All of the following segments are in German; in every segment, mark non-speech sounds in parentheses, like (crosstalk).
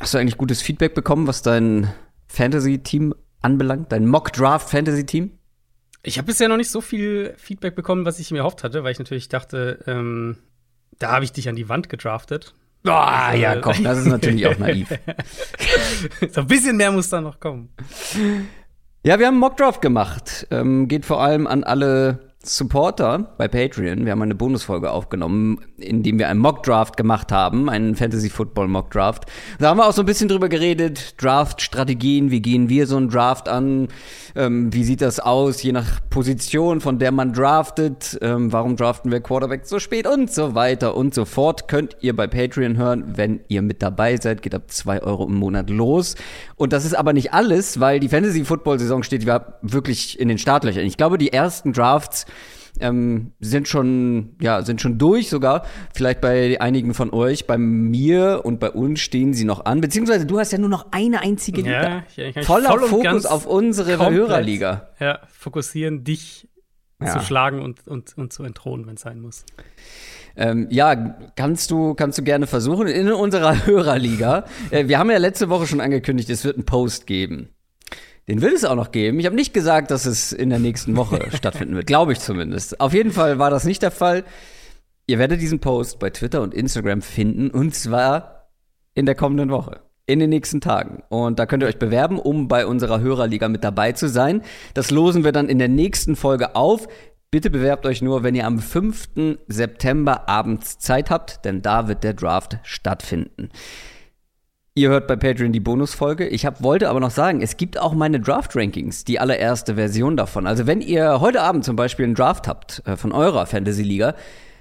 Hast du eigentlich gutes Feedback bekommen, was dein Fantasy-Team anbelangt? Dein Mock-Draft-Fantasy-Team? Ich habe bisher noch nicht so viel Feedback bekommen, was ich mir erhofft hatte, weil ich natürlich dachte, ähm, da habe ich dich an die Wand gedraftet. Oh, also, ja, komm, das ist (laughs) natürlich auch naiv. (laughs) so ein bisschen mehr muss da noch kommen. Ja, wir haben einen Mockdraft gemacht. Ähm, geht vor allem an alle Supporter bei Patreon. Wir haben eine Bonusfolge aufgenommen, in dem wir einen Mock-Draft gemacht haben, einen Fantasy-Football-Mock-Draft. Da haben wir auch so ein bisschen drüber geredet, Draft-Strategien, wie gehen wir so einen Draft an, ähm, wie sieht das aus, je nach Position, von der man draftet, ähm, warum draften wir Quarterback so spät und so weiter und so fort. Könnt ihr bei Patreon hören, wenn ihr mit dabei seid, geht ab zwei Euro im Monat los. Und das ist aber nicht alles, weil die Fantasy-Football-Saison steht ja wirklich in den Startlöchern. Ich glaube, die ersten Drafts ähm, sind schon, ja, sind schon durch sogar. Vielleicht bei einigen von euch. Bei mir und bei uns stehen sie noch an. Beziehungsweise du hast ja nur noch eine einzige Liga. Ja, ich, ich Voller voll Fokus auf unsere Hörerliga. Ja, fokussieren, dich ja. zu schlagen und, und, und zu entthronen, wenn es sein muss. Ähm, ja, kannst du, kannst du gerne versuchen. In unserer (laughs) Hörerliga. Äh, wir haben ja letzte Woche schon angekündigt, es wird einen Post geben. Den wird es auch noch geben. Ich habe nicht gesagt, dass es in der nächsten Woche (laughs) stattfinden wird. Glaube ich zumindest. Auf jeden Fall war das nicht der Fall. Ihr werdet diesen Post bei Twitter und Instagram finden. Und zwar in der kommenden Woche. In den nächsten Tagen. Und da könnt ihr euch bewerben, um bei unserer Hörerliga mit dabei zu sein. Das losen wir dann in der nächsten Folge auf. Bitte bewerbt euch nur, wenn ihr am 5. September abends Zeit habt, denn da wird der Draft stattfinden. Ihr hört bei Patreon die Bonusfolge. Ich hab, wollte aber noch sagen, es gibt auch meine Draft-Rankings, die allererste Version davon. Also wenn ihr heute Abend zum Beispiel einen Draft habt äh, von eurer Fantasy-Liga,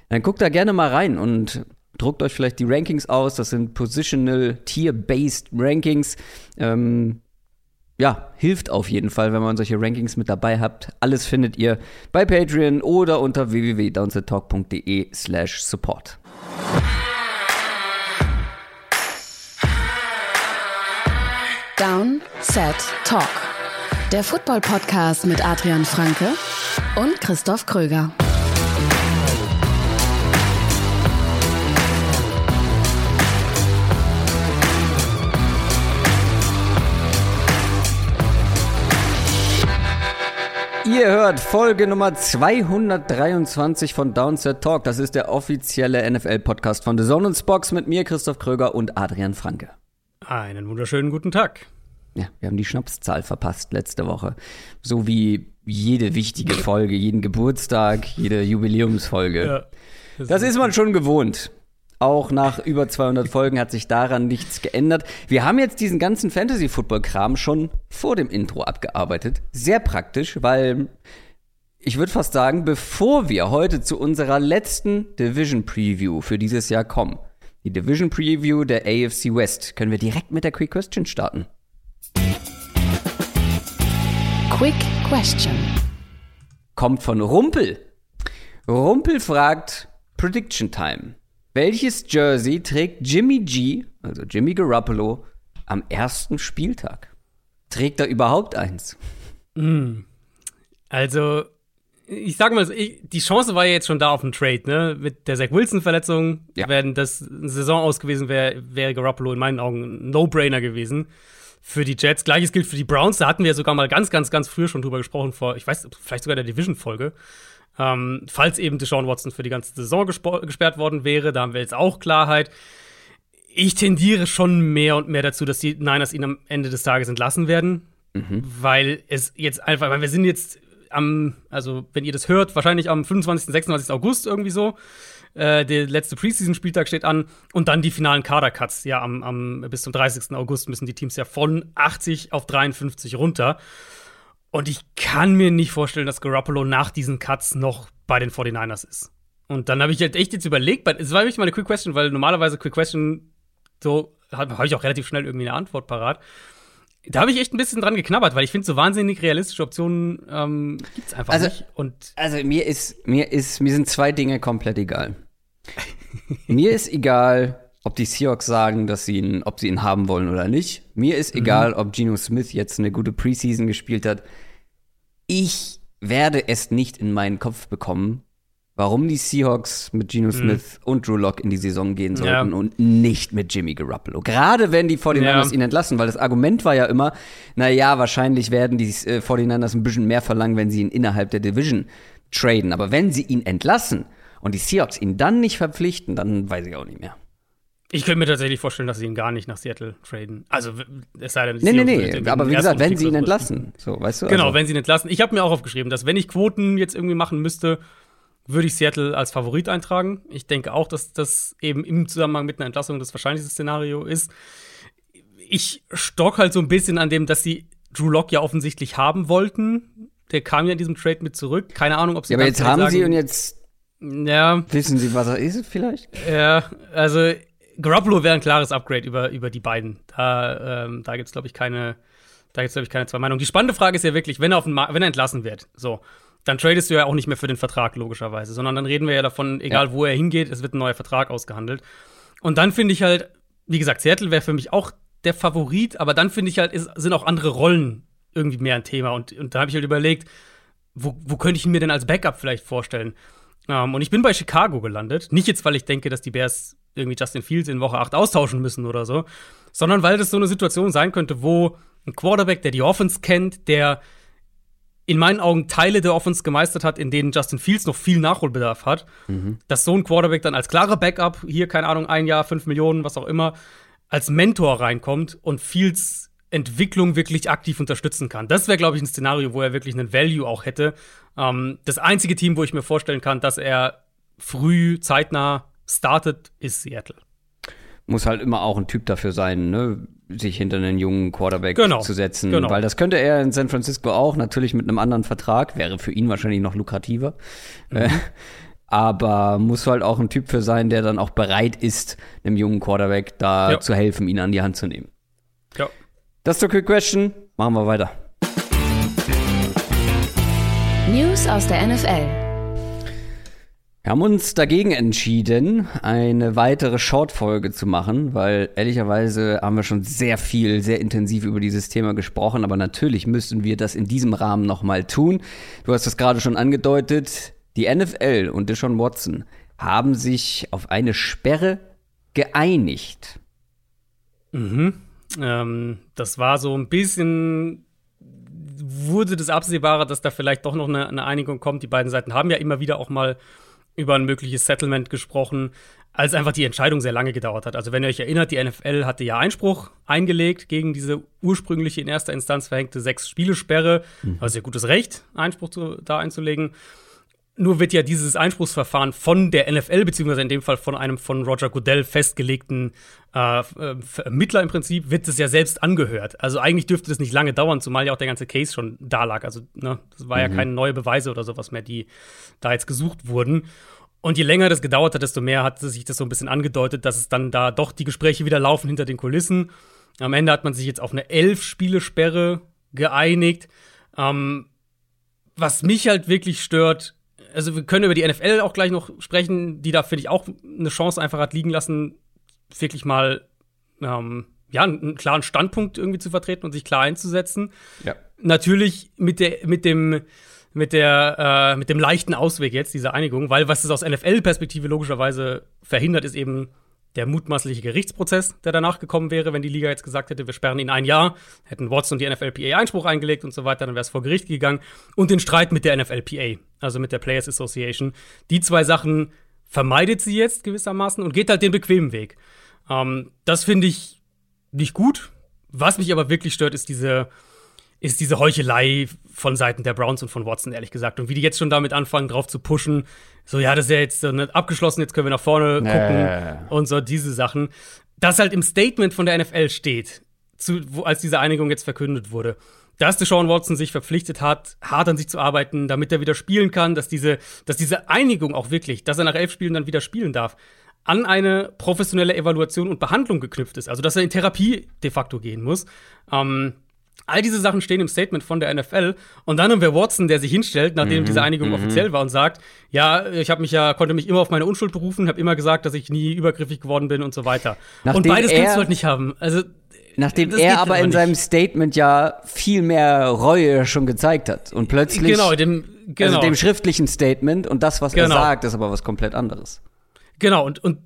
dann guckt da gerne mal rein und druckt euch vielleicht die Rankings aus. Das sind Positional Tier-Based Rankings. Ähm, ja, hilft auf jeden Fall, wenn man solche Rankings mit dabei habt. Alles findet ihr bei Patreon oder unter www.downsettalk.de slash support. Down, Set, Talk. Der Football-Podcast mit Adrian Franke und Christoph Kröger. Ihr hört Folge Nummer 223 von Downset Talk. Das ist der offizielle NFL-Podcast von The Zone und Spox mit mir, Christoph Kröger und Adrian Franke. Einen wunderschönen guten Tag. Ja, wir haben die Schnapszahl verpasst letzte Woche. So wie jede wichtige Folge, jeden Geburtstag, jede Jubiläumsfolge. Ja, das, das ist man schon gewohnt. Auch nach über 200 Folgen hat sich daran nichts geändert. Wir haben jetzt diesen ganzen Fantasy-Football-Kram schon vor dem Intro abgearbeitet. Sehr praktisch, weil ich würde fast sagen, bevor wir heute zu unserer letzten Division Preview für dieses Jahr kommen, die Division Preview der AFC West. Können wir direkt mit der Quick Question starten? Quick Question. Kommt von Rumpel. Rumpel fragt Prediction Time. Welches Jersey trägt Jimmy G, also Jimmy Garoppolo, am ersten Spieltag? Trägt er überhaupt eins? Mm. Also, ich sag mal, so, ich, die Chance war ja jetzt schon da auf einen Trade, ne? Mit der Zach Wilson-Verletzung, ja. wenn das eine Saison aus gewesen wäre, wäre Garoppolo in meinen Augen ein No-Brainer gewesen für die Jets. Gleiches gilt für die Browns. Da hatten wir ja sogar mal ganz, ganz, ganz früher schon drüber gesprochen, vor, ich weiß, vielleicht sogar der Division-Folge. Ähm, falls eben Deshaun Watson für die ganze Saison gesperrt worden wäre, da haben wir jetzt auch Klarheit. Ich tendiere schon mehr und mehr dazu, dass die Niners ihn am Ende des Tages entlassen werden. Mhm. Weil es jetzt einfach, weil wir sind jetzt am, also wenn ihr das hört, wahrscheinlich am 25., 26. August irgendwie so. Äh, der letzte Preseason-Spieltag steht an und dann die finalen Kader-Cuts. Ja, am, am, bis zum 30. August müssen die Teams ja von 80 auf 53 runter. Und ich kann mir nicht vorstellen, dass Garoppolo nach diesen Cuts noch bei den 49ers ist. Und dann habe ich halt echt jetzt überlegt, es war wirklich mal eine Quick Question, weil normalerweise Quick Question, so habe hab ich auch relativ schnell irgendwie eine Antwort parat. Da habe ich echt ein bisschen dran geknabbert, weil ich finde, so wahnsinnig realistische Optionen ähm, gibt es einfach also, nicht. Und also mir ist, mir ist, mir sind zwei Dinge komplett egal. (laughs) mir ist egal, ob die Seahawks sagen, dass sie ihn, ob sie ihn haben wollen oder nicht. Mir ist mhm. egal, ob Geno Smith jetzt eine gute Preseason gespielt hat. Ich werde es nicht in meinen Kopf bekommen, warum die Seahawks mit Geno mhm. Smith mhm. und Drew Lock in die Saison gehen sollten ja. und nicht mit Jimmy Garoppolo. Gerade wenn die 49ers ja. ihn entlassen, weil das Argument war ja immer, naja, wahrscheinlich werden die äh, 49ers ein bisschen mehr verlangen, wenn sie ihn innerhalb der Division traden. Aber wenn sie ihn entlassen und die Seahawks ihn dann nicht verpflichten, dann weiß ich auch nicht mehr. Ich könnte mir tatsächlich vorstellen, dass sie ihn gar nicht nach Seattle traden. Also, es sei denn, die Nee, nee, nee. Aber wie gesagt, wenn sie ihn entlassen. So, weißt du? Genau, also. wenn sie ihn entlassen. Ich habe mir auch aufgeschrieben, dass wenn ich Quoten jetzt irgendwie machen müsste, würde ich Seattle als Favorit eintragen. Ich denke auch, dass das eben im Zusammenhang mit einer Entlassung das wahrscheinlichste Szenario ist. Ich stock halt so ein bisschen an dem, dass sie Drew Lock ja offensichtlich haben wollten. Der kam ja in diesem Trade mit zurück. Keine Ahnung, ob sie. Ja, aber jetzt haben sagen, sie und jetzt. Ja. Wissen Sie, was er ist, vielleicht? Ja, also Garoppolo wäre ein klares Upgrade über, über die beiden. Da, ähm, da gibt es, glaube ich, keine, da gibt's, glaube ich, keine zwei Meinungen. Die spannende Frage ist ja wirklich, wenn er, auf den wenn er entlassen wird, so, dann tradest du ja auch nicht mehr für den Vertrag, logischerweise, sondern dann reden wir ja davon, egal ja. wo er hingeht, es wird ein neuer Vertrag ausgehandelt. Und dann finde ich halt, wie gesagt, Seattle wäre für mich auch der Favorit, aber dann finde ich halt, ist, sind auch andere Rollen irgendwie mehr ein Thema. Und, und da habe ich halt überlegt, wo, wo könnte ich ihn mir denn als Backup vielleicht vorstellen? Um, ähm, und ich bin bei Chicago gelandet. Nicht jetzt, weil ich denke, dass die Bears irgendwie Justin Fields in Woche 8 austauschen müssen oder so, sondern weil das so eine Situation sein könnte, wo ein Quarterback, der die Offense kennt, der in meinen Augen Teile der Offense gemeistert hat, in denen Justin Fields noch viel Nachholbedarf hat, mhm. dass so ein Quarterback dann als klarer Backup, hier, keine Ahnung, ein Jahr, fünf Millionen, was auch immer, als Mentor reinkommt und Fields Entwicklung wirklich aktiv unterstützen kann. Das wäre, glaube ich, ein Szenario, wo er wirklich einen Value auch hätte. Ähm, das einzige Team, wo ich mir vorstellen kann, dass er früh, zeitnah startet, ist Seattle. Muss halt immer auch ein Typ dafür sein, ne? sich hinter einen jungen Quarterback genau, zu setzen. Genau. Weil das könnte er in San Francisco auch, natürlich mit einem anderen Vertrag, wäre für ihn wahrscheinlich noch lukrativer. Mhm. Äh, aber muss halt auch ein Typ für sein, der dann auch bereit ist, einem jungen Quarterback da ja. zu helfen, ihn an die Hand zu nehmen. Ja. Das zur Quick Question. Machen wir weiter. News aus der NFL. Wir haben uns dagegen entschieden, eine weitere Short-Folge zu machen, weil ehrlicherweise haben wir schon sehr viel, sehr intensiv über dieses Thema gesprochen, aber natürlich müssen wir das in diesem Rahmen nochmal tun. Du hast es gerade schon angedeutet, die NFL und Deshaun Watson haben sich auf eine Sperre geeinigt. Mhm. Ähm, das war so ein bisschen wurde das absehbarer, dass da vielleicht doch noch eine, eine Einigung kommt. Die beiden Seiten haben ja immer wieder auch mal über ein mögliches Settlement gesprochen, als einfach die Entscheidung sehr lange gedauert hat. Also wenn ihr euch erinnert, die NFL hatte ja Einspruch eingelegt gegen diese ursprüngliche in erster Instanz verhängte sechs Spielesperre. Mhm. Also ihr gutes Recht, Einspruch zu, da einzulegen. Nur wird ja dieses Einspruchsverfahren von der NFL, beziehungsweise in dem Fall von einem von Roger Goodell festgelegten äh, Ermittler im Prinzip, wird es ja selbst angehört. Also eigentlich dürfte das nicht lange dauern, zumal ja auch der ganze Case schon da lag. Also ne, das war mhm. ja keine neue Beweise oder sowas mehr, die da jetzt gesucht wurden. Und je länger das gedauert hat, desto mehr hat sich das so ein bisschen angedeutet, dass es dann da doch die Gespräche wieder laufen hinter den Kulissen. Am Ende hat man sich jetzt auf eine Elf-Spiele-Sperre geeinigt. Ähm, was mich halt wirklich stört, also wir können über die NFL auch gleich noch sprechen, die da, finde ich, auch eine Chance einfach hat liegen lassen, wirklich mal ähm, ja, einen klaren Standpunkt irgendwie zu vertreten und sich klar einzusetzen. Ja. Natürlich mit der, mit dem, mit der, äh, mit dem leichten Ausweg jetzt, dieser Einigung, weil was es aus NFL-Perspektive logischerweise verhindert, ist eben der mutmaßliche Gerichtsprozess, der danach gekommen wäre, wenn die Liga jetzt gesagt hätte, wir sperren ihn ein Jahr, hätten Watson und die NFLPA Einspruch eingelegt und so weiter, dann wäre es vor Gericht gegangen. Und den Streit mit der NFLPA, also mit der Players Association. Die zwei Sachen vermeidet sie jetzt gewissermaßen und geht halt den bequemen Weg. Ähm, das finde ich nicht gut. Was mich aber wirklich stört, ist diese, ist diese Heuchelei von Seiten der Browns und von Watson, ehrlich gesagt. Und wie die jetzt schon damit anfangen, drauf zu pushen, so, ja, das ist ja jetzt so nicht abgeschlossen, jetzt können wir nach vorne gucken nee. und so diese Sachen. Das halt im Statement von der NFL steht, zu, wo, als diese Einigung jetzt verkündet wurde, dass Deshaun Watson sich verpflichtet hat, hart an sich zu arbeiten, damit er wieder spielen kann, dass diese, dass diese Einigung auch wirklich, dass er nach elf Spielen dann wieder spielen darf, an eine professionelle Evaluation und Behandlung geknüpft ist. Also, dass er in Therapie de facto gehen muss. Ähm, All diese Sachen stehen im Statement von der NFL. Und dann haben wir Watson, der sich hinstellt, nachdem mhm, diese Einigung mhm. offiziell war und sagt, ja, ich habe mich ja, konnte mich immer auf meine Unschuld berufen, habe immer gesagt, dass ich nie übergriffig geworden bin und so weiter. Nachdem und beides kannst du halt nicht haben. Also Nachdem er aber in nicht. seinem Statement ja viel mehr Reue schon gezeigt hat. Und plötzlich. Genau, dem, genau. Also dem schriftlichen Statement und das, was Genau. er sagt, ist aber was komplett anderes. Genau, und, und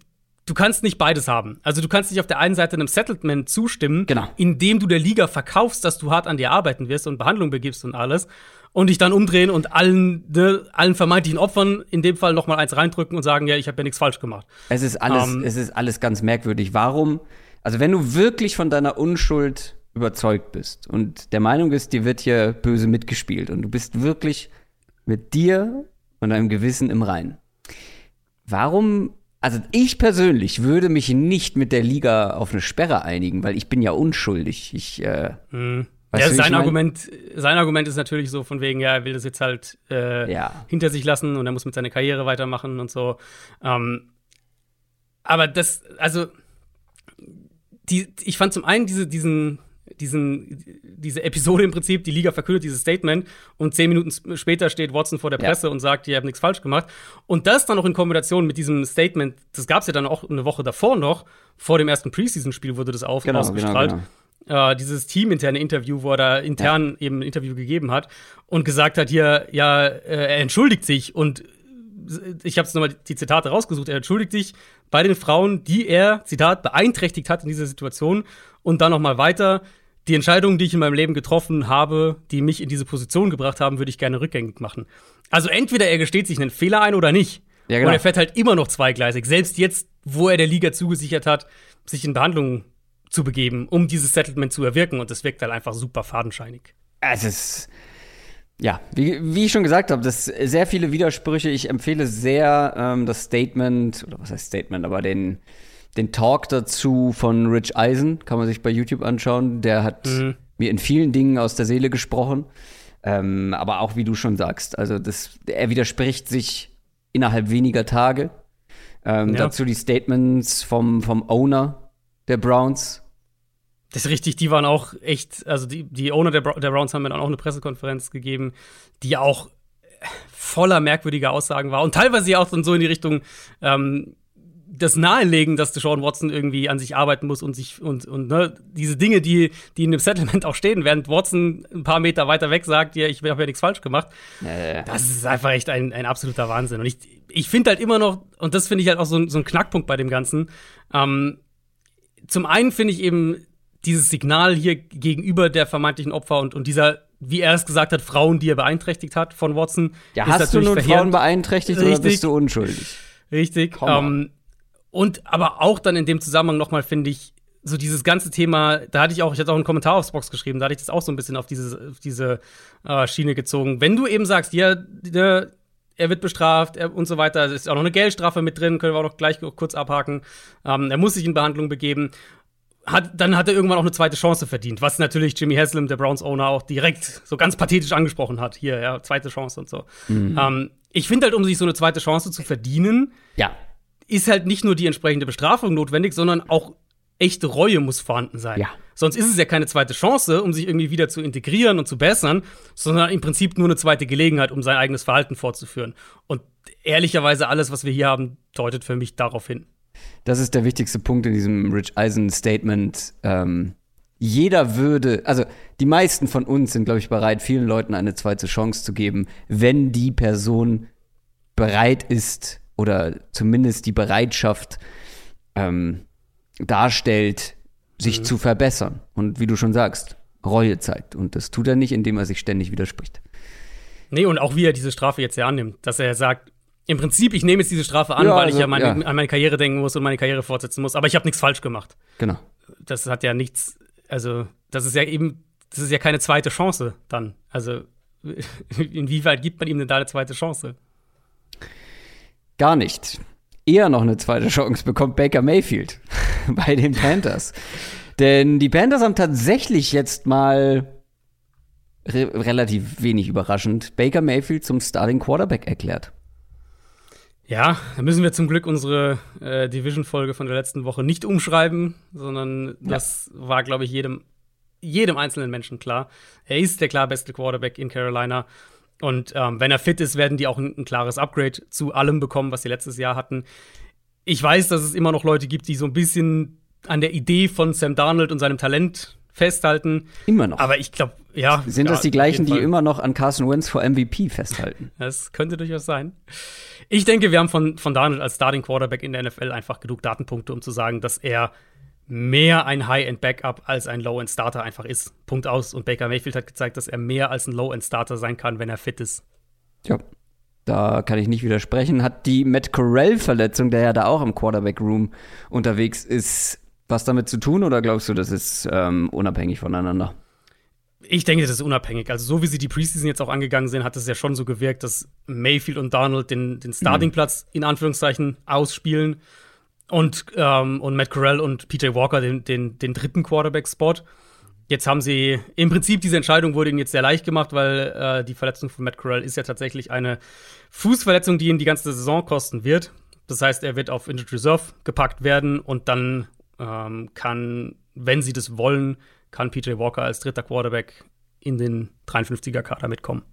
du kannst nicht beides haben. Also du kannst nicht auf der einen Seite einem Settlement zustimmen, Genau. indem du der Liga verkaufst, dass du hart an dir arbeiten wirst und Behandlung begibst und alles. Und dich dann umdrehen und allen, ne, allen vermeintlichen Opfern in dem Fall noch mal eins reindrücken und sagen, ja, ich habe ja nichts falsch gemacht. Es ist alles, Ähm. es ist alles ganz merkwürdig. Warum? Also wenn du wirklich von deiner Unschuld überzeugt bist und der Meinung bist, dir wird hier böse mitgespielt und du bist wirklich mit dir und deinem Gewissen im Reinen. Warum? Also ich persönlich würde mich nicht mit der Liga auf eine Sperre einigen, weil ich bin ja unschuldig. Ich, äh, weißt ja, ich sein mein? Argument, sein Argument ist natürlich so von wegen, ja, er will das jetzt halt äh, Ja. hinter sich lassen und er muss mit seiner Karriere weitermachen und so. Ähm, aber das, also, die, ich fand zum einen diese, diesen, diesen, diese Episode im Prinzip, die Liga verkündet dieses Statement und zehn Minuten später steht Watson vor der Ja. Presse und sagt, ihr habt nichts falsch gemacht. Und das dann noch in Kombination mit diesem Statement, das gab es ja dann auch eine Woche davor noch, vor dem ersten Preseason-Spiel wurde das auf Genau, ausgestrahlt. genau, Äh, dieses teaminterne Interview, wo er da intern eben ein Interview gegeben hat und gesagt hat, hier, ja, äh, er entschuldigt sich und ich habe es nochmal die Zitate rausgesucht. Er entschuldigt sich bei den Frauen, die er, Zitat, beeinträchtigt hat in dieser Situation. Und dann nochmal weiter. Die Entscheidungen, die ich in meinem Leben getroffen habe, die mich in diese Position gebracht haben, würde ich gerne rückgängig machen. Also entweder er gesteht sich einen Fehler ein oder nicht. Ja, genau. Und er fährt halt immer noch zweigleisig. Selbst jetzt, wo er der Liga zugesichert hat, sich in Behandlung zu begeben, um dieses Settlement zu erwirken. Und das wirkt halt einfach super fadenscheinig. Es ist, ja, wie, wie ich schon gesagt habe, das sehr viele Widersprüche. Ich empfehle sehr ähm, das Statement, oder was heißt Statement, aber den, den Talk dazu von Rich Eisen, kann man sich bei YouTube anschauen. Der hat mir in vielen Dingen aus der Seele gesprochen. Ähm, aber auch wie du schon sagst, also das, er widerspricht sich innerhalb weniger Tage. Ähm, Ja. Dazu die Statements vom, vom Owner der Browns, Das ist richtig, die waren auch echt, also die, die Owner der, der Browns haben mir dann auch eine Pressekonferenz gegeben, die auch voller merkwürdiger Aussagen war und teilweise auch dann so in die Richtung ähm, das nahelegen, dass Deshaun Watson irgendwie an sich arbeiten muss und sich und, und ne, diese Dinge, die, die in dem Settlement (laughs) auch stehen, während Watson ein paar Meter weiter weg sagt, ja, ich habe ja nichts falsch gemacht. äh, Das ist einfach echt ein, ein absoluter Wahnsinn. Und ich, ich finde halt immer noch, und das finde ich halt auch so, so ein Knackpunkt bei dem Ganzen, ähm, zum einen finde ich eben dieses Signal hier gegenüber der vermeintlichen Opfer und, und dieser, wie er es gesagt hat, Frauen, die er beeinträchtigt hat von Watson. ja, ist hast du nun verheerend. Frauen beeinträchtigt oder Richtig. bist du unschuldig? Richtig. Ähm, und aber auch dann in dem Zusammenhang nochmal finde ich, so dieses ganze Thema, da hatte ich auch, ich hatte auch einen Kommentar aufs Box geschrieben, da hatte ich das auch so ein bisschen auf diese, auf diese äh, Schiene gezogen. Wenn du eben sagst, ja, der, er wird bestraft er, und so weiter, es ist auch noch eine Geldstrafe mit drin, können wir auch noch gleich kurz abhaken. Ähm, er muss sich in Behandlung begeben. Hat, dann hat er irgendwann auch eine zweite Chance verdient, was natürlich Jimmy Haslam, der Browns-Owner, auch direkt so ganz pathetisch angesprochen hat. Hier, ja, zweite Chance und so. Ähm, ich finde halt, um sich so eine zweite Chance zu verdienen, Ja, ist halt nicht nur die entsprechende Bestrafung notwendig, sondern auch echte Reue muss vorhanden sein. Ja. Sonst ist es ja keine zweite Chance, um sich irgendwie wieder zu integrieren und zu bessern, sondern im Prinzip nur eine zweite Gelegenheit, um sein eigenes Verhalten fortzuführen. Und ehrlicherweise alles, was wir hier haben, deutet für mich darauf hin. Das ist der wichtigste Punkt in diesem Rich Eisen Statement. Ähm, jeder würde, also die meisten von uns sind, glaube ich, bereit, vielen Leuten eine zweite Chance zu geben, wenn die Person bereit ist oder zumindest die Bereitschaft ähm, darstellt, sich zu verbessern. Und wie du schon sagst, Reue zeigt. Und das tut er nicht, indem er sich ständig widerspricht. Nee, und auch wie er diese Strafe jetzt ja annimmt, dass er sagt, im Prinzip, ich nehme jetzt diese Strafe an, Ja, weil ich also, ja, meine, ja. an meine Karriere denken muss und meine Karriere fortsetzen muss, aber ich habe nichts falsch gemacht. Genau. das hat ja nichts, also das ist ja eben, das ist ja keine zweite Chance dann. Also (laughs) inwieweit gibt man ihm denn da eine zweite Chance? Gar nicht. Eher noch eine zweite Chance bekommt Baker Mayfield (laughs) bei den Panthers. Denn die Panthers haben tatsächlich jetzt mal re relativ wenig überraschend Baker Mayfield zum Starting Quarterback erklärt. Ja, da müssen wir zum Glück unsere äh, Division-Folge von der letzten Woche nicht umschreiben, sondern das war, glaube ich, jedem, jedem einzelnen Menschen klar. Er ist der klar beste Quarterback in Carolina. Und ähm, wenn er fit ist, werden die auch ein, ein klares Upgrade zu allem bekommen, was sie letztes Jahr hatten. Ich weiß, dass es immer noch Leute gibt, die so ein bisschen an der Idee von Sam Darnold und seinem Talent festhalten. Immer noch. Aber ich glaube, ja. Sind ja, das die gleichen, die immer noch an Carson Wentz vor MVP festhalten? (laughs) Das könnte durchaus sein. Ich denke, wir haben von, von Darnold als Starting Quarterback in der NFL einfach genug Datenpunkte, um zu sagen, dass er mehr ein High-End-Backup als ein Low-End-Starter einfach ist. Punkt aus. Und Baker Mayfield hat gezeigt, dass er mehr als ein Low-End-Starter sein kann, wenn er fit ist. Ja, da kann ich nicht widersprechen. Hat die Matt Corell-Verletzung, der ja da auch im Quarterback-Room unterwegs ist, was damit zu tun oder glaubst du, das ist ähm, unabhängig voneinander? Ich denke, das ist unabhängig. Also, so wie sie die Preseason jetzt auch angegangen sind, hat es ja schon so gewirkt, dass Mayfield und Donald den, den Startingplatz in Anführungszeichen ausspielen und, ähm, und Matt Corral und PJ Walker den, den, den dritten Quarterback-Spot. Jetzt haben sie im Prinzip diese Entscheidung wurde ihnen jetzt sehr leicht gemacht, weil äh, die Verletzung von Matt Corral ist ja tatsächlich eine Fußverletzung, die ihn die ganze Saison kosten wird. Das heißt, er wird auf Injured Reserve gepackt werden und dann ähm, kann, wenn sie das wollen, kann PJ Walker als dritter Quarterback in den 53er-Kader mitkommen.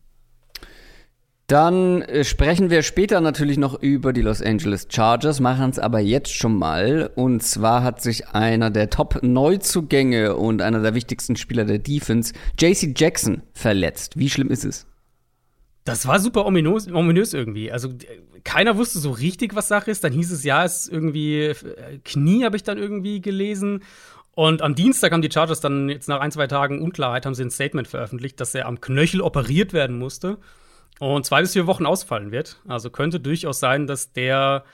Dann äh, sprechen wir später natürlich noch über die Los Angeles Chargers, machen es aber jetzt schon mal. Und zwar hat sich einer der Top-Neuzugänge und einer der wichtigsten Spieler der Defense, JC Jackson, verletzt. Wie schlimm ist es? Das war super ominös, ominös irgendwie. Also keiner wusste so richtig, was Sache ist. Dann hieß es, ja, es ist irgendwie äh, Knie, habe ich dann irgendwie gelesen. Und am Dienstag haben die Chargers dann jetzt nach ein, zwei Tagen Unklarheit, haben sie ein Statement veröffentlicht, dass er am Knöchel operiert werden musste und zwei bis vier Wochen ausfallen wird. Also könnte durchaus sein, dass der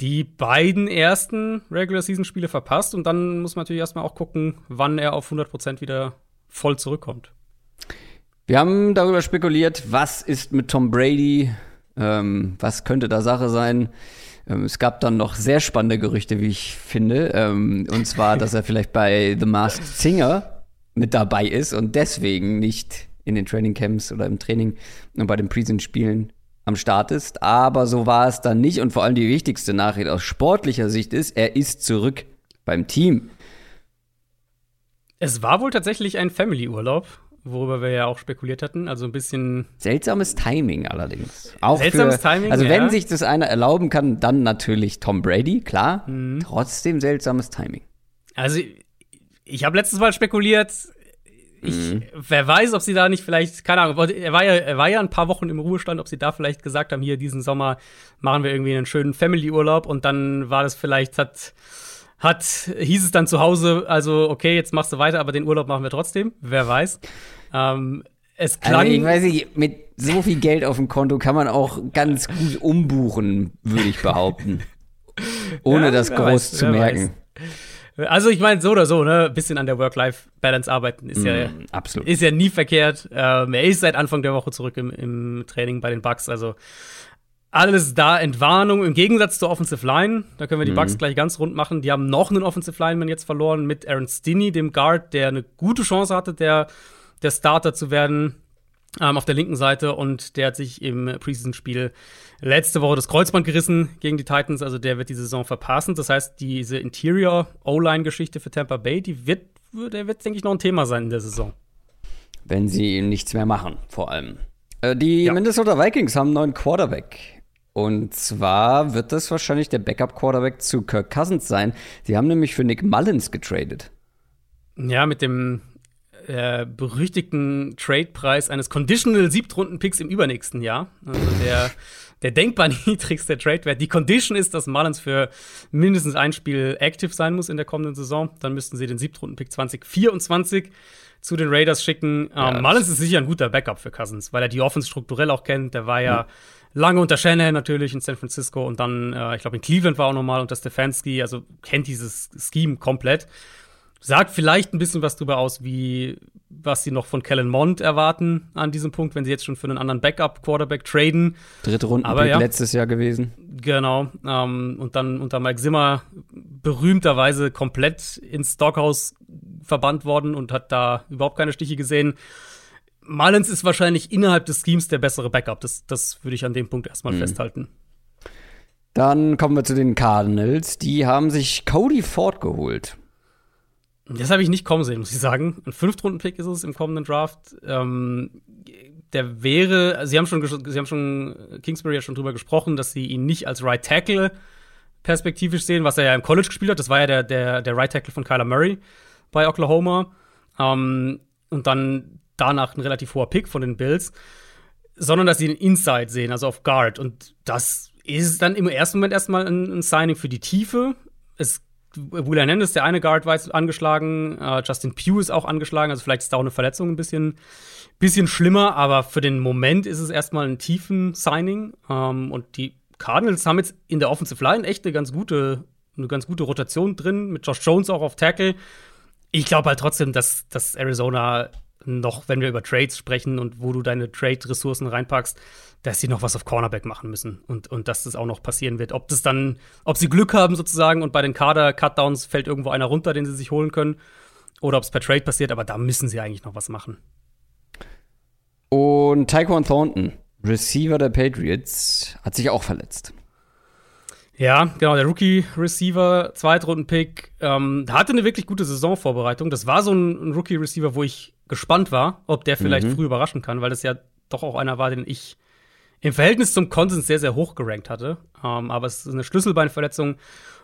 die beiden ersten Regular Season Spiele verpasst und dann muss man natürlich erstmal auch gucken, wann er auf 100% wieder voll zurückkommt. Wir haben darüber spekuliert, was ist mit Tom Brady, ähm, was könnte da Sache sein. Ähm, es gab dann noch sehr spannende Gerüchte, wie ich finde, ähm, und zwar, dass er vielleicht bei The Masked Singer mit dabei ist und deswegen nicht in den Trainingcamps oder im Training und bei den Preseason-Spielen am Start ist. Aber so war es dann nicht. Und vor allem die wichtigste Nachricht aus sportlicher Sicht ist, er ist zurück beim Team. Es war wohl tatsächlich ein Family-Urlaub, worüber wir ja auch spekuliert hatten. Also ein bisschen. Seltsames Timing allerdings. Auch Seltsames für, Timing. Also, wenn ja. sich das einer erlauben kann, dann natürlich Tom Brady, klar. Mhm. Trotzdem seltsames Timing. Also, ich habe letztes Mal spekuliert, ich, mhm. Wer weiß, ob sie da nicht vielleicht, keine Ahnung, er war, ja, er war ja ein paar Wochen im Ruhestand, ob sie da vielleicht gesagt haben, hier diesen Sommer machen wir irgendwie einen schönen Family-Urlaub und dann war das vielleicht, hat, hat, hieß es dann zu Hause, also okay, jetzt machst du weiter, aber den Urlaub machen wir trotzdem. Wer weiß. Ähm, es klang. Also ich weiß nicht, mit so viel Geld auf dem Konto kann man auch ganz gut umbuchen, würde ich behaupten. (laughs) Ohne ja, das groß weiß, zu merken. Weiß. Also ich meine, so oder so, ne, ein bisschen an der Work-Life-Balance arbeiten ist, mm, ja, absolut. ist ja nie verkehrt. Ähm, er ist seit Anfang der Woche zurück im, im Training bei den Bucks, also alles da Entwarnung im Gegensatz zur Offensive Line. Da können wir die mhm. Bucks gleich ganz rund machen. Die haben noch einen Offensive Lineman jetzt verloren mit Aaron Stinney, dem Guard, der eine gute Chance hatte, der, der Starter zu werden ähm, auf der linken Seite. Und der hat sich im Preseason-Spiel letzte Woche das Kreuzband gerissen gegen die Titans, also der wird die Saison verpassen. Das heißt, diese Interior O-Line-Geschichte für Tampa Bay, die wird, der wird, denke ich, noch ein Thema sein in der Saison. Wenn sie nichts mehr machen, vor allem. Äh, die ja. Minnesota Vikings haben einen neuen Quarterback. Und zwar wird das wahrscheinlich der Backup-Quarterback zu Kirk Cousins sein. Sie haben nämlich für Nick Mullins getradet. Ja, mit dem äh, berüchtigten Trade-Preis eines Conditional Siebtrunden-Picks im übernächsten Jahr. Also der der denkbar (laughs) niedrigste Trade-Wert. Die Condition ist, dass Mullins für mindestens ein Spiel active sein muss in der kommenden Saison. Dann müssten sie den Siebtrunden-Pick 2024 zu den Raiders schicken. Ja, ähm, Mullins ist sicher ein guter Backup für Cousins, weil er die Offense strukturell auch kennt. Der war ja mhm. lange unter Shanahan natürlich in San Francisco und dann, äh, ich glaube, in Cleveland war auch nochmal unter Stefanski. Also kennt dieses Scheme komplett sagt vielleicht ein bisschen was darüber aus, wie was sie noch von Kellen Mond erwarten an diesem Punkt, wenn sie jetzt schon für einen anderen Backup-Quarterback traden. Dritte Runde ja, letztes Jahr gewesen. Genau. Ähm, und dann unter Mike Zimmer berühmterweise komplett ins Stockhaus verbannt worden und hat da überhaupt keine Stiche gesehen. Mullins ist wahrscheinlich innerhalb des Schemes der bessere Backup. Das, das würde ich an dem Punkt erstmal mhm. festhalten. Dann kommen wir zu den Cardinals. Die haben sich Cody Ford geholt. Das habe ich nicht kommen sehen, muss ich sagen. Ein Fünftrunden-Pick ist es im kommenden Draft. Ähm, der wäre, sie haben schon, sie haben schon, Kingsbury ja schon drüber gesprochen, dass sie ihn nicht als Right Tackle perspektivisch sehen, was er ja im College gespielt hat. Das war ja der, der, der Right Tackle von Kyler Murray bei Oklahoma. Ähm, und dann danach ein relativ hoher Pick von den Bills. Sondern dass sie den Inside sehen, also auf Guard. Und das ist dann im ersten Moment erstmal ein, ein Signing für die Tiefe. Es Will Hernandez, der eine Guard, war angeschlagen. Uh, Justin Pugh ist auch angeschlagen. Also vielleicht ist da auch eine Verletzung ein bisschen, bisschen schlimmer. Aber für den Moment ist es erstmal ein tiefen Signing. Um, ähm, und die Cardinals haben jetzt in der Offensive Line echt eine ganz gute, eine ganz gute Rotation drin. Mit Josh Jones auch auf Tackle. Ich glaube halt trotzdem, dass, dass Arizona noch, wenn wir über Trades sprechen und wo du deine Trade-Ressourcen reinpackst, dass sie noch was auf Cornerback machen müssen und, und dass das auch noch passieren wird. Ob das dann, ob sie Glück haben sozusagen und bei den Kader-Cutdowns fällt irgendwo einer runter, den sie sich holen können, oder ob es per Trade passiert, aber da müssen sie eigentlich noch was machen. Und Tyquan Thornton, Receiver der Patriots, hat sich auch verletzt. Ja, genau, der Rookie-Receiver, Zweitrunden-Pick, ähm, hatte eine wirklich gute Saisonvorbereitung. Das war so ein, ein Rookie-Receiver, wo ich gespannt war, ob der vielleicht mhm. früh überraschen kann, weil das ja doch auch einer war, den ich im Verhältnis zum Konsens sehr, sehr hoch gerankt hatte. Ähm, aber es ist eine Schlüsselbeinverletzung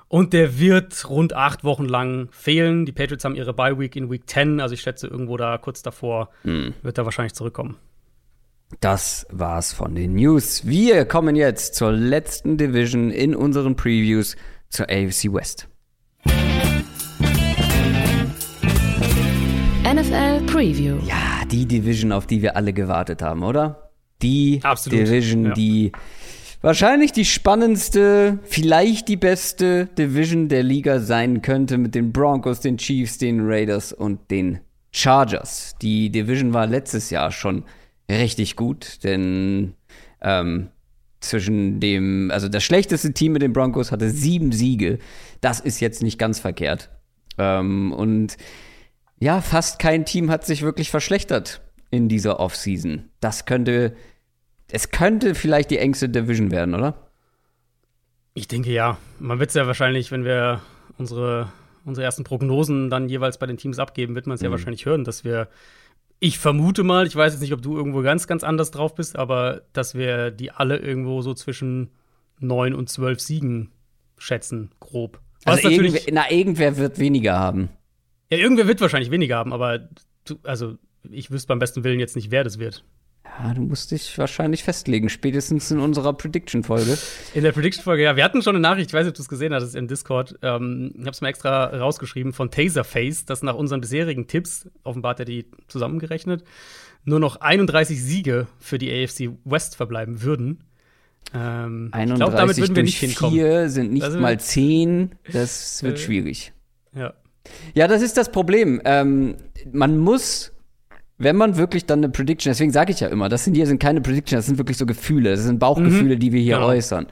und der wird rund acht Wochen lang fehlen. Die Patriots haben ihre Bye Week in Week 10, also ich schätze irgendwo da kurz davor mhm. wird er wahrscheinlich zurückkommen. Das war's von den News. Wir kommen jetzt zur letzten Division in unseren Previews zur AFC West. NFL Preview. Ja, die Division, auf die wir alle gewartet haben, oder? die Absolut, Division, ja. die wahrscheinlich die spannendste, vielleicht die beste Division der Liga sein könnte mit den Broncos, den Chiefs, den Raiders und den Chargers. Die Division war letztes Jahr schon richtig gut, denn ähm, zwischen dem, also das schlechteste Team mit den Broncos hatte sieben Siege. Das ist jetzt nicht ganz verkehrt. Ähm, und ja, fast kein Team hat sich wirklich verschlechtert in dieser Offseason. Das könnte es könnte vielleicht die engste Division werden, oder? Ich denke ja. Man wird es ja wahrscheinlich, wenn wir unsere, unsere ersten Prognosen dann jeweils bei den Teams abgeben, wird man es mhm. ja wahrscheinlich hören, dass wir, ich vermute mal, ich weiß jetzt nicht, ob du irgendwo ganz, ganz anders drauf bist, aber dass wir die alle irgendwo so zwischen neun und zwölf Siegen schätzen, grob. Was also irgendwer, na, irgendwer wird weniger haben. Ja, irgendwer wird wahrscheinlich weniger haben, aber du, also ich wüsste beim besten Willen jetzt nicht, wer das wird. Ja, du musst dich wahrscheinlich festlegen, spätestens in unserer Prediction-Folge. In der Prediction-Folge, ja. Wir hatten schon eine Nachricht, ich weiß nicht, ob du es gesehen hattest im Discord. Ähm, ich habe es mal extra rausgeschrieben von Taserface, dass nach unseren bisherigen Tipps, offenbar hat er die zusammengerechnet, nur noch 31 Siege für die AFC West verbleiben würden. Ähm, 31 ich glaube, damit würden wir nicht hinkommen. Vier sind nicht also, mal 10. (laughs) Das wird äh, schwierig. Ja. Ja, das ist das Problem. Ähm, man muss wenn man wirklich dann eine Prediction, deswegen sage ich ja immer, das sind hier sind keine Prediction, das sind wirklich so Gefühle, das sind Bauchgefühle, mhm. die wir hier genau. äußern.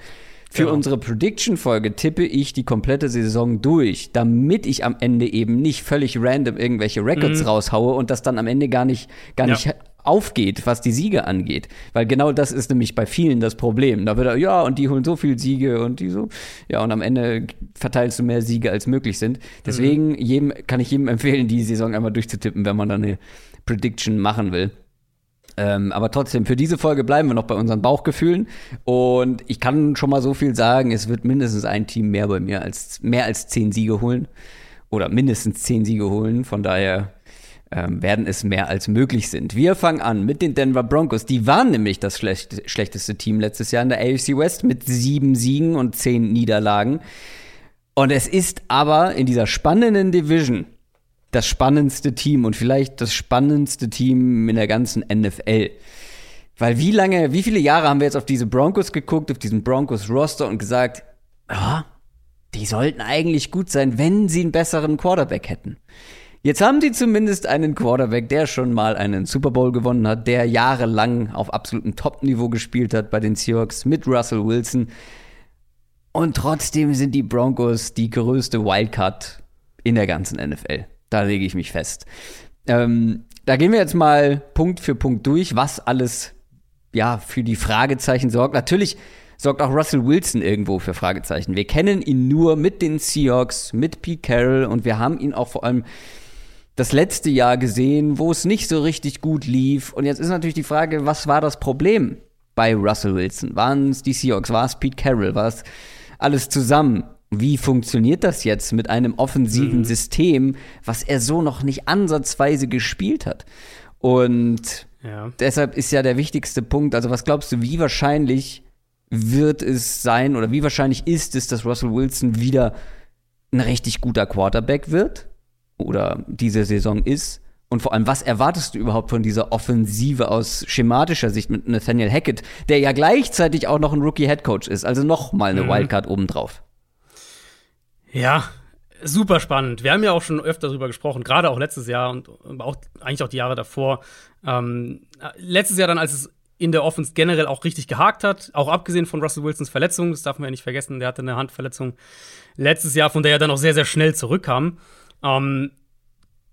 Für genau. unsere Prediction-Folge tippe ich die komplette Saison durch, damit ich am Ende eben nicht völlig random irgendwelche Records mhm. raushaue und das dann am Ende gar nicht, gar ja. nicht aufgeht, was die Siege angeht. Weil genau das ist nämlich bei vielen das Problem. Da wird er, ja, und die holen so viel Siege und die so, ja, und am Ende verteilst du mehr Siege, als möglich sind. Deswegen mhm. jedem, kann ich jedem empfehlen, die Saison einmal durchzutippen, wenn man dann eine Prediction machen will. Ähm, aber trotzdem, für diese Folge bleiben wir noch bei unseren Bauchgefühlen. Und ich kann schon mal so viel sagen, es wird mindestens ein Team mehr bei mir als mehr als zehn Siege holen. Oder mindestens zehn Siege holen. Von daher ähm, werden es mehr als möglich sind. Wir fangen an mit den Denver Broncos. Die waren nämlich das schlecht, schlechteste Team letztes Jahr in der AFC West mit sieben Siegen und zehn Niederlagen. Und es ist aber in dieser spannenden Division das spannendste Team und vielleicht das spannendste Team in der ganzen NFL. Weil wie lange, wie viele Jahre haben wir jetzt auf diese Broncos geguckt, auf diesen Broncos-Roster und gesagt, ja, die sollten eigentlich gut sein, wenn sie einen besseren Quarterback hätten. Jetzt haben sie zumindest einen Quarterback, der schon mal einen Super Bowl gewonnen hat, der jahrelang auf absolutem Top-Niveau gespielt hat bei den Seahawks mit Russell Wilson. Und trotzdem sind die Broncos die größte Wildcard in der ganzen NFL. Da lege ich mich fest. Ähm, da gehen wir jetzt mal Punkt für Punkt durch, was alles ja für die Fragezeichen sorgt. Natürlich sorgt auch Russell Wilson irgendwo für Fragezeichen. Wir kennen ihn nur mit den Seahawks, mit Pete Carroll und wir haben ihn auch vor allem das letzte Jahr gesehen, wo es nicht so richtig gut lief. Und jetzt ist natürlich die Frage, was war das Problem bei Russell Wilson? Waren es die Seahawks? War es Pete Carroll? War es alles zusammen? Wie funktioniert das jetzt mit einem offensiven mhm. System, was er so noch nicht ansatzweise gespielt hat? Und ja. deshalb ist ja der wichtigste Punkt, also was glaubst du, wie wahrscheinlich wird es sein oder wie wahrscheinlich ist es, dass Russell Wilson wieder ein richtig guter Quarterback wird oder diese Saison ist? Und vor allem, was erwartest du überhaupt von dieser Offensive aus schematischer Sicht mit Nathaniel Hackett, der ja gleichzeitig auch noch ein Rookie-Headcoach ist, also noch mal eine mhm. Wildcard obendrauf? Ja, super spannend. Wir haben ja auch schon öfter darüber gesprochen, gerade auch letztes Jahr und auch eigentlich auch die Jahre davor. Ähm, letztes Jahr dann, als es in der Offense generell auch richtig gehakt hat, auch abgesehen von Russell Wilsons Verletzung, das darf man ja nicht vergessen, der hatte eine Handverletzung letztes Jahr, von der er dann auch sehr, sehr schnell zurückkam. Ähm,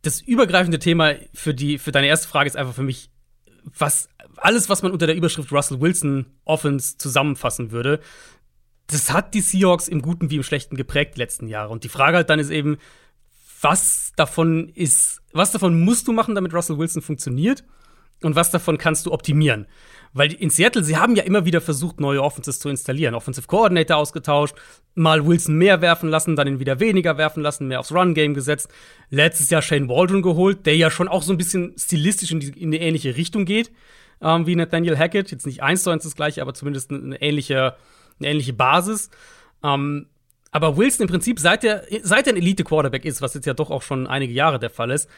das übergreifende Thema für, die, für deine erste Frage ist einfach für mich, was alles, was man unter der Überschrift Russell Wilson Offense zusammenfassen würde, das hat die Seahawks im Guten wie im Schlechten geprägt die letzten Jahre. Und die Frage halt dann ist eben, was davon ist, was davon musst du machen, damit Russell Wilson funktioniert? Und was davon kannst du optimieren? Weil in Seattle, sie haben ja immer wieder versucht, neue Offenses zu installieren. Offensive Coordinator ausgetauscht, mal Wilson mehr werfen lassen, dann ihn wieder weniger werfen lassen, mehr aufs Run-Game gesetzt. Letztes Jahr Shane Waldron geholt, der ja schon auch so ein bisschen stilistisch in, die, in eine ähnliche Richtung geht ähm, wie Nathaniel Hackett. Jetzt nicht eins zu eins das gleiche, aber zumindest eine ähnliche, eine ähnliche Basis. Ähm, aber Wilson im Prinzip, seit er, seit er ein Elite-Quarterback ist, was jetzt ja doch auch schon einige Jahre der Fall ist,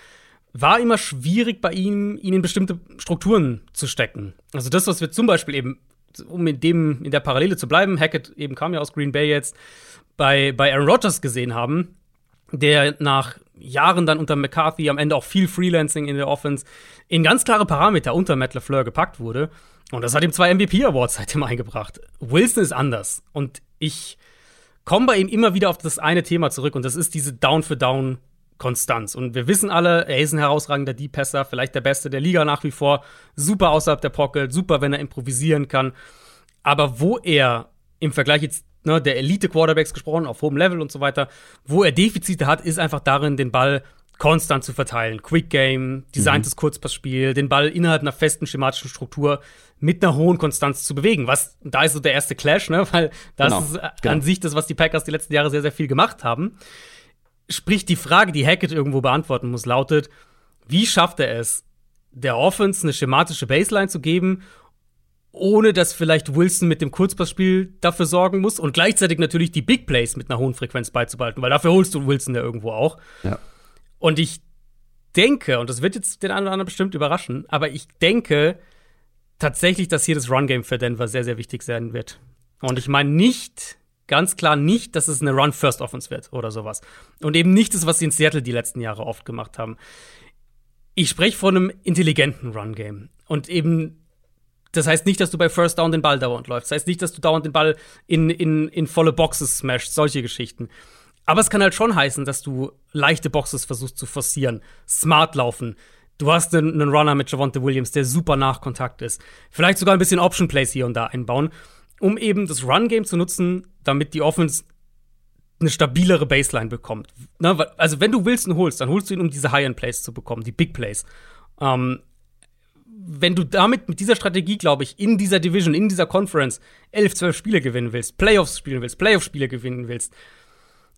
war immer schwierig bei ihm, ihn in bestimmte Strukturen zu stecken. Also das, was wir zum Beispiel eben, um in dem, in der Parallele zu bleiben, Hackett eben kam ja aus Green Bay jetzt, bei, bei Aaron Rodgers gesehen haben, der nach Jahren dann unter McCarthy am Ende auch viel Freelancing in der Offense in ganz klare Parameter unter Matt LaFleur gepackt wurde. Und das hat ihm zwei MVP-Awards (laughs) seitdem eingebracht. Wilson ist anders. Und ich komme bei ihm immer wieder auf das eine Thema zurück. Und das ist diese Down-für-Down Konstanz. Und wir wissen alle, er ist ein herausragender Deep-Passer, vielleicht der Beste der Liga nach wie vor. Super außerhalb der Pocket, super, wenn er improvisieren kann. Aber wo er im Vergleich jetzt ne, der Elite-Quarterbacks gesprochen, auf hohem Level und so weiter, wo er Defizite hat, ist einfach darin, den Ball konstant zu verteilen. Quick Game, designtes mhm. Kurzpassspiel, den Ball innerhalb einer festen schematischen Struktur mit einer hohen Konstanz zu bewegen. Was, da ist so der erste Clash, ne, (laughs) weil das genau. ist äh, genau. an sich das, was die Packers die letzten Jahre sehr, sehr viel gemacht haben. Sprich, die Frage, die Hackett irgendwo beantworten muss, lautet, wie schafft er es, der Offense eine schematische Baseline zu geben, ohne dass vielleicht Wilson mit dem Kurzpassspiel dafür sorgen muss und gleichzeitig natürlich die Big Plays mit einer hohen Frequenz beizubehalten, weil dafür holst du Wilson ja irgendwo auch. Ja. Und ich denke, und das wird jetzt den einen oder anderen bestimmt überraschen, aber ich denke tatsächlich, dass hier das Run-Game für Denver sehr, sehr wichtig sein wird. Und ich meine nicht ganz klar nicht, dass es eine Run-First-Offense wird oder sowas. Und eben nicht das, was sie in Seattle die letzten Jahre oft gemacht haben. Ich spreche von einem intelligenten Run-Game. Und eben, das heißt nicht, dass du bei First Down den Ball dauernd läufst. Das heißt nicht, dass du dauernd den Ball in, in, in volle Boxes smashst, solche Geschichten. Aber es kann halt schon heißen, dass du leichte Boxes versuchst zu forcieren, smart laufen. Du hast einen, Runner mit Javonte Williams, der super nach Kontakt ist. Vielleicht sogar ein bisschen Option Plays hier und da einbauen um eben das Run-Game zu nutzen, damit die Offense eine stabilere Baseline bekommt. Na, also, wenn du Wilson holst, dann holst du ihn, um diese High-End-Plays zu bekommen, die Big Plays. Ähm, wenn du damit mit dieser Strategie, glaube ich, in dieser Division, in dieser Conference 11, 12 Spiele gewinnen willst, Playoffs spielen willst, Playoff-Spiele gewinnen willst,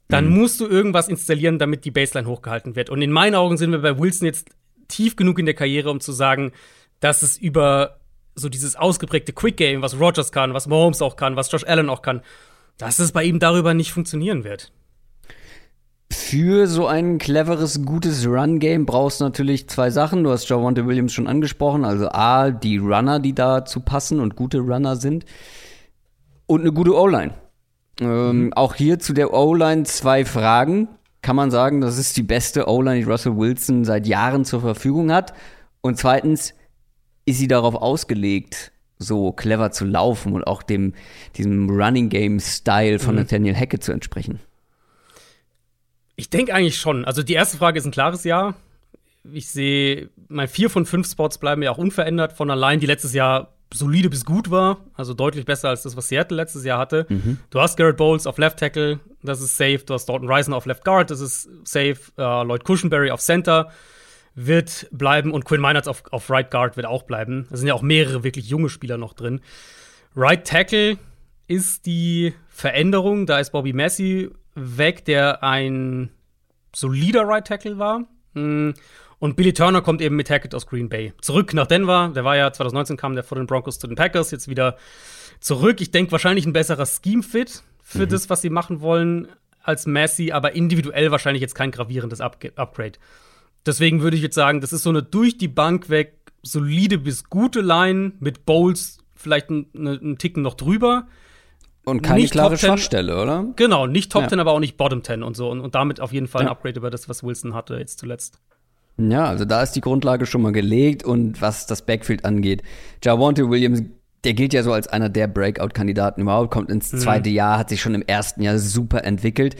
dann mhm. musst du irgendwas installieren, damit die Baseline hochgehalten wird. Und in meinen Augen sind wir bei Wilson jetzt tief genug in der Karriere, um zu sagen, dass es über so dieses ausgeprägte Quick Game, was Rogers kann, was Mahomes auch kann, was Josh Allen auch kann, dass es bei ihm darüber nicht funktionieren wird. Für so ein cleveres, gutes Run-Game brauchst du natürlich zwei Sachen. Du hast Javante Williams schon angesprochen. Also A, die Runner, die dazu passen und gute Runner sind. Und eine gute O-Line. Ähm, mhm. Auch hier zu der O-Line zwei Fragen. Kann man sagen, das ist die beste O-Line, die Russell Wilson seit Jahren zur Verfügung hat. Und zweitens, ist sie darauf ausgelegt, so clever zu laufen und auch dem, diesem Running Game Style von mhm. Nathaniel Hackett zu entsprechen? Ich denke eigentlich schon. Also die erste Frage ist ein klares Ja. Ich sehe, mein vier von fünf Spots bleiben ja auch unverändert von allein, die letztes Jahr solide bis gut war, also deutlich besser als das, was Seattle letztes Jahr hatte. Mhm. Du hast Garrett Bowles auf Left Tackle, das ist safe. Du hast Dalton Reisner auf Left Guard, das ist safe. Uh, Lloyd Cushenberry auf Center, wird bleiben und Quinn Meinerts auf, auf Right Guard wird auch bleiben. Da sind ja auch mehrere wirklich junge Spieler noch drin. Right Tackle ist die Veränderung. Da ist Bobby Messi weg, der ein solider Right Tackle war. Mm, und Billy Turner kommt eben mit Hackett aus Green Bay. Zurück nach Denver. Der war ja 2019 kam der vor den Broncos zu den Packers. Jetzt wieder zurück. Ich denke wahrscheinlich ein besserer Scheme-Fit für mhm. das, was sie machen wollen als Messi, aber individuell wahrscheinlich jetzt kein gravierendes Up Upgrade. Deswegen würde ich jetzt sagen, das ist so eine durch die Bank weg solide bis gute Line mit Bowls vielleicht einen Ticken noch drüber. Und keine nicht klare Schwachstelle, oder? Genau, nicht Top ja. 10, aber auch nicht Bottom 10 und so. Und, und damit auf jeden Fall ja. ein Upgrade über das, was Wilson hatte jetzt zuletzt. Ja, also da ist die Grundlage schon mal gelegt und was das Backfield angeht, Javonte Williams, der gilt ja so als einer der Breakout-Kandidaten überhaupt, kommt ins mhm. zweite mhm. Jahr, hat sich schon im ersten Jahr super entwickelt.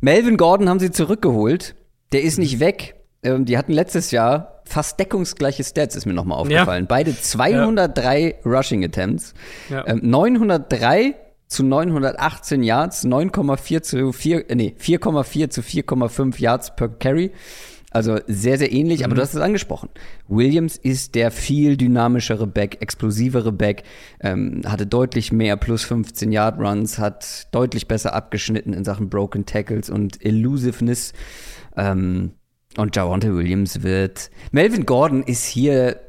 Melvin Gordon haben sie zurückgeholt, der ist nicht weg. Ähm, die hatten letztes Jahr fast deckungsgleiche Stats, ist mir nochmal aufgefallen. Ja. Beide 203 ja. Rushing Attempts, ja. ähm, 903 zu 918 Yards, 9,4 zu 4, äh, nee, 4,4 zu 4,5 Yards per Carry. Also sehr, sehr ähnlich, mhm. aber du hast es angesprochen. Williams ist der viel dynamischere Back, explosivere Back, ähm, hatte deutlich mehr plus 15 Yard Runs, hat deutlich besser abgeschnitten in Sachen Broken Tackles und Elusiveness. Ähm, und Javonte Williams wird. Melvin Gordon ist hier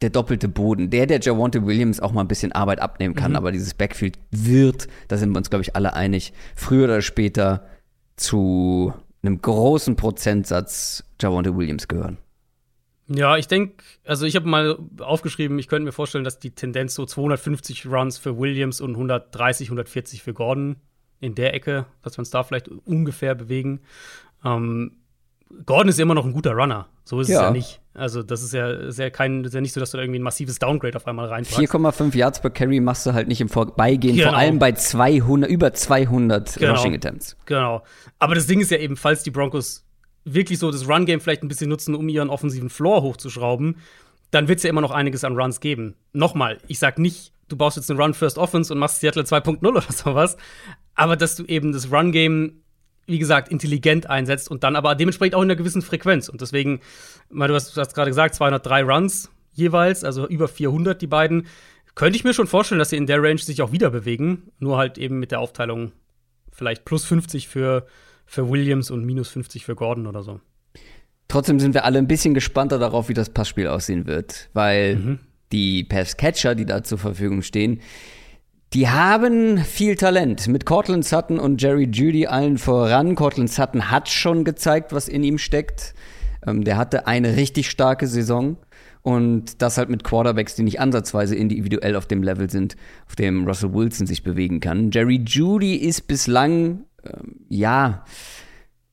der doppelte Boden. Der, der Javonte Williams auch mal ein bisschen Arbeit abnehmen kann, mhm. aber dieses Backfield wird, da sind wir uns, glaube ich, alle einig, früher oder später zu einem großen Prozentsatz Javonte Williams gehören. Ja, ich denke, also ich habe mal aufgeschrieben, ich könnte mir vorstellen, dass die Tendenz so 250 Runs für Williams und 130, 140 für Gordon in der Ecke, dass wir uns da vielleicht ungefähr bewegen. Ähm, Gordon ist immer noch ein guter Runner. So ist ja. es ja nicht. Also, das ist ja, ist ja kein, ist ja nicht so, dass du da irgendwie ein massives Downgrade auf einmal reinpackst. 4,5 Yards per Carry machst du halt nicht im Vorbeigehen, genau. vor allem bei 200, über 200 genau. Rushing Attempts. Genau. Aber das Ding ist ja eben, falls die Broncos wirklich so das Run-Game vielleicht ein bisschen nutzen, um ihren offensiven Floor hochzuschrauben, dann wird es ja immer noch einiges an Runs geben. Nochmal, ich sag nicht, du baust jetzt eine Run-First-Offense und machst Seattle 2.0 oder (laughs) sowas, aber dass du eben das Run-Game wie gesagt, intelligent einsetzt und dann aber dementsprechend auch in einer gewissen Frequenz. Und deswegen, du hast, hast gerade gesagt, 203 Runs jeweils, also über 400 die beiden. Könnte ich mir schon vorstellen, dass sie in der Range sich auch wieder bewegen, nur halt eben mit der Aufteilung vielleicht plus 50 für, für Williams und minus 50 für Gordon oder so. Trotzdem sind wir alle ein bisschen gespannter darauf, wie das Passspiel aussehen wird, weil mhm. die Pass-Catcher, die da zur Verfügung stehen, die haben viel Talent. Mit Cortland Sutton und Jerry Judy allen voran. Cortland Sutton hat schon gezeigt, was in ihm steckt. Ähm, der hatte eine richtig starke Saison. Und das halt mit Quarterbacks, die nicht ansatzweise individuell auf dem Level sind, auf dem Russell Wilson sich bewegen kann. Jerry Judy ist bislang, ähm, ja,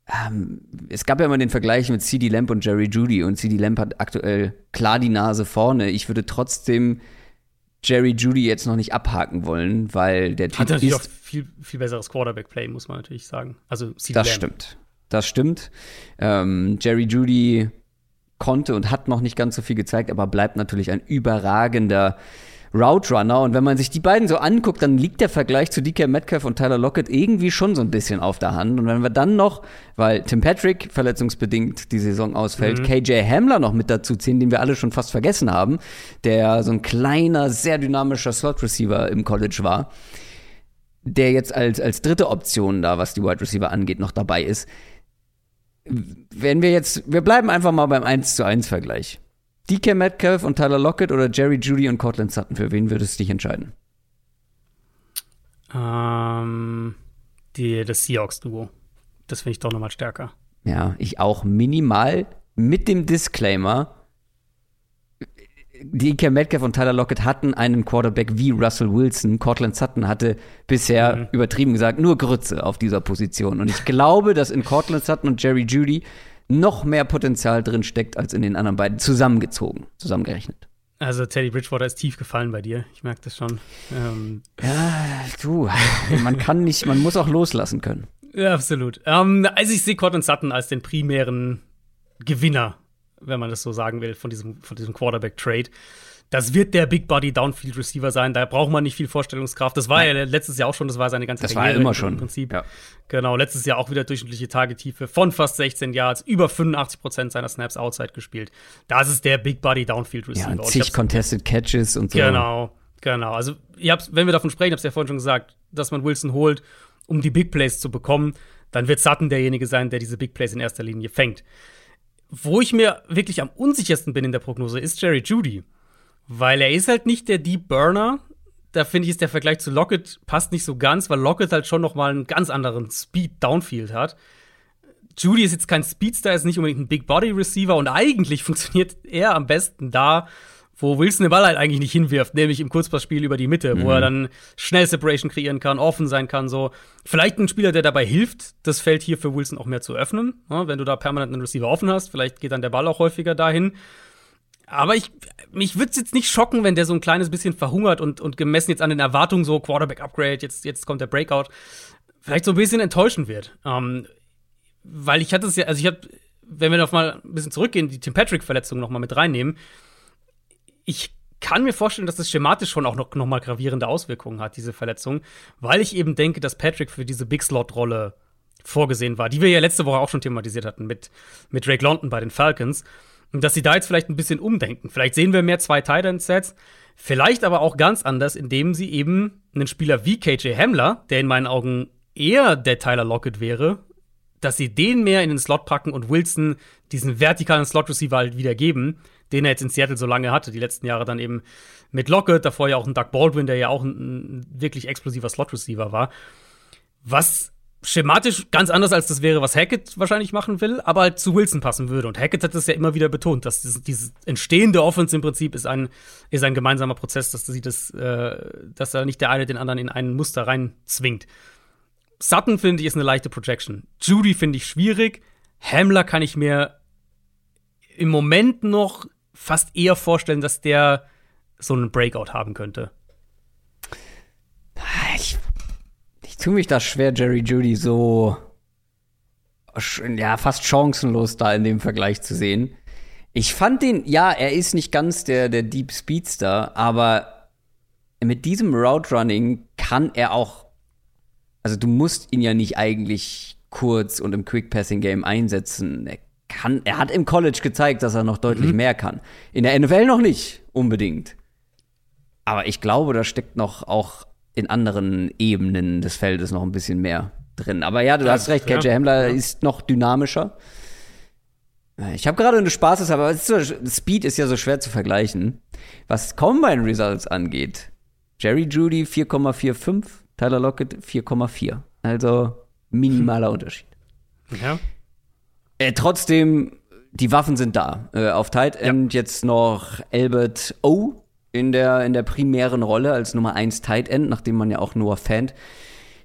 ähm, es gab ja immer den Vergleich mit CD Lamp und Jerry Judy. Und CD Lamp hat aktuell klar die Nase vorne. Ich würde trotzdem Jerry Judy jetzt noch nicht abhaken wollen, weil der Typ Hat natürlich auch viel, viel besseres Quarterback-Play, muss man natürlich sagen. Also das Lamb. stimmt. Das stimmt. Ähm, Jerry Judy konnte und hat noch nicht ganz so viel gezeigt, aber bleibt natürlich ein überragender Route Runner. Und wenn man sich die beiden so anguckt, dann liegt der Vergleich zu DK Metcalf und Tyler Lockett irgendwie schon so ein bisschen auf der Hand. Und wenn wir dann noch, weil Tim Patrick verletzungsbedingt die Saison ausfällt, mhm. KJ Hamler noch mit dazu ziehen, den wir alle schon fast vergessen haben, der so ein kleiner, sehr dynamischer Slot Receiver im College war, der jetzt als, als dritte Option da, was die Wide Receiver angeht, noch dabei ist. Wenn wir jetzt, wir bleiben einfach mal beim 1 zu 1 Vergleich. DK Metcalf und Tyler Lockett oder Jerry Judy und Cortland Sutton? Für wen würdest du dich entscheiden? Ähm, die, das Seahawks-Duo. Das finde ich doch nochmal stärker. Ja, ich auch minimal mit dem Disclaimer. DK Metcalf und Tyler Lockett hatten einen Quarterback wie Russell Wilson. Cortland Sutton hatte bisher, mhm. übertrieben gesagt, nur Grütze auf dieser Position. Und ich glaube, dass in Cortland Sutton und Jerry Judy noch mehr Potenzial drin steckt als in den anderen beiden zusammengezogen, zusammengerechnet. Also Teddy Bridgewater ist tief gefallen bei dir. Ich merke das schon. Ähm. Ja, du, man kann nicht, man muss auch loslassen können. Ja, absolut. Ähm, also ich sehe Cortland Sutton als den primären Gewinner, wenn man das so sagen will, von diesem, von diesem Quarterback-Trade das wird der Big Body Downfield Receiver sein. Da braucht man nicht viel Vorstellungskraft. Das war Nein. ja letztes Jahr auch schon, das war seine ganze das Karriere war immer schon. im Prinzip. Ja. Genau, letztes Jahr auch wieder durchschnittliche Tagetiefe von fast 16 Yards, über 85 Prozent seiner Snaps outside gespielt. Das ist der Big Body Downfield Receiver. Ja, und zig Contested Catches und so. Genau, genau. Also, wenn wir davon sprechen, ich hab's ja vorhin schon gesagt, dass man Wilson holt, um die Big Plays zu bekommen dann wird Sutton derjenige sein, der diese Big Plays in erster Linie fängt. Wo ich mir wirklich am unsichersten bin in der Prognose, ist Jerry Judy. Weil er ist halt nicht der Deep Burner. Da finde ich, ist der Vergleich zu Lockett passt nicht so ganz, weil Lockett halt schon noch mal einen ganz anderen Speed Downfield hat. Judy ist jetzt kein Speedster, ist nicht unbedingt ein Big Body Receiver und eigentlich (laughs) funktioniert er am besten da, wo Wilson den Ball halt eigentlich nicht hinwirft, nämlich im Kurzpassspiel über die Mitte, mhm. wo er dann schnell Separation kreieren kann, offen sein kann, so. Vielleicht ein Spieler, der dabei hilft, das Feld hier für Wilson auch mehr zu öffnen. Ja, wenn du da permanent einen Receiver offen hast, vielleicht geht dann der Ball auch häufiger dahin. Aber ich, mich würde es jetzt nicht schocken, wenn der so ein kleines bisschen verhungert und, und gemessen jetzt an den Erwartungen so Quarterback-Upgrade, jetzt, jetzt kommt der Breakout, vielleicht so ein bisschen enttäuschen wird. Ähm, weil ich hatte es ja, also ich habe, wenn wir noch mal ein bisschen zurückgehen, die Tim Patrick-Verletzung noch mal mit reinnehmen, ich kann mir vorstellen, dass das schematisch schon auch noch, noch mal gravierende Auswirkungen hat, diese Verletzung, weil ich eben denke, dass Patrick für diese Big Slot-Rolle vorgesehen war, die wir ja letzte Woche auch schon thematisiert hatten mit, mit Drake London bei den Falcons. Und dass sie da jetzt vielleicht ein bisschen umdenken. Vielleicht sehen wir mehr zwei Titan-Sets, vielleicht aber auch ganz anders, indem sie eben einen Spieler wie KJ Hamler, der in meinen Augen eher der Tyler Lockett wäre, dass sie den mehr in den Slot packen und Wilson diesen vertikalen Slot-Receiver halt wieder geben, den er jetzt in Seattle so lange hatte, die letzten Jahre dann eben mit Lockett, davor ja auch ein Doug Baldwin, der ja auch ein, ein wirklich explosiver Slot-Receiver war. Was schematisch ganz anders als das wäre, was Hackett wahrscheinlich machen will, aber halt zu Wilson passen würde. Und Hackett hat das ja immer wieder betont, dass dieses, dieses entstehende Offense im Prinzip ist ein, ist ein gemeinsamer Prozess, dass sie das, äh, dass da nicht der eine den anderen in ein Muster reinzwingt. Sutton finde ich ist eine leichte Projection. Judy finde ich schwierig. Hamler kann ich mir im Moment noch fast eher vorstellen, dass der so einen Breakout haben könnte. Ich ich tue mich da schwer, Jerry Judy so ja, fast chancenlos da in dem Vergleich zu sehen. Ich fand den, ja, er ist nicht ganz der, der Deep Speedster, aber mit diesem Route Running kann er auch, also du musst ihn ja nicht eigentlich kurz und im Quick Passing Game einsetzen. Er kann, er hat im College gezeigt, dass er noch deutlich mhm. mehr kann. In der NFL noch nicht unbedingt. Aber ich glaube, da steckt noch auch in anderen Ebenen des Feldes noch ein bisschen mehr drin. Aber ja, du ja, hast recht, KJ ja, Hamler ja. ist noch dynamischer. Ich habe gerade eine Spaß, aber so, Speed ist ja so schwer zu vergleichen. Was Combine Results angeht, Jerry Judy 4,45, Tyler Lockett 4,4. Also minimaler hm. Unterschied. Ja. Äh, trotzdem, die Waffen sind da. Äh, auf Tight End jetzt noch Albert O, in der, in der primären Rolle als Nummer 1 Tight End, nachdem man ja auch Noah Fant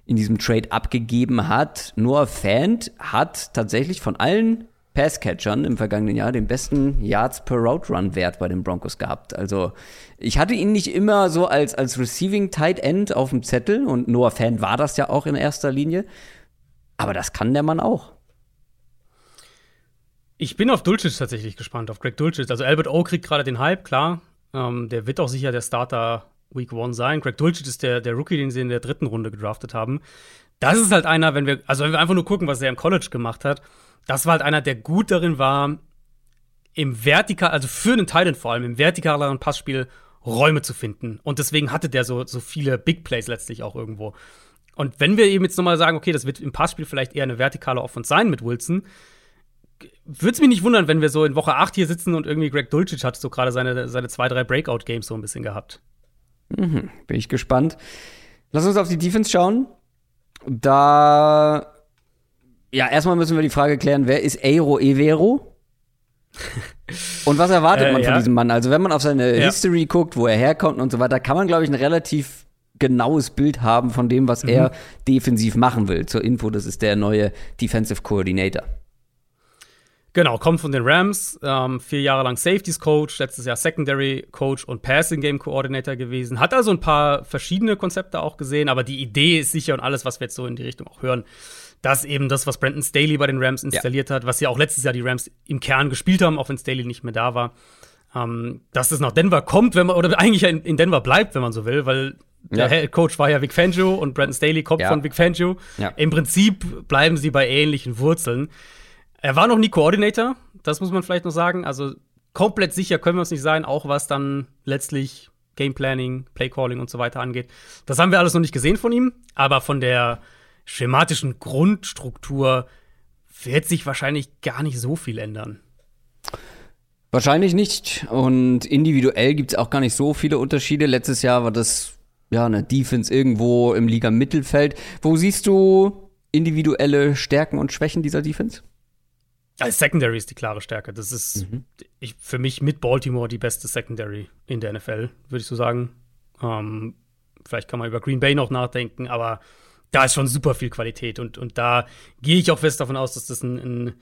in diesem Trade abgegeben hat. Noah Fant hat tatsächlich von allen Passcatchern im vergangenen Jahr den besten Yards per Route Run Wert bei den Broncos gehabt. Also ich hatte ihn nicht immer so als, als Receiving Tight End auf dem Zettel und Noah Fant war das ja auch in erster Linie. Aber das kann der Mann auch. Ich bin auf Dulcich tatsächlich gespannt, auf Greg Dulcich. Also Albert O kriegt gerade den Hype, klar. Ähm, der wird auch sicher der Starter Week One sein. Greg Dulcich ist der, der Rookie, den sie in der dritten Runde gedraftet haben. Das ist halt einer, wenn wir, also wenn wir einfach nur gucken, was er im College gemacht hat, das war halt einer, der gut darin war, im Vertikal, also für den Titan vor allem, im vertikaleren Passspiel Räume zu finden. Und deswegen hatte der so, so viele Big Plays letztlich auch irgendwo. Und wenn wir eben jetzt nochmal sagen, okay, das wird im Passspiel vielleicht eher eine vertikale Offense sein mit Wilson, würde es mich nicht wundern, wenn wir so in Woche 8 hier sitzen und irgendwie Greg Dulcich hat so gerade seine, seine zwei, drei Breakout-Games so ein bisschen gehabt. Mhm, bin ich gespannt. Lass uns auf die Defense schauen. Da, ja, erstmal müssen wir die Frage klären, wer ist Eiro Evero? und was erwartet (laughs) äh, man von ja. diesem Mann? Also, wenn man auf seine ja. History guckt, wo er herkommt und so weiter, kann man, glaube ich, ein relativ genaues Bild haben von dem, was mhm. er defensiv machen will. Zur Info, das ist der neue Defensive Coordinator. Genau, kommt von den Rams, ähm, vier Jahre lang Safeties Coach, letztes Jahr Secondary Coach und Passing Game Coordinator gewesen. Hat also ein paar verschiedene Konzepte auch gesehen, aber die Idee ist sicher und alles, was wir jetzt so in die Richtung auch hören, dass eben das, was Brandon Staley bei den Rams installiert ja. hat, was ja auch letztes Jahr die Rams im Kern gespielt haben, auch wenn Staley nicht mehr da war, ähm, dass es nach Denver kommt, wenn man, oder eigentlich in, in Denver bleibt, wenn man so will, weil der Head Coach war ja Vic Fangio und Brandon Staley kommt ja. von Vic Fangio. Ja. Im Prinzip bleiben sie bei ähnlichen Wurzeln. Er war noch nie Coordinator, das muss man vielleicht noch sagen. Also komplett sicher können wir uns nicht sein, auch was dann letztlich Game Planning, Play Calling und so weiter angeht. Das haben wir alles noch nicht gesehen von ihm, aber von der schematischen Grundstruktur wird sich wahrscheinlich gar nicht so viel ändern. Wahrscheinlich nicht. Und individuell gibt es auch gar nicht so viele Unterschiede. Letztes Jahr war das ja eine Defense irgendwo im Liga-Mittelfeld. Wo siehst du individuelle Stärken und Schwächen dieser Defense? Als Secondary ist die klare Stärke. Das ist mhm. ich, für mich mit Baltimore die beste Secondary in der NFL, würde ich so sagen. Ähm, vielleicht kann man über Green Bay noch nachdenken, aber da ist schon super viel Qualität und, und da gehe ich auch fest davon aus, dass das ein, ein,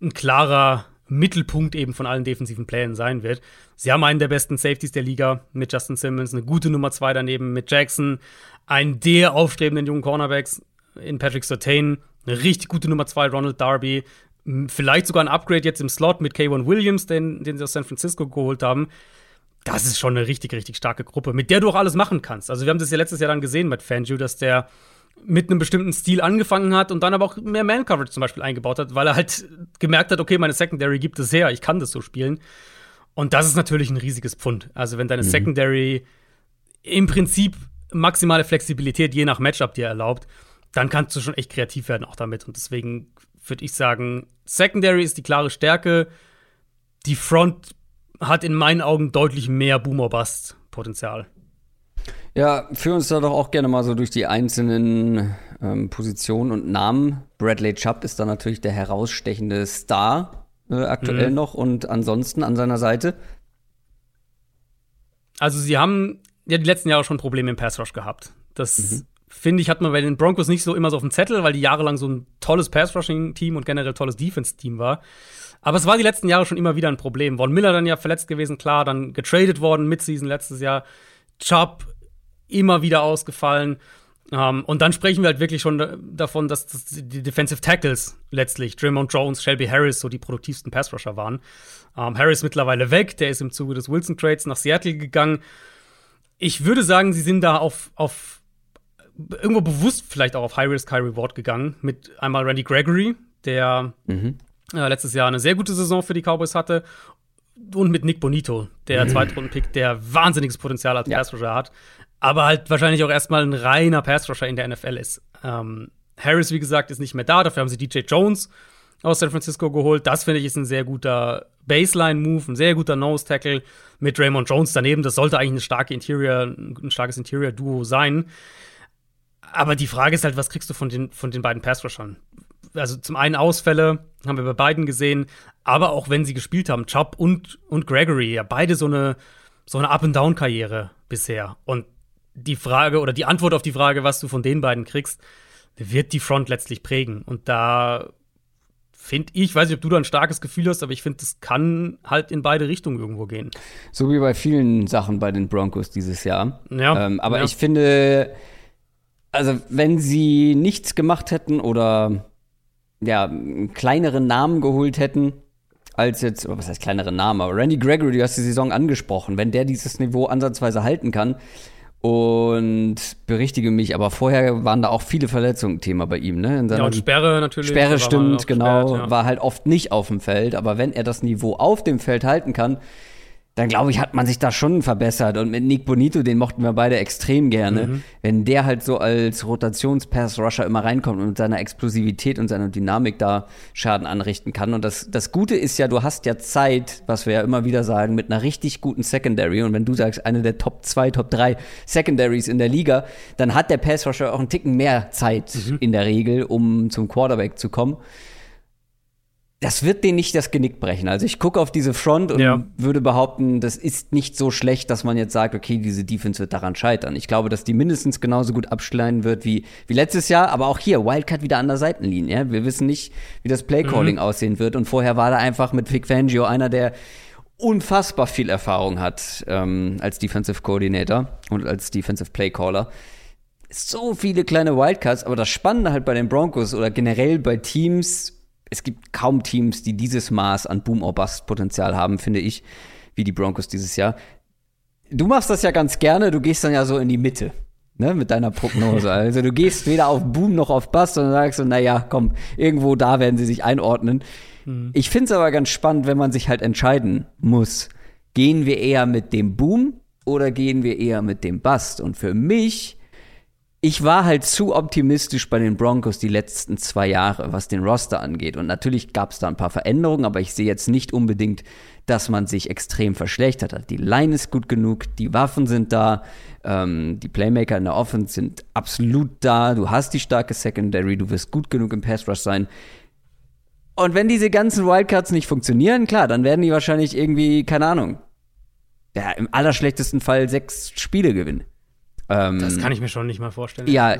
ein klarer Mittelpunkt eben von allen defensiven Plänen sein wird. Sie haben einen der besten Safeties der Liga mit Justin Simmons, eine gute Nummer zwei daneben mit Jackson, einen der aufstrebenden jungen Cornerbacks in Patrick Sertain, eine richtig gute Nummer zwei Ronald Darby, vielleicht sogar ein Upgrade jetzt im Slot mit K1 Williams, den, den sie aus San Francisco geholt haben. Das ist schon eine richtig, richtig starke Gruppe, mit der du auch alles machen kannst. Also wir haben das ja letztes Jahr dann gesehen mit Fangio, dass der mit einem bestimmten Stil angefangen hat und dann aber auch mehr Man-Coverage zum Beispiel eingebaut hat, weil er halt gemerkt hat, okay, meine Secondary gibt es her, ich kann das so spielen. Und das ist natürlich ein riesiges Pfund. Also wenn deine mhm. Secondary im Prinzip maximale Flexibilität je nach Matchup dir erlaubt, dann kannst du schon echt kreativ werden auch damit. Und deswegen würde ich sagen, Secondary ist die klare Stärke. Die Front hat in meinen Augen deutlich mehr Boomer-Bust-Potenzial. Ja, führ uns da doch auch gerne mal so durch die einzelnen ähm, Positionen und Namen. Bradley Chubb ist da natürlich der herausstechende Star äh, aktuell mhm. noch und ansonsten an seiner Seite. Also sie haben ja die letzten Jahre schon Probleme im Pass Rush gehabt. Das mhm. Finde ich hat man bei den Broncos nicht so immer so auf dem Zettel, weil die jahrelang so ein tolles Pass Rushing Team und generell tolles Defense Team war. Aber es war die letzten Jahre schon immer wieder ein Problem. Von Miller dann ja verletzt gewesen, klar, dann getradet worden, Midseason letztes Jahr. Chubb immer wieder ausgefallen. Um, ähm, und dann sprechen wir halt wirklich schon davon, dass, dass, die Defensive Tackles letztlich, Draymond Jones, Shelby Harris, so die produktivsten Passrusher waren. Um, ähm, Harris mittlerweile weg, der ist im Zuge des Wilson-Trades nach Seattle gegangen. Ich würde sagen, sie sind da auf, auf irgendwo bewusst vielleicht auch auf High Risk, High Reward gegangen. Mit einmal Randy Gregory, der mhm. äh, letztes Jahr eine sehr gute Saison für die Cowboys hatte. Und mit Nick Bonito, der mhm. Zweitrunden-Pick, der wahnsinniges Potenzial als ja. Passrusher hat aber halt wahrscheinlich auch erstmal ein reiner Pass-Rusher in der NFL ist. Ähm, Harris, wie gesagt, ist nicht mehr da. Dafür haben sie DJ Jones aus San Francisco geholt. Das finde ich ist ein sehr guter Baseline-Move, ein sehr guter Nose-Tackle mit Raymond Jones daneben. Das sollte eigentlich eine starke Interior, ein starkes Interior-Duo sein. Aber die Frage ist halt, was kriegst du von den, von den beiden Pass-Rushern? Also zum einen Ausfälle, haben wir bei beiden gesehen, aber auch wenn sie gespielt haben, Chubb und, und Gregory, ja, beide so eine, so eine Up-and-Down-Karriere bisher. Und die Frage oder die Antwort auf die Frage, was du von den beiden kriegst, wird die Front letztlich prägen. Und da finde ich, weiß nicht, ob du da ein starkes Gefühl hast, aber ich finde, das kann halt in beide Richtungen irgendwo gehen. So wie bei vielen Sachen bei den Broncos dieses Jahr. Ja. Ähm, aber ja. ich finde, also wenn sie nichts gemacht hätten oder ja, einen kleineren Namen geholt hätten, als jetzt, was heißt kleinere Namen, aber Randy Gregory, du hast die Saison angesprochen, wenn der dieses Niveau ansatzweise halten kann, und berichtige mich, aber vorher waren da auch viele Verletzungen Thema bei ihm, ne? ja, und Sperre natürlich. Sperre stimmt, genau. Gesperrt, ja. War halt oft nicht auf dem Feld, aber wenn er das Niveau auf dem Feld halten kann, dann glaube ich, hat man sich da schon verbessert. Und mit Nick Bonito, den mochten wir beide extrem gerne. Mhm. Wenn der halt so als Rotationspass-Rusher immer reinkommt und mit seiner Explosivität und seiner Dynamik da Schaden anrichten kann. Und das, das Gute ist ja, du hast ja Zeit, was wir ja immer wieder sagen, mit einer richtig guten Secondary. Und wenn du sagst, eine der Top 2, Top 3 Secondaries in der Liga, dann hat der Pass-Rusher auch einen Ticken mehr Zeit mhm. in der Regel, um zum Quarterback zu kommen das wird denen nicht das Genick brechen. Also ich gucke auf diese Front und ja. würde behaupten, das ist nicht so schlecht, dass man jetzt sagt, okay, diese Defense wird daran scheitern. Ich glaube, dass die mindestens genauso gut abschneiden wird wie, wie letztes Jahr, aber auch hier, Wildcat wieder an der Seitenlinie. Ja? Wir wissen nicht, wie das Playcalling mhm. aussehen wird. Und vorher war da einfach mit Vic Fangio einer, der unfassbar viel Erfahrung hat ähm, als Defensive Coordinator und als Defensive Playcaller so viele kleine Wildcards, aber das Spannende halt bei den Broncos oder generell bei Teams, es gibt kaum Teams, die dieses Maß an Boom- or Bust-Potenzial haben, finde ich, wie die Broncos dieses Jahr. Du machst das ja ganz gerne, du gehst dann ja so in die Mitte. Ne, mit deiner Prognose. Also du gehst weder auf Boom noch auf Bust, sondern sagst so, naja, komm, irgendwo da werden sie sich einordnen. Mhm. Ich finde es aber ganz spannend, wenn man sich halt entscheiden muss. Gehen wir eher mit dem Boom oder gehen wir eher mit dem Bust? Und für mich ich war halt zu optimistisch bei den Broncos die letzten zwei Jahre, was den Roster angeht. Und natürlich gab es da ein paar Veränderungen, aber ich sehe jetzt nicht unbedingt, dass man sich extrem verschlechtert hat. Die Line ist gut genug, die Waffen sind da, ähm, die Playmaker in der Offense sind absolut da, du hast die starke Secondary, du wirst gut genug im Pass Rush sein. Und wenn diese ganzen Wildcards nicht funktionieren, klar, dann werden die wahrscheinlich irgendwie, keine Ahnung, ja, im allerschlechtesten Fall sechs Spiele gewinnen. Ähm, das kann ich mir schon nicht mal vorstellen. Ja,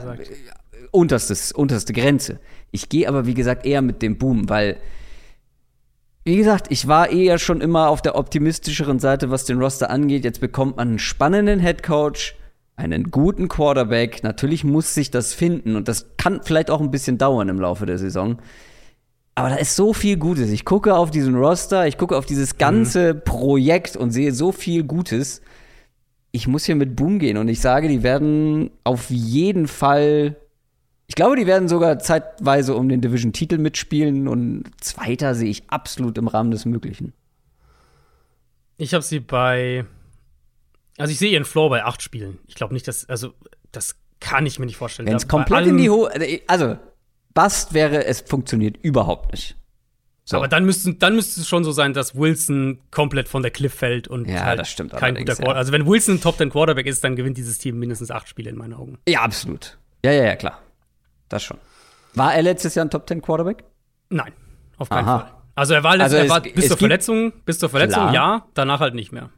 unterstes, unterste Grenze. Ich gehe aber, wie gesagt, eher mit dem Boom, weil, wie gesagt, ich war eher schon immer auf der optimistischeren Seite, was den Roster angeht. Jetzt bekommt man einen spannenden Headcoach, einen guten Quarterback. Natürlich muss sich das finden und das kann vielleicht auch ein bisschen dauern im Laufe der Saison. Aber da ist so viel Gutes. Ich gucke auf diesen Roster, ich gucke auf dieses ganze mhm. Projekt und sehe so viel Gutes. Ich muss hier mit Boom gehen und ich sage, die werden auf jeden Fall. Ich glaube, die werden sogar zeitweise um den Division-Titel mitspielen und Zweiter sehe ich absolut im Rahmen des Möglichen. Ich habe sie bei. Also, ich sehe ihren Floor bei acht Spielen. Ich glaube nicht, dass. Also, das kann ich mir nicht vorstellen. Wenn es komplett in die Hohe. Also, Bast wäre, es funktioniert überhaupt nicht. So. Aber dann müsste dann müsste es schon so sein, dass Wilson komplett von der Cliff fällt und ja, halt das stimmt kein guter Quarterback. Ja. Also wenn Wilson ein Top 10 Quarterback ist, dann gewinnt dieses Team mindestens acht Spiele in meinen Augen. Ja, absolut. Ja, ja, ja, klar. Das schon. War er letztes Jahr ein Top 10 Quarterback? Nein, auf keinen Aha. Fall. Also er war, letztes, also es, er war bis zur Verletzung, bis zur Verletzung, klar. ja, danach halt nicht mehr.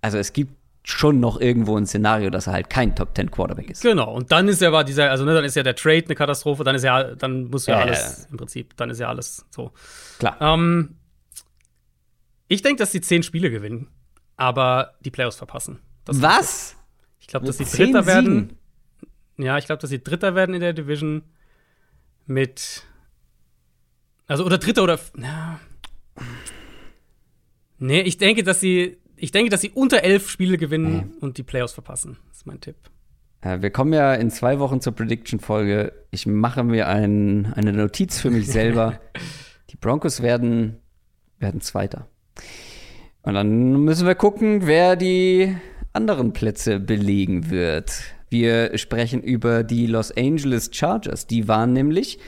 Also es gibt schon noch irgendwo ein Szenario, dass er halt kein Top 10 Quarterback ist. Genau, und dann ist ja aber dieser, also ne, dann ist ja der Trade eine Katastrophe, dann ist ja, dann muss ja, ja alles ja. im Prinzip, dann ist ja alles so. Klar. Ähm, ich denke, dass sie zehn Spiele gewinnen, aber die Playoffs verpassen. Das Was? Ich glaube, dass sie Dritter werden. Ja, ich glaube, dass sie Dritter werden in der Division mit. Also, oder Dritter oder. Ja. Nee, ich denke, dass sie ich denke, dass sie unter elf Spiele gewinnen und die Playoffs verpassen. Das ist mein Tipp. wir kommen ja in zwei Wochen zur Prediction-Folge. Ich mache mir ein, eine Notiz für mich selber. (laughs) die Broncos werden, werden Zweiter. Und dann müssen wir gucken, wer die anderen Plätze belegen wird. Wir sprechen über die Los Angeles Chargers. Die waren nämlich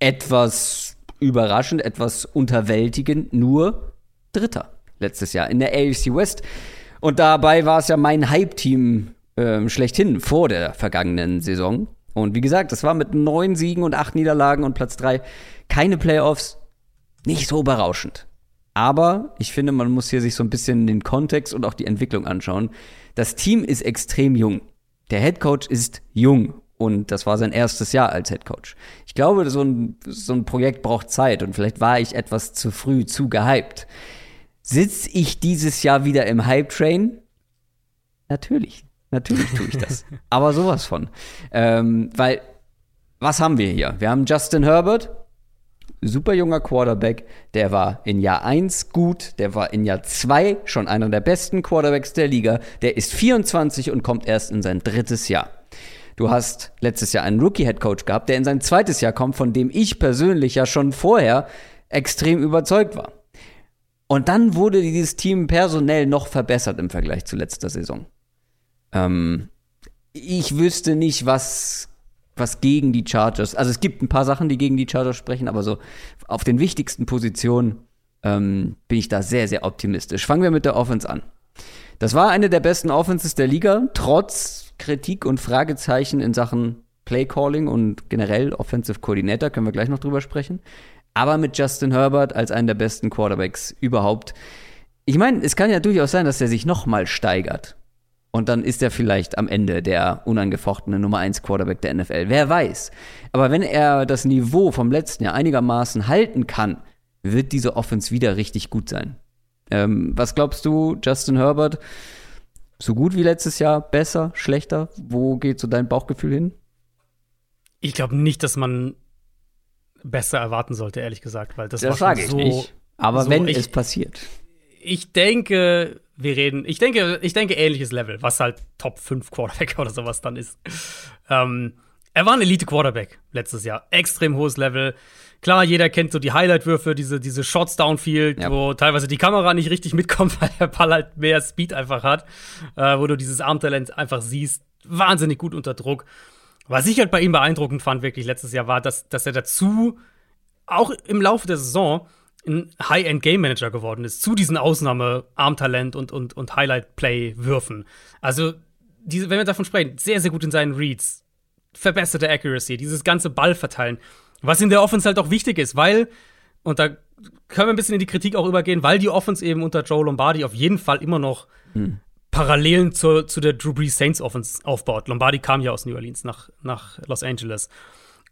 etwas überraschend, etwas unterwältigend, nur Dritter letztes Jahr in der AFC West. Und dabei war es ja mein Hype-Team äh, schlechthin vor der vergangenen Saison. Und wie gesagt, das war mit neun Siegen und acht Niederlagen und Platz drei keine Playoffs. Nicht so berauschend. Aber ich finde, man muss hier sich so ein bisschen den Kontext und auch die Entwicklung anschauen. Das Team ist extrem jung. Der Head Coach ist jung und das war sein erstes Jahr als Head Coach. Ich glaube, so ein, so ein Projekt braucht Zeit und vielleicht war ich etwas zu früh zu gehypt. Sitze ich dieses Jahr wieder im Hype-Train? Natürlich. Natürlich tue ich das. (laughs) Aber sowas von. Ähm, weil, was haben wir hier? Wir haben Justin Herbert, super junger Quarterback, der war in Jahr 1 gut, der war in Jahr 2 schon einer der besten Quarterbacks der Liga, der ist 24 und kommt erst in sein drittes Jahr. Du hast letztes Jahr einen Rookie-Head-Coach gehabt, der in sein zweites Jahr kommt, von dem ich persönlich ja schon vorher extrem überzeugt war. Und dann wurde dieses Team personell noch verbessert im Vergleich zu letzter Saison. Ähm, ich wüsste nicht, was, was gegen die Chargers. Also es gibt ein paar Sachen, die gegen die Chargers sprechen, aber so auf den wichtigsten Positionen ähm, bin ich da sehr, sehr optimistisch. Fangen wir mit der Offense an. Das war eine der besten Offenses der Liga, trotz Kritik und Fragezeichen in Sachen Play Calling und generell Offensive Coordinator, können wir gleich noch drüber sprechen aber mit Justin Herbert als einen der besten Quarterbacks überhaupt. Ich meine, es kann ja durchaus sein, dass er sich noch mal steigert. Und dann ist er vielleicht am Ende der unangefochtene Nummer 1 Quarterback der NFL. Wer weiß. Aber wenn er das Niveau vom letzten Jahr einigermaßen halten kann, wird diese Offense wieder richtig gut sein. Ähm, was glaubst du, Justin Herbert? So gut wie letztes Jahr? Besser? Schlechter? Wo geht so dein Bauchgefühl hin? Ich glaube nicht, dass man besser erwarten sollte, ehrlich gesagt, weil das, das war schon so. Nicht. Aber so, wenn ich, es passiert. Ich denke, wir reden, ich denke, ich denke ähnliches Level, was halt Top 5 Quarterback (laughs) oder sowas dann ist. Ähm, er war ein Elite Quarterback letztes Jahr, extrem hohes Level. Klar, jeder kennt so die Highlight-Würfe, diese, diese Shots downfield, ja. wo teilweise die Kamera nicht richtig mitkommt, (laughs) weil der Ball halt mehr Speed einfach hat, äh, wo du dieses Armtalent einfach siehst, wahnsinnig gut unter Druck Was ich halt bei ihm beeindruckend fand, wirklich letztes Jahr, war, dass, dass er dazu auch im Laufe der Saison ein High-End-Game-Manager geworden ist, zu diesen Ausnahme-Armtalent und, und, und Highlight-Play-Würfen. Also, diese, wenn wir davon sprechen, sehr, sehr gut in seinen Reads, verbesserte Accuracy, dieses ganze Ballverteilen, was in der Offense halt auch wichtig ist, weil, und da können wir ein bisschen in die Kritik auch übergehen, weil die Offense eben unter Joe Lombardi auf jeden Fall immer noch hm. Parallelen zur, zu der Drew Brees Saints Offense aufbaut. Lombardi kam ja aus New Orleans nach, nach Los Angeles.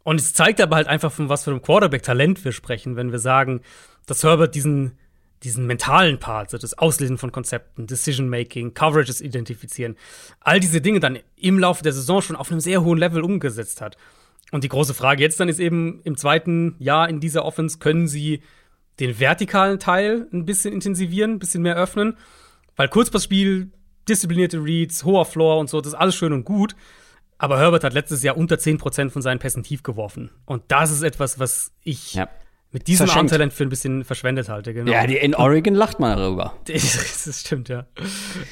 Und es zeigt aber halt einfach, von was für einem Quarterback-Talent wir sprechen, wenn wir sagen, dass Herbert diesen, diesen mentalen Part, also das Auslesen von Konzepten, Decision-Making, Coverages identifizieren, all diese Dinge dann im Laufe der Saison schon auf einem sehr hohen Level umgesetzt hat. Und die große Frage jetzt dann ist eben im zweiten Jahr in dieser Offense, können sie den vertikalen Teil ein bisschen intensivieren, ein bisschen mehr öffnen? Weil Kurzpassspiel, disziplinierte Reads, hoher Floor und so, das ist alles schön und gut. Aber Herbert hat letztes Jahr unter 10% von seinen Pässen tief geworfen. Und das ist etwas, was ich ja mit diesem Armtalent für ein bisschen verschwendet halte. Genau. Ja, die in Oregon lacht man darüber. (laughs) das stimmt, ja.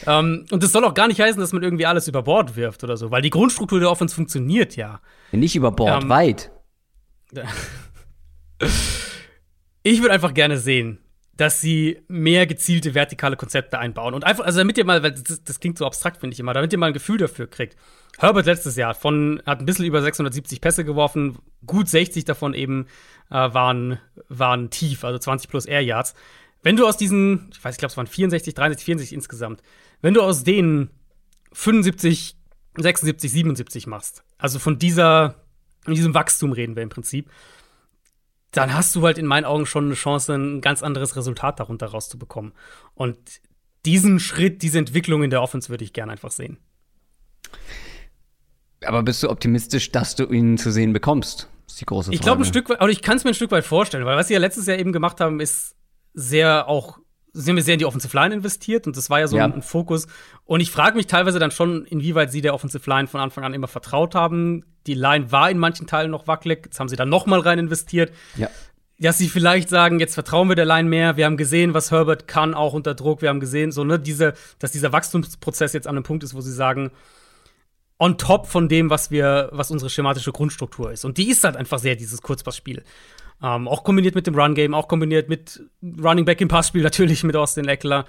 um, und das soll auch gar nicht heißen, dass man irgendwie alles über Bord wirft oder so, weil die Grundstruktur der Offense funktioniert ja. Nicht über Bord, um, weit. (laughs) ich würde einfach gerne sehen, dass sie mehr gezielte vertikale Konzepte einbauen. Und einfach, also damit ihr mal, weil das, das klingt so abstrakt, finde ich immer, damit ihr mal ein Gefühl dafür kriegt. Herbert letztes Jahr von, hat ein bisschen über 670 Pässe geworfen, gut 60 davon eben äh, waren, waren tief, also 20 plus Air Yards. Wenn du aus diesen, ich weiß, ich glaube, es waren 64, 63, 64 insgesamt, wenn du aus denen 75, 76, 77 machst, also von dieser, in diesem Wachstum reden wir im Prinzip, dann hast du halt in meinen Augen schon eine Chance, ein ganz anderes Resultat darunter rauszubekommen. Und diesen Schritt, diese Entwicklung in der Offense würde ich gerne einfach sehen. Aber bist du optimistisch, dass du ihn zu sehen bekommst? Das ist die große Frage. Ich glaube ein Stück weit, oder ich kann es mir ein Stück weit vorstellen, weil was sie ja letztes Jahr eben gemacht haben, ist sehr auch sie haben sehr in die Offensive Line investiert und das war ja so ja. ein, Fokus. Und ich frage mich teilweise dann schon, inwieweit sie der Offensive Line von Anfang an immer vertraut haben. Die Line war in manchen Teilen noch wackelig, jetzt haben sie dann noch mal rein investiert. Ja. Dass sie vielleicht sagen, jetzt vertrauen wir der Line mehr. Wir haben gesehen, was Herbert kann, auch unter Druck. Wir haben gesehen, so, ne, diese, dass dieser Wachstumsprozess jetzt an einem Punkt ist, wo sie sagen, on top von dem, was wir, was unsere schematische Grundstruktur ist. Und die ist halt einfach sehr dieses Kurzpassspiel. Ähm, auch kombiniert mit dem Run-Game, auch kombiniert mit Running Back im Passspiel, (laughs) natürlich mit Austin Eckler.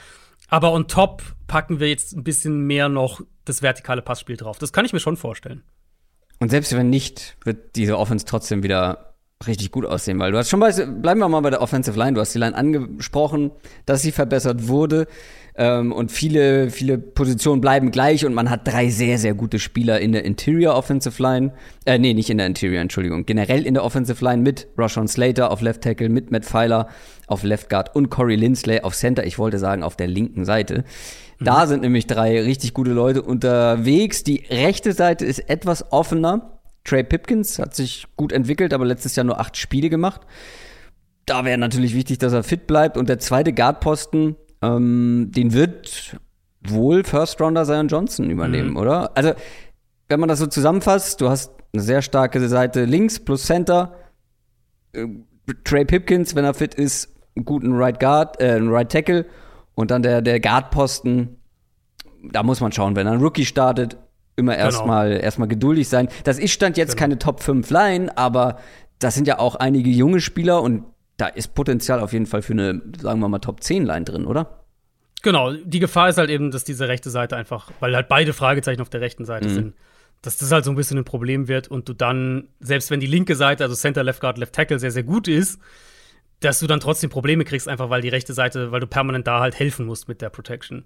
Aber on top packen wir jetzt ein bisschen mehr noch das vertikale Passspiel drauf. Das kann ich mir schon vorstellen. Und selbst wenn nicht, wird diese Offense trotzdem wieder richtig gut aussehen, weil du hast schon bei, bleiben wir mal bei der Offensive Line, du hast die Line angesprochen, dass sie verbessert wurde. Ähm, und viele, viele Positionen bleiben gleich und man hat drei sehr, sehr gute Spieler in der Interior Offensive Line. Äh, nee, nicht in der Interior, Entschuldigung. Generell in der Offensive Line mit Roshan Slater auf Left Tackle, mit Matt Pfeiler auf Left Guard und Corey Lindsley auf Center. Ich wollte sagen, auf der linken Seite. Da mhm. sind nämlich drei richtig gute Leute unterwegs. Die rechte Seite ist etwas offener. Trey Pipkins hat sich gut entwickelt, aber letztes Jahr nur acht Spiele gemacht. Da wäre natürlich wichtig, dass er fit bleibt. Und der zweite Guardposten, ähm, den wird wohl First Rounder Zion Johnson übernehmen, mhm. oder? Also, wenn man das so zusammenfasst, du hast eine sehr starke Seite links plus Center. Äh, Trey Pipkins, wenn er fit ist, einen guten Right Guard, äh, einen Right Tackle und dann der, der Guard-Posten. Da muss man schauen, wenn ein Rookie startet, immer genau. erstmal erstmal geduldig sein. Das ist stand jetzt genau. keine Top 5 Line, aber das sind ja auch einige junge Spieler und da ist Potenzial auf jeden Fall für eine, sagen wir mal, Top 10 Line drin, oder? Genau, die Gefahr ist halt eben, dass diese rechte Seite einfach, weil halt beide Fragezeichen auf der rechten Seite mhm. sind, dass das halt so ein bisschen ein Problem wird und du dann, selbst wenn die linke Seite, also Center, Left Guard, Left Tackle, sehr, sehr gut ist, dass du dann trotzdem Probleme kriegst, einfach weil die rechte Seite, weil du permanent da halt helfen musst mit der Protection.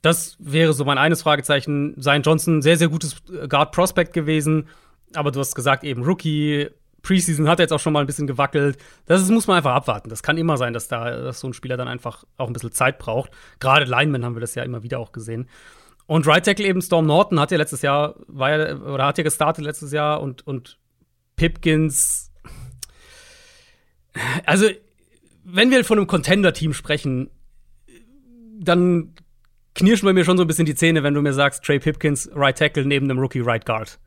Das wäre so mein eines Fragezeichen. Sein Johnson, sehr, sehr gutes Guard Prospect gewesen, aber du hast gesagt, eben Rookie, Preseason hat er jetzt auch schon mal ein bisschen gewackelt. Das ist, muss man einfach abwarten. Das kann immer sein, dass da dass so ein Spieler dann einfach auch ein bisschen Zeit braucht. Gerade Linemen haben wir das ja immer wieder auch gesehen. Und Right Tackle eben Storm Norton hat ja letztes Jahr, war ja, oder hat ja gestartet letztes Jahr und, und Pipkins. Also, wenn wir von einem Contender-Team sprechen, dann knirschen bei mir schon so ein bisschen die Zähne, wenn du mir sagst, Trey Pipkins, Right Tackle neben dem Rookie Right Guard.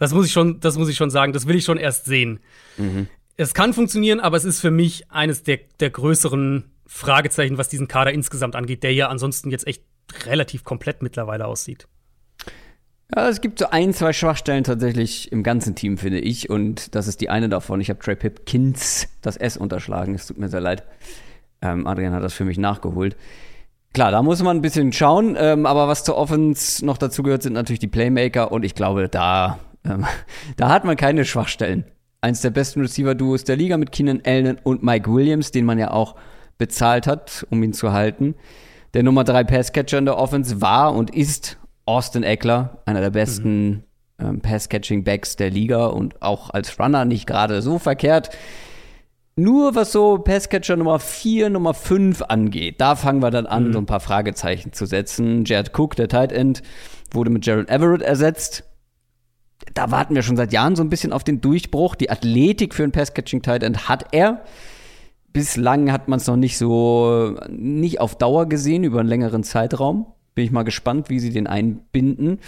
Das muss ich schon, das muss ich schon sagen. Das will ich schon erst sehen. Mhm. Es kann funktionieren, aber es ist für mich eines der, der größeren Fragezeichen, was diesen Kader insgesamt angeht, der ja ansonsten jetzt echt relativ komplett mittlerweile aussieht. Ja, es gibt so ein, zwei Schwachstellen tatsächlich im ganzen Team, finde ich. Und das ist die eine davon. Ich habe Trey Pipkins das S unterschlagen. Es tut mir sehr leid. Ähm, Adrian hat das für mich nachgeholt. Klar, da muss man ein bisschen schauen. Ähm, aber was zur Offense noch dazu gehört, sind natürlich die Playmaker. Und ich glaube, da, ähm, (laughs) da hat man keine Schwachstellen. Eins der besten Receiver-Duos der Liga mit Keenan Allen und Mike Williams, den man ja auch bezahlt hat, um ihn zu halten. Der Nummer 3 Passcatcher in der Offense war und ist Austin Eckler, einer der besten mhm. ähm, Pass-Catching-Backs der Liga und auch als Runner nicht gerade so verkehrt. Nur was so Passcatcher Nummer 4, Nummer 5 angeht, da fangen wir dann an, mhm. so ein paar Fragezeichen zu setzen. Jared Cook, der Tight End, wurde mit Jared Everett ersetzt. Da warten wir schon seit Jahren so ein bisschen auf den Durchbruch. Die Athletik für ein Passcatching Tight End hat er. Bislang hat man es noch nicht so, nicht auf Dauer gesehen, über einen längeren Zeitraum. Bin ich mal gespannt, wie sie den einbinden.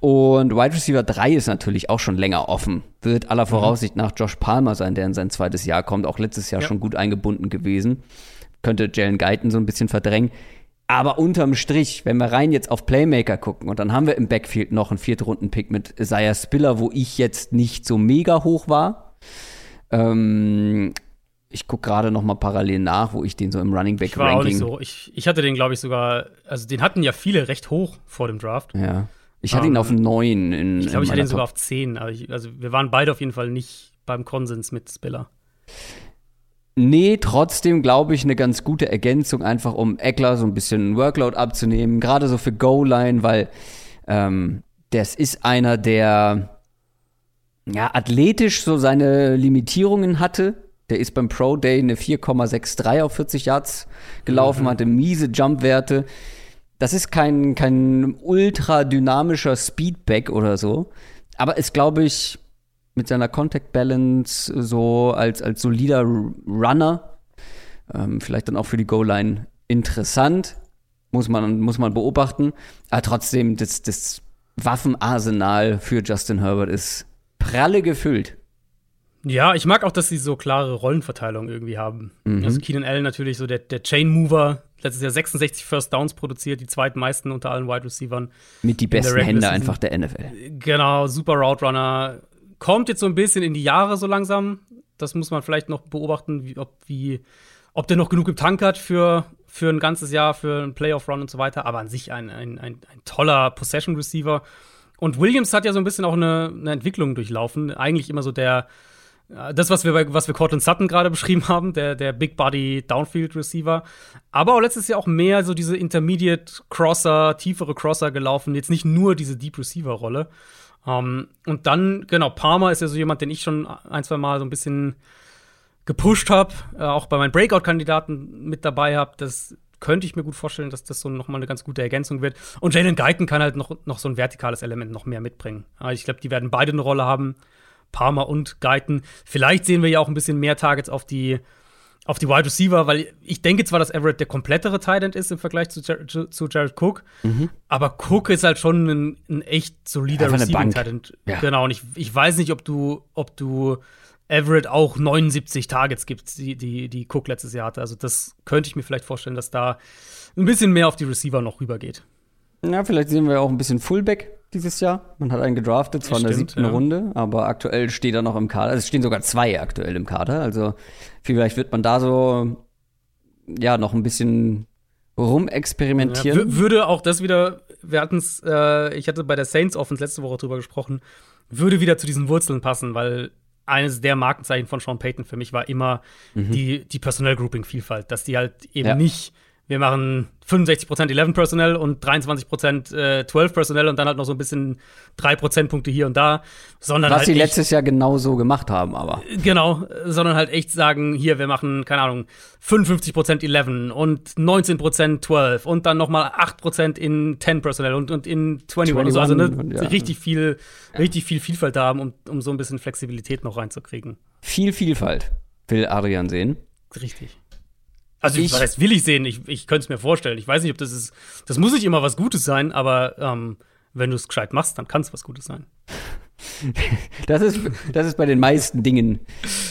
Und Wide Receiver 3 ist natürlich auch schon länger offen. Wird aller mhm. Voraussicht nach Josh Palmer sein, der in sein zweites Jahr kommt. Auch letztes Jahr ja. schon gut eingebunden gewesen. Könnte Jalen Guyton so ein bisschen verdrängen. Aber unterm Strich, wenn wir rein jetzt auf Playmaker gucken und dann haben wir im Backfield noch einen Viertrunden-Pick mit Isaiah Spiller, wo ich jetzt nicht so mega hoch war. Ähm, ich gucke gerade noch mal parallel nach, wo ich den so im Running Back ich war Ranking. Auch nicht so. Ich, ich hatte den, glaube ich, sogar, also den hatten ja viele recht hoch vor dem Draft. Ja. Ich hatte um, ihn auf 9 in Ich glaube, ich hatte ihn sogar auf 10. Ich, also wir waren beide auf jeden Fall nicht beim Konsens mit Spiller. Nee, trotzdem glaube ich eine ganz gute Ergänzung, einfach um Eckler so ein bisschen Workload abzunehmen, gerade so für Goal-Line, weil ähm, das ist einer, der ja athletisch so seine Limitierungen hatte, der ist beim Pro Day eine 4,63 auf 40 Yards gelaufen, mhm. hatte miese Jump-Werte. Das ist kein, kein ultra dynamischer Speedback oder so. Aber ist, glaube ich, mit seiner Contact Balance so als, als solider Runner, ähm, vielleicht dann auch für die Goal-Line interessant. Muss man, muss man beobachten. Aber trotzdem, das, das Waffenarsenal für Justin Herbert ist pralle gefüllt. Ja, ich mag auch, dass sie so klare Rollenverteilung irgendwie haben. Mhm. Also Keenan Allen natürlich so der, der Chain Mover, letztes Jahr 66 First Downs produziert, die zweitmeisten unter allen Wide Receivern. Mit die besten Hände einfach der NFL. Genau, super Route Runner. Kommt jetzt so ein bisschen in die Jahre so langsam. Das muss man vielleicht noch beobachten, wie, ob, wie, ob der noch genug im Tank hat für, für ein ganzes Jahr, für einen Playoff-Run und so weiter. Aber an sich ein, ein, ein, ein toller Possession-Receiver. Und Williams hat ja so ein bisschen auch eine, eine Entwicklung durchlaufen. Eigentlich immer so der das, was wir was wir Cortland Sutton gerade (laughs) beschrieben haben, der, der Big Body Downfield Receiver. Aber auch letztes Jahr auch mehr so diese Intermediate Crosser, tiefere Crosser gelaufen. Jetzt nicht nur diese Deep Receiver Rolle. Um, ähm, und dann, genau, Palmer ist ja so jemand, den ich schon ein, zwei Mal so ein bisschen gepusht habe, äh, auch bei meinen Breakout-Kandidaten mit dabei habe. Das könnte ich mir gut vorstellen, dass das so nochmal eine ganz gute Ergänzung wird. Und Jalen Guyton kann halt noch, noch so ein vertikales Element noch mehr mitbringen. Aber ich glaube, die werden beide eine Rolle haben. Palmer und Guyton. Vielleicht sehen wir ja auch ein bisschen mehr Targets auf die, auf die Wide Receiver, weil ich denke zwar, dass Everett der komplettere Tight End ist im Vergleich zu, Jar zu Jared Cook, mhm. aber Cook ist halt schon ein, ein echt solider Receiving Tight End. Ja. Genau, und ich, ich weiß nicht, ob du, ob du Everett auch 79 Targets gibt, die, die, die Cook letztes Jahr hatte. Also das könnte ich mir vielleicht vorstellen, dass da ein bisschen mehr auf die Receiver noch rübergeht. Ja, vielleicht sehen wir auch ein bisschen Fullback dieses Jahr. Man hat einen gedraftet, zwar in der siebten ja. Runde, aber aktuell steht er noch im Kader. Es stehen sogar zwei aktuell im Kader. Also vielleicht wird man da so ja noch ein bisschen rumexperimentieren. Ja, würde auch das wieder, wir hatten es, äh, ich hatte bei der Saints Offense letzte Woche drüber gesprochen, würde wieder zu diesen Wurzeln passen, weil eines der Markenzeichen von Sean Payton für mich war immer mhm. die, die Personal Grouping Vielfalt, dass die halt eben ja. nicht wir machen 65% 11 Personnel und 23% äh, 12 Personnel und dann halt noch so ein bisschen 3 Prozentpunkte hier und da, sondern Was halt sie letztes Jahr genauso gemacht haben, aber. Genau, sondern halt echt sagen, hier, wir machen, keine Ahnung, 55% 11 und 19% 12 und dann nochmal 8% in 10 Personnel und, und in 21, 21 so, also ne, ja. richtig viel, richtig viel Vielfalt da haben, um, um so ein bisschen Flexibilität noch reinzukriegen. Viel Vielfalt will Adrian sehen. Richtig. Also, ich, heißt, will ich sehen? Ich, ich könnte es mir vorstellen. Ich weiß nicht, ob das ist. Das muss nicht immer was Gutes sein, aber ähm, wenn du es gescheit machst, dann kann es was Gutes sein. (laughs) das, ist, das ist bei den meisten Dingen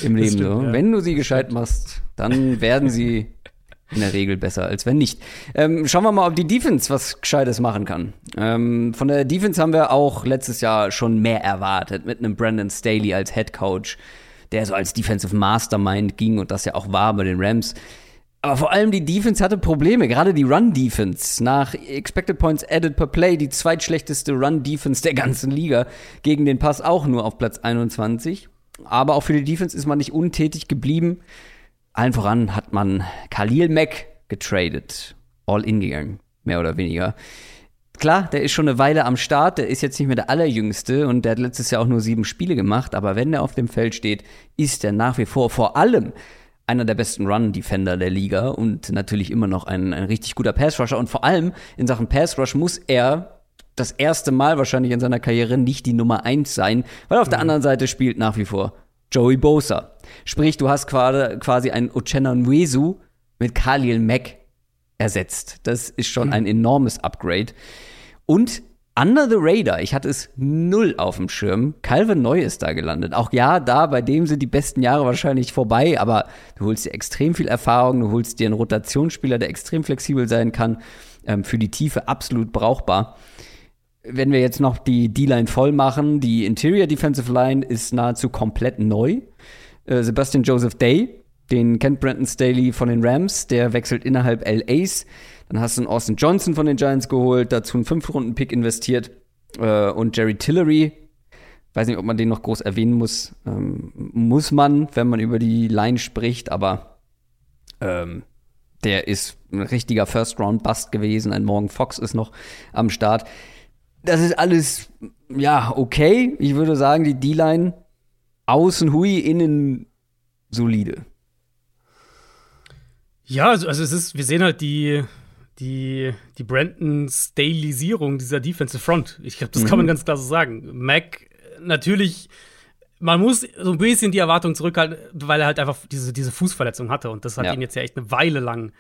im Leben stimmt, so. Ja. Wenn du sie gescheit machst, dann werden sie in der Regel besser, als wenn nicht. Ähm, schauen wir mal, ob die Defense was Gescheites machen kann. Ähm, von der Defense haben wir auch letztes Jahr schon mehr erwartet, mit einem Brandon Staley als Head Coach, der so als Defensive Mastermind ging und das ja auch war bei den Rams. Aber vor allem die Defense hatte Probleme, gerade die Run-Defense. Nach Expected Points Added per Play, die zweitschlechteste Run-Defense der ganzen Liga, gegen den Pass auch nur auf Platz 21. Aber auch für die Defense ist man nicht untätig geblieben. Allen voran hat man Khalil Mack getradet. All in gegangen, mehr oder weniger. Klar, der ist schon eine Weile am Start, der ist jetzt nicht mehr der allerjüngste und der hat letztes Jahr auch nur sieben Spiele gemacht, aber wenn der auf dem Feld steht, ist er nach wie vor vor allem einer der besten Run-Defender der Liga und natürlich immer noch ein, ein richtig guter Pass-Rusher und vor allem in Sachen Pass-Rush muss er das erste Mal wahrscheinlich in seiner Karriere nicht die Nummer eins sein, weil auf mhm. der anderen Seite spielt nach wie vor Joey Bosa. Sprich, du hast quasi einen Uchenna Nwesu mit Khalil Mack ersetzt. Das ist schon mhm. ein enormes Upgrade. Und Under the Radar, ich hatte es null auf dem Schirm. Calvin Neu ist da gelandet. Auch ja, da, bei dem sind die besten Jahre wahrscheinlich vorbei, aber du holst dir extrem viel Erfahrung, du holst dir einen Rotationsspieler, der extrem flexibel sein kann, ähm, für die Tiefe absolut brauchbar wenn wir jetzt noch die D-Line voll machen, die Interior Defensive Line ist nahezu komplett neu. Äh, Sebastian Joseph Day, den kennt Brandon Staley von den Rams, der wechselt innerhalb LAs. Dann hast du einen Austin Johnson von den Giants geholt, dazu einen Fünf-Runden-Pick investiert äh, und Jerry Tillery. Weiß nicht, ob man den noch groß erwähnen muss. Ähm, muss man, wenn man über die Line spricht, aber ähm, der ist ein richtiger First-Round-Bust gewesen. Ein Morgan Fox ist noch am Start das ist alles, ja, okay. Ich würde sagen, die D-Line außen hui, innen solide. Ja, also, also es ist, wir sehen halt die, die, die Brandon-Stalisierung dieser Defensive Front. Ich glaube, das mhm. kann man mhm. ganz klar so sagen. Mac, natürlich, man muss so ein bisschen die Erwartung zurückhalten, weil er halt einfach diese, diese Fußverletzung hatte. Und das hat ja. ihn jetzt ja echt eine Weile lang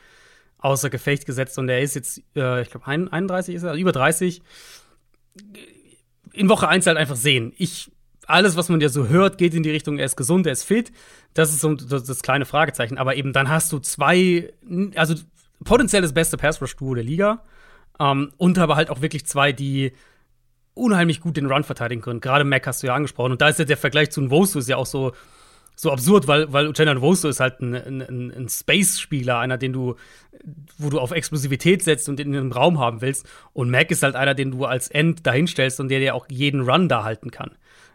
außer Gefecht gesetzt. Und er ist jetzt, äh, ich glaube, 31 ist er, also über 30 in Woche 1 halt einfach sehen. Ich, alles, was man ja so hört, geht in die Richtung, er ist gesund, er ist fit. Das ist so das, das kleine Fragezeichen. Aber eben dann hast du zwei, also potenziell das beste Pass-Rush-Duo der Liga. Ähm, und aber halt auch wirklich zwei, die unheimlich gut den Run verteidigen können. Gerade Mac hast du ja angesprochen. Und da ist ja der Vergleich zu Nwosu ist ja auch so, so absurd, weil, weil Uchenna Nwosu ist halt ein, ein, ein Space-Spieler, einer, den du, wo du auf Explosivität setzt und in einem Raum haben willst. Und Mac ist halt einer, den du als End dahinstellst und der dir auch jeden Run da halten kann.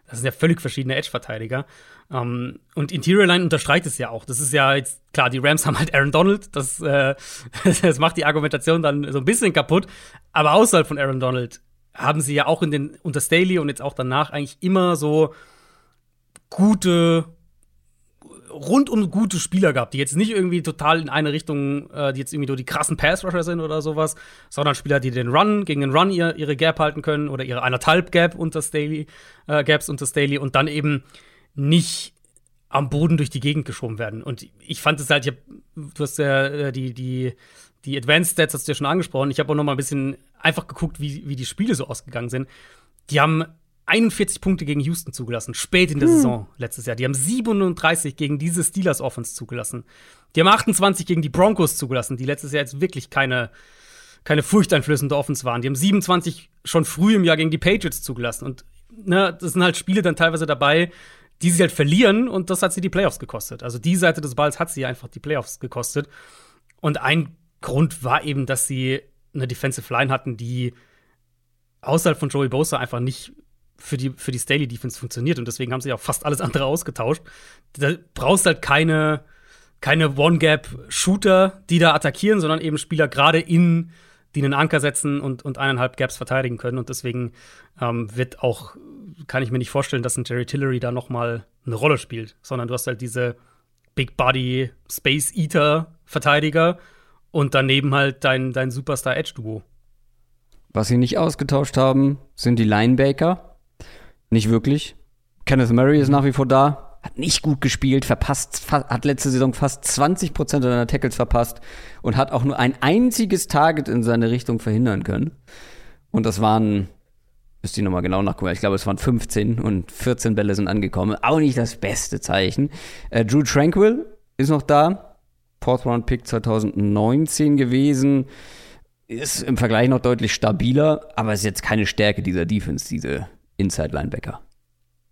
Das sind ja völlig verschiedene Edge-Verteidiger. Um, ähm, und Interior Line unterstreicht es ja auch. Das ist ja jetzt, klar, die Rams haben halt Aaron Donald. Das, äh, (laughs) das macht die Argumentation dann so ein bisschen kaputt. Aber außerhalb von Aaron Donald haben sie ja auch in den, unter Staley und jetzt auch danach eigentlich immer so gute rundum gute Spieler gehabt, die jetzt nicht irgendwie total in eine Richtung, äh, die jetzt irgendwie nur die krassen Pass-Rusher sind oder sowas, sondern Spieler, die den Run, gegen den Run ihr, ihre Gap halten können oder ihre anderthalb Gap unter Staley, äh, Gaps unter Staley und dann eben nicht am Boden durch die Gegend geschoben werden. Und ich fand es halt, hab, du hast ja äh, die, die, die Advanced Stats hast du ja schon angesprochen. Ich habe auch noch mal ein bisschen einfach geguckt, wie, wie die Spiele so ausgegangen sind. Die haben 41 Punkte gegen Houston zugelassen, spät in der hm. Saison letztes Jahr. Die haben 37 gegen diese Steelers Offense zugelassen. Die haben 28 gegen die Broncos zugelassen, die letztes Jahr jetzt wirklich keine, keine furchteinflößende Offense waren. Die haben 27 schon früh im Jahr gegen die Patriots zugelassen. Und ne, das sind halt Spiele dann teilweise dabei, die sie halt verlieren und das hat sie die Playoffs gekostet. Also die Seite des Balls hat sie einfach die Playoffs gekostet. Und ein Grund war eben, dass sie eine Defensive Line hatten, die außerhalb von Joey Bosa einfach nicht für die, für die Staley Defense funktioniert und deswegen haben sie auch fast alles andere ausgetauscht. Da brauchst halt keine, keine One-Gap-Shooter, die da attackieren, sondern eben Spieler gerade in, die einen Anker setzen und, und eineinhalb Gaps verteidigen können. Und deswegen ähm, wird auch, kann ich mir nicht vorstellen, dass ein Jerry Tillery da noch mal eine Rolle spielt, sondern du hast halt diese Big Body Space Eater Verteidiger und daneben halt dein, dein Superstar Edge Duo. Was sie nicht ausgetauscht haben, sind die Linebacker. Nicht wirklich. Kenneth Murray ist nach wie vor da, hat nicht gut gespielt, verpasst, hat letzte Saison fast 20 Prozent seiner Tackles verpasst und hat auch nur ein einziges Target in seine Richtung verhindern können. Und das waren, müsste ich nochmal genau nachgucken, ich glaube, es waren 15 und 14 Bälle sind angekommen. Auch nicht das beste Zeichen. Äh, Drew Tranquil ist noch da. Fourth Round Pick 2019 gewesen. Ist im Vergleich noch deutlich stabiler, aber ist jetzt keine Stärke dieser Defense, diese Inside Linebacker.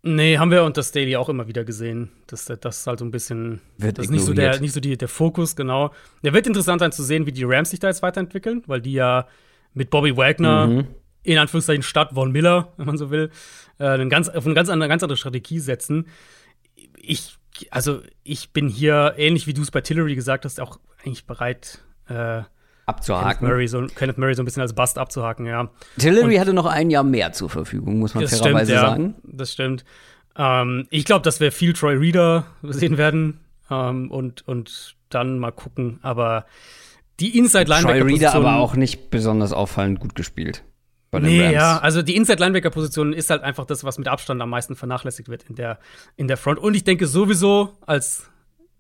Nee, haben wir unter Staley auch immer wieder gesehen. Das, das ist halt so ein bisschen. Wird das ist nicht so, der, nicht so die, der Fokus, genau. Der wird interessant sein zu sehen, wie die Rams sich da jetzt weiterentwickeln, weil die ja mit Bobby Wagner, mhm. in Anführungszeichen statt Von Miller, (laughs) wenn man so will, äh, einen ganz, auf eine ganz andere, ganz andere Strategie setzen. Ich, also, ich bin hier, ähnlich wie du es bei Tillery gesagt hast, auch eigentlich bereit, äh, abzuhaken. Kenneth Murray, so, Kenneth Murray so ein bisschen als Bust abzuhaken, ja. Tillery hatte noch ein Jahr mehr zur Verfügung, muss man fairerweise stimmt, sagen. Ja, das stimmt. Ähm, ich glaube, dass wir viel Troy Reader sehen werden ähm, und, und dann mal gucken. Aber die Inside-Linebacker. Troy Reader aber auch nicht besonders auffallend gut gespielt. Nee, Rams. ja, also die Inside-Linebacker-Position ist halt einfach das, was mit Abstand am meisten vernachlässigt wird in der, in der Front. Und ich denke sowieso, als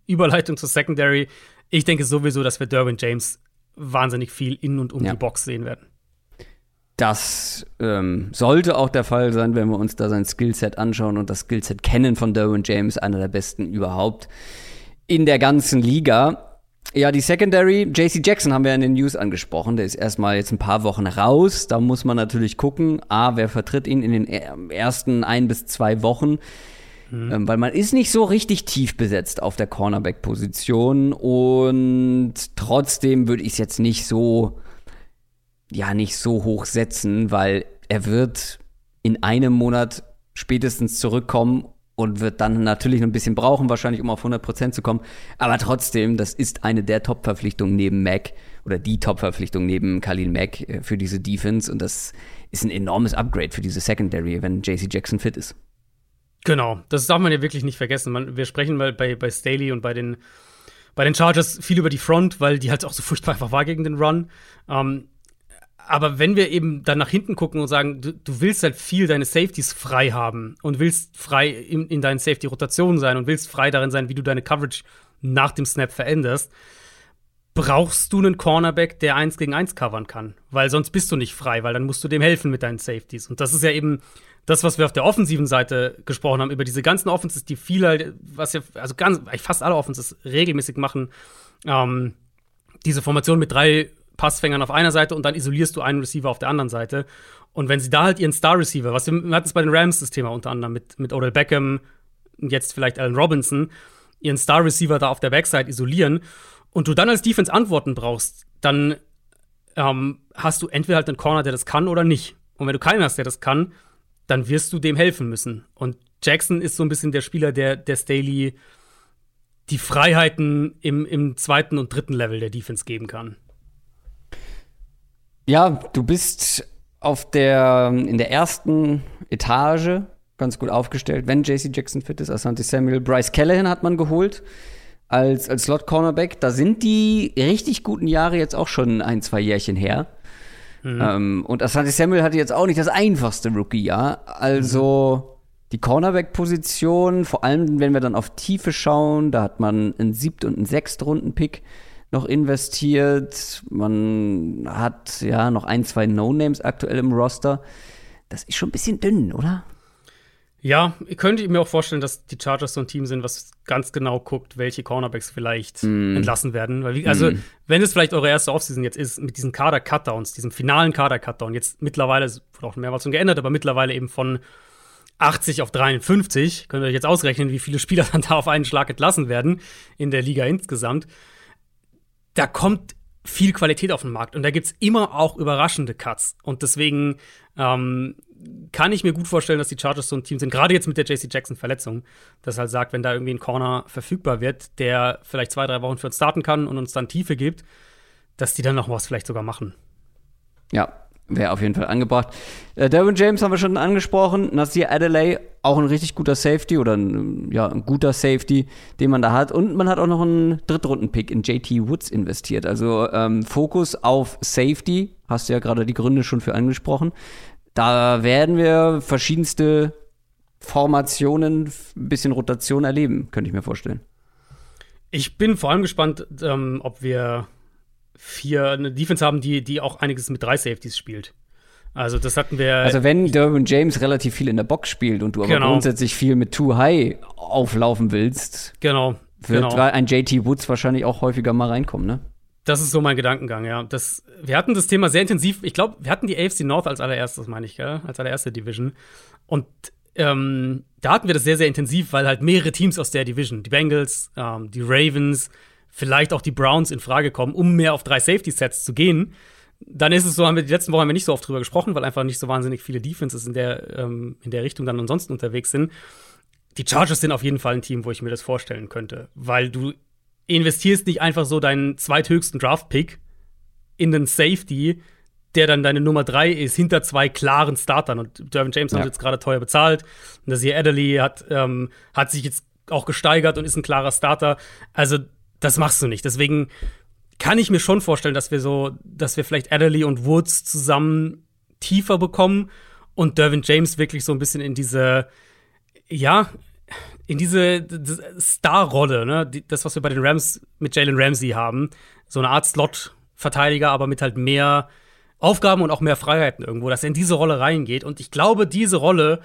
Überleitung zur Secondary, ich denke sowieso, dass wir Derwin James wahnsinnig viel in und um ja. die Box sehen werden. Das ähm, sollte auch der Fall sein, wenn wir uns da sein Skillset anschauen und das Skillset kennen von Derwin James, einer der besten überhaupt in der ganzen Liga. Ja, die Secondary, JC Jackson haben wir in den News angesprochen. Der ist erstmal jetzt ein paar Wochen raus. Da muss man natürlich gucken, A, wer vertritt ihn in den ersten ein bis zwei Wochen. Mhm. Ähm, weil man ist nicht so richtig tief besetzt auf der Cornerback-Position und trotzdem würde ich es jetzt nicht so, ja, nicht so hoch setzen, weil er wird in einem Monat spätestens zurückkommen und wird dann natürlich noch ein bisschen brauchen, wahrscheinlich um auf 100% zu kommen. Aber trotzdem, das ist eine der Top-Verpflichtungen neben Mac oder die Top-Verpflichtung neben Khalil Mack äh, für diese Defense und das ist ein enormes Upgrade für diese Secondary, wenn JC Jackson fit ist. Genau, das darf man ja wirklich nicht vergessen. Man, wir sprechen mal bei, bei Staley und bei den, bei den Chargers viel über die Front, weil die halt auch so furchtbar einfach war gegen den Run. Ähm, aber wenn wir eben dann nach hinten gucken und sagen, du, du willst halt viel deine Safeties frei haben und willst frei in, in deinen Safety-Rotationen sein und willst frei darin sein, wie du deine Coverage nach dem Snap veränderst, brauchst du einen Cornerback, der eins gegen eins covern kann. Weil sonst bist du nicht frei, weil dann musst du dem helfen mit deinen Safeties. Und das ist ja eben das, was wir auf der offensiven Seite gesprochen haben, über diese ganzen Offenses, die viele, halt, was ja, also ganz, fast alle Offenses regelmäßig machen, ähm, diese Formation mit drei Passfängern auf einer Seite und dann isolierst du einen Receiver auf der anderen Seite. Und wenn sie da halt ihren Star Receiver, was wir, wir hatten es bei den Rams das Thema unter anderem mit, mit Odell Beckham jetzt vielleicht Allen Robinson, ihren Star Receiver da auf der Backside isolieren und du dann als Defense Antworten brauchst, dann ähm, hast du entweder halt einen Corner, der das kann oder nicht. Und wenn du keinen hast, der das kann, dann wirst du dem helfen müssen. Und Jackson ist so ein bisschen der Spieler, der, der Staley die Freiheiten im, im zweiten und dritten Level der Defense geben kann. Ja, du bist auf der, in der ersten Etage ganz gut aufgestellt, wenn JC Jackson fit ist. Asante Samuel, Bryce Callahan hat man geholt als, als Slot-Cornerback. Da sind die richtig guten Jahre jetzt auch schon ein, zwei Jährchen her. Mhm. Ähm, und Asante Samuel hatte jetzt auch nicht das einfachste Rookie-Jahr. Also mhm. die Cornerback-Position, vor allem wenn wir dann auf Tiefe schauen, da hat man einen siebt- und einen sechstrunden-Pick noch investiert. Man hat ja noch ein, zwei No-Names aktuell im Roster. Das ist schon ein bisschen dünn, oder? Ja, könnte ich mir auch vorstellen, dass die Chargers so ein Team sind, was ganz genau guckt, welche Cornerbacks vielleicht mm. entlassen werden. Weil, also, mm. wenn es vielleicht eure erste Offseason jetzt ist, mit diesen Kader-Cutdowns, diesem finalen Kader-Cutdown, jetzt mittlerweile, es wurde auch mehrmals schon geändert, aber mittlerweile eben von 80 auf 53, könnt ihr euch jetzt ausrechnen, wie viele Spieler (laughs) dann da auf einen Schlag entlassen werden in der Liga insgesamt. Da kommt viel Qualität auf den Markt und da gibt's immer auch überraschende Cuts. Und deswegen ähm, kann ich mir gut vorstellen, dass die Chargers so ein Team sind, gerade jetzt mit der JC Jackson-Verletzung, das halt sagt, wenn da irgendwie ein Corner verfügbar wird, der vielleicht zwei, drei Wochen für uns starten kann und uns dann Tiefe gibt, dass die dann noch was vielleicht sogar machen. Ja, wäre auf jeden Fall angebracht. Äh, Derwin James haben wir schon angesprochen. Nasir Adelaide, auch ein richtig guter Safety oder ein, ja, ein guter Safety, den man da hat. Und man hat auch noch einen Drittrunden-Pick in JT Woods investiert. Also ähm, Fokus auf Safety, hast du ja gerade die Gründe schon für angesprochen. Da werden wir verschiedenste Formationen, ein bisschen Rotation erleben, könnte ich mir vorstellen. Ich bin vor allem gespannt, ähm, ob wir vier eine Defense haben, die, die auch einiges mit drei Safeties spielt. Also das hatten wir. Also wenn Derwin James relativ viel in der Box spielt und du aber genau. grundsätzlich viel mit Too High auflaufen willst. Genau. wird genau. ein JT Woods wahrscheinlich auch häufiger mal reinkommen, ne? Das ist so mein Gedankengang, ja. Das, wir hatten das Thema sehr intensiv. Ich glaube, wir hatten die AFC North als allererstes, meine ich, gell? als allererste Division. Und ähm, da hatten wir das sehr, sehr intensiv, weil halt mehrere Teams aus der Division, die Bengals, ähm, die Ravens, vielleicht auch die Browns in Frage kommen, um mehr auf drei Safety-Sets zu gehen. Dann ist es so, haben wir die letzten Wochen haben wir nicht so oft drüber gesprochen, weil einfach nicht so wahnsinnig viele Defenses in der, ähm, in der Richtung dann ansonsten unterwegs sind. Die Chargers sind auf jeden Fall ein Team, wo ich mir das vorstellen könnte, weil du investierst nicht einfach so deinen zweithöchsten Draft-Pick in den Safety, der dann deine Nummer drei ist, hinter zwei klaren Startern. Und Dervin James ja. haben jetzt gerade teuer bezahlt. Und das hier Adderley hat, ähm, hat sich jetzt auch gesteigert und ist ein klarer Starter. Also, das machst du nicht. Deswegen kann ich mir schon vorstellen, dass wir so, dass wir vielleicht Adderley und Woods zusammen tiefer bekommen und Dervin James wirklich so ein bisschen in diese, ja, in diese Star-Rolle, ne? Das, was wir bei den Rams mit Jalen Ramsey haben. So eine Art Slot-Verteidiger, aber mit halt mehr Aufgaben und auch mehr Freiheiten irgendwo, dass er in diese Rolle reingeht. Und ich glaube, diese Rolle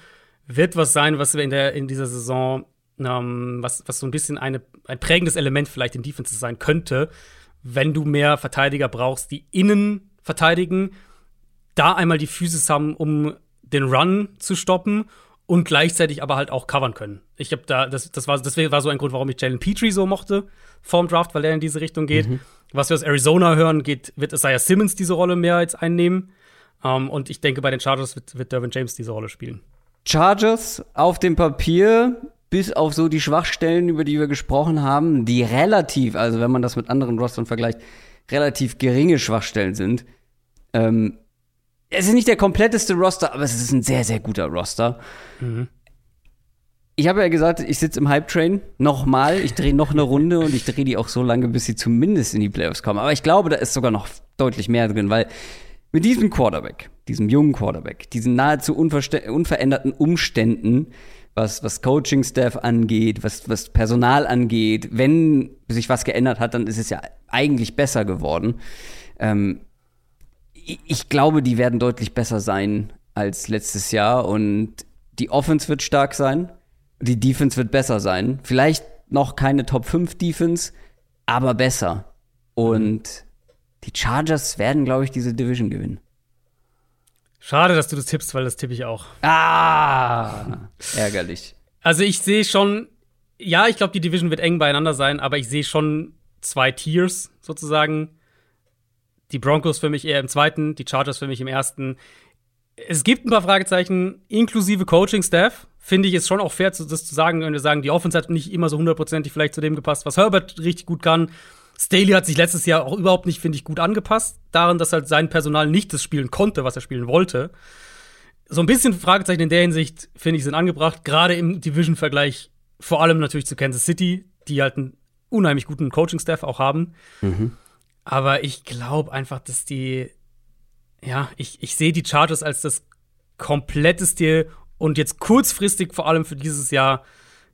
wird was sein, was wir in, der, in dieser Saison, ähm, was, was so ein bisschen eine, ein prägendes Element vielleicht in Defenses sein könnte, wenn du mehr Verteidiger brauchst, die innen verteidigen, da einmal die Physis haben, um den Run zu stoppen und gleichzeitig aber halt auch covern können. Ich habe da, das, das war, deswegen war so ein Grund, warum ich Jalen Petrie so mochte vorm Draft, weil er in diese Richtung geht. Mhm. Was wir aus Arizona hören, geht, wird Isaiah Simmons diese Rolle mehr jetzt einnehmen. Um, ähm, und ich denke, bei den Chargers wird, wird Dervin James diese Rolle spielen. Chargers auf dem Papier, bis auf so die Schwachstellen, über die wir gesprochen haben, die relativ, also wenn man das mit anderen Rostern vergleicht, relativ geringe Schwachstellen sind. Ähm, es ist nicht der kompletteste Roster, aber es ist ein sehr, sehr guter Roster. Mhm. Ich habe ja gesagt, ich sitze im Hype-Train nochmal. Ich drehe noch eine Runde und ich drehe die auch so lange, bis sie zumindest in die Playoffs kommen. Aber ich glaube, da ist sogar noch deutlich mehr drin, weil mit diesem Quarterback, diesem jungen Quarterback, diesen nahezu unveränderten Umständen, was, was Coaching-Staff angeht, was, was Personal angeht, wenn sich was geändert hat, dann ist es ja eigentlich besser geworden. Ähm, ich glaube, die werden deutlich besser sein als letztes Jahr und die Offense wird stark sein, die Defense wird besser sein. Vielleicht noch keine Top 5 Defense, aber besser. Und die Chargers werden, glaube ich, diese Division gewinnen. Schade, dass du das tippst, weil das tippe ich auch. Ah, ärgerlich. Also ich sehe schon, ja, ich glaube, die Division wird eng beieinander sein, aber ich sehe schon zwei Tiers sozusagen die Broncos für mich eher im zweiten, die Chargers für mich im ersten. Es gibt ein paar Fragezeichen, inklusive Coaching-Staff. Finde ich es schon auch fair, das zu sagen, wenn wir sagen, die Offense hat nicht immer so hundertprozentig vielleicht zu dem gepasst, was Herbert richtig gut kann. Staley hat sich letztes Jahr auch überhaupt nicht, finde ich, gut angepasst. Daran, dass halt sein Personal nicht das spielen konnte, was er spielen wollte. So ein bisschen Fragezeichen in der Hinsicht, finde ich, sind angebracht. Gerade im Division-Vergleich, vor allem natürlich zu Kansas City, die halt einen unheimlich guten Coaching-Staff auch haben. Mhm. Aber ich glaube einfach, dass die, ja, ich, ich sehe die Chargers als das kompletteste und jetzt kurzfristig vor allem für dieses Jahr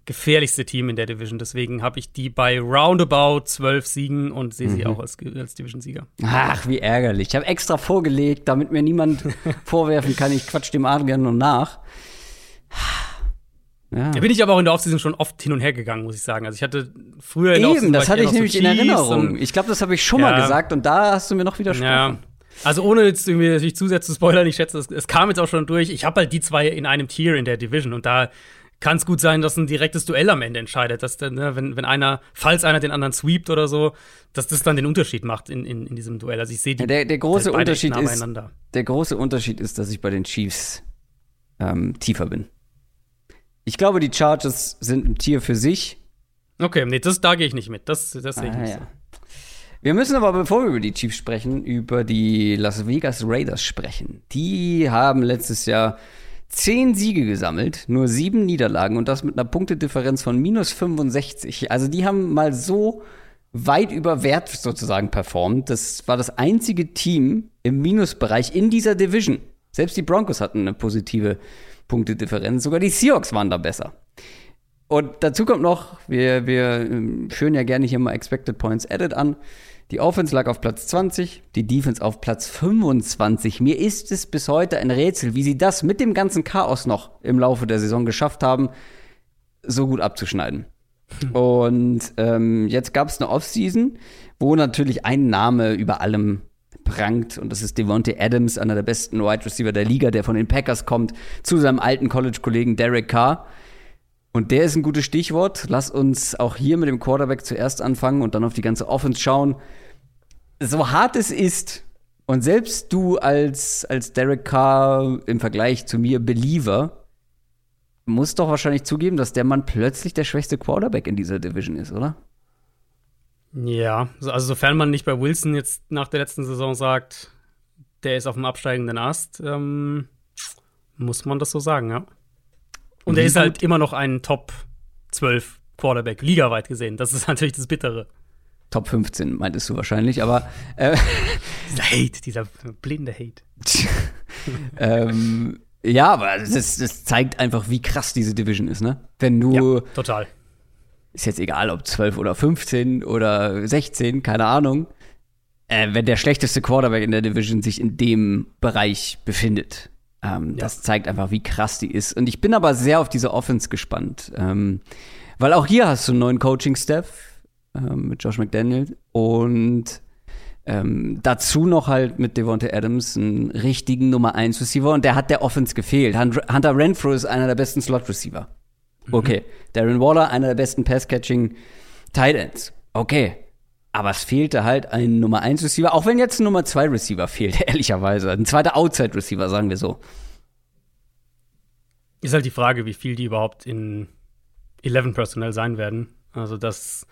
gefährlichste Team in der Division. Deswegen habe ich die bei roundabout zwölf Siegen und sehe sie mhm. auch als, als Division-Sieger. Ach, wie ärgerlich. Ich habe extra vorgelegt, damit mir niemand (laughs) vorwerfen kann, ich quatsch dem Adrian nur nach. Ja. Da bin ich aber auch in der Offseason schon oft hin und her gegangen, muss ich sagen. Also ich hatte früher in Eben, das hatte ich nämlich so in Erinnerung. Ich glaube, das habe ich schon ja. mal gesagt und da hast du mir noch widersprochen. Ja. Also ohne jetzt irgendwie natürlich zusätzlich zu spoilern, ich schätze, es, es kam jetzt auch schon durch. Ich habe halt die zwei in einem Tier in der Division und da kann es gut sein, dass ein direktes Duell am Ende entscheidet, dass dann, ne, wenn, wenn einer, falls einer den anderen sweept oder so, dass das dann den Unterschied macht in, in, in diesem Duell. Also ich sehe die ja, der, der große Unterschied ist, der große Unterschied ist, dass ich bei den Chiefs ähm, tiefer bin. Ich glaube, die Chargers sind ein Tier für sich. Okay, nee, das, da gehe ich nicht mit. Das, das sehe ich ah, nicht ja. so. Wir müssen aber, bevor wir über die Chiefs sprechen, über die Las Vegas Raiders sprechen. Die haben letztes Jahr zehn Siege gesammelt, nur sieben Niederlagen und das mit einer Punktedifferenz von minus 65. Also die haben mal so weit über Wert sozusagen performt. Das war das einzige Team im Minusbereich in dieser Division. Selbst die Broncos hatten eine positive Punktedifferenz. Sogar die Seahawks waren da besser. Und dazu kommt noch, wir, wir ähm, führen ja gerne hier mal Expected Points Added an. Die Offense lag auf Platz 20, die Defense auf Platz 25. Mir ist es bis heute ein Rätsel, wie sie das mit dem ganzen Chaos noch im Laufe der Saison geschafft haben, so gut abzuschneiden. Und ähm, jetzt gab es eine Offseason, wo natürlich ein Name über allem prangt und das ist Devontae Adams, einer der besten Wide Receiver der Liga, der von den Packers kommt, zu seinem alten College-Kollegen Derek Carr. Und der ist ein gutes Stichwort. Lass uns auch hier mit dem Quarterback zuerst anfangen und dann auf die ganze Offense schauen. So hart es ist, und selbst du als, als Derek Carr im Vergleich zu mir Believer, musst doch wahrscheinlich zugeben, dass der Mann plötzlich der schwächste Quarterback in dieser Division ist, oder? Ja, also sofern man nicht bei Wilson jetzt nach der letzten Saison sagt, der ist auf dem absteigenden Ast, ähm, muss man das so sagen, ja. Und er ist halt immer noch ein Top 12 Quarterback, ligaweit gesehen. Das ist (laughs) natürlich das Bittere. Top 15 meintest du wahrscheinlich, aber äh, (laughs) dieser Hate, dieser blinde Hate. (laughs) ähm, ja, aber das, das, zeigt einfach, wie krass diese Division ist, ne? Wenn du ja, total ist jetzt egal, ob 12 oder 15 oder 16, keine Ahnung, äh, wenn der schlechteste Quarterback in der Division sich in dem Bereich befindet. Ähm, ja. Das zeigt einfach, wie krass die ist. Und ich bin aber sehr auf diese Offense gespannt. Ähm, weil auch hier hast du einen neuen Coaching-Staff ähm, mit Josh McDaniel und ähm, dazu noch halt mit Devonta Adams einen richtigen Nummer 1 Receiver und der hat der Offense gefehlt. Hunter Renfro ist einer der besten Slot Receiver. Mhm. Okay. Mhm. Darren Waller, einer der besten Pass-Catching Tight Ends. Okay. Aber es fehlte halt ein Nummer 1 Receiver, auch wenn jetzt ein Nummer 2 Receiver fehlt, (laughs) ehrlicherweise. Ein zweiter Outside Receiver, sagen wir so. Ist halt die Frage, wie viel die überhaupt in 11 Personnel sein werden. Also das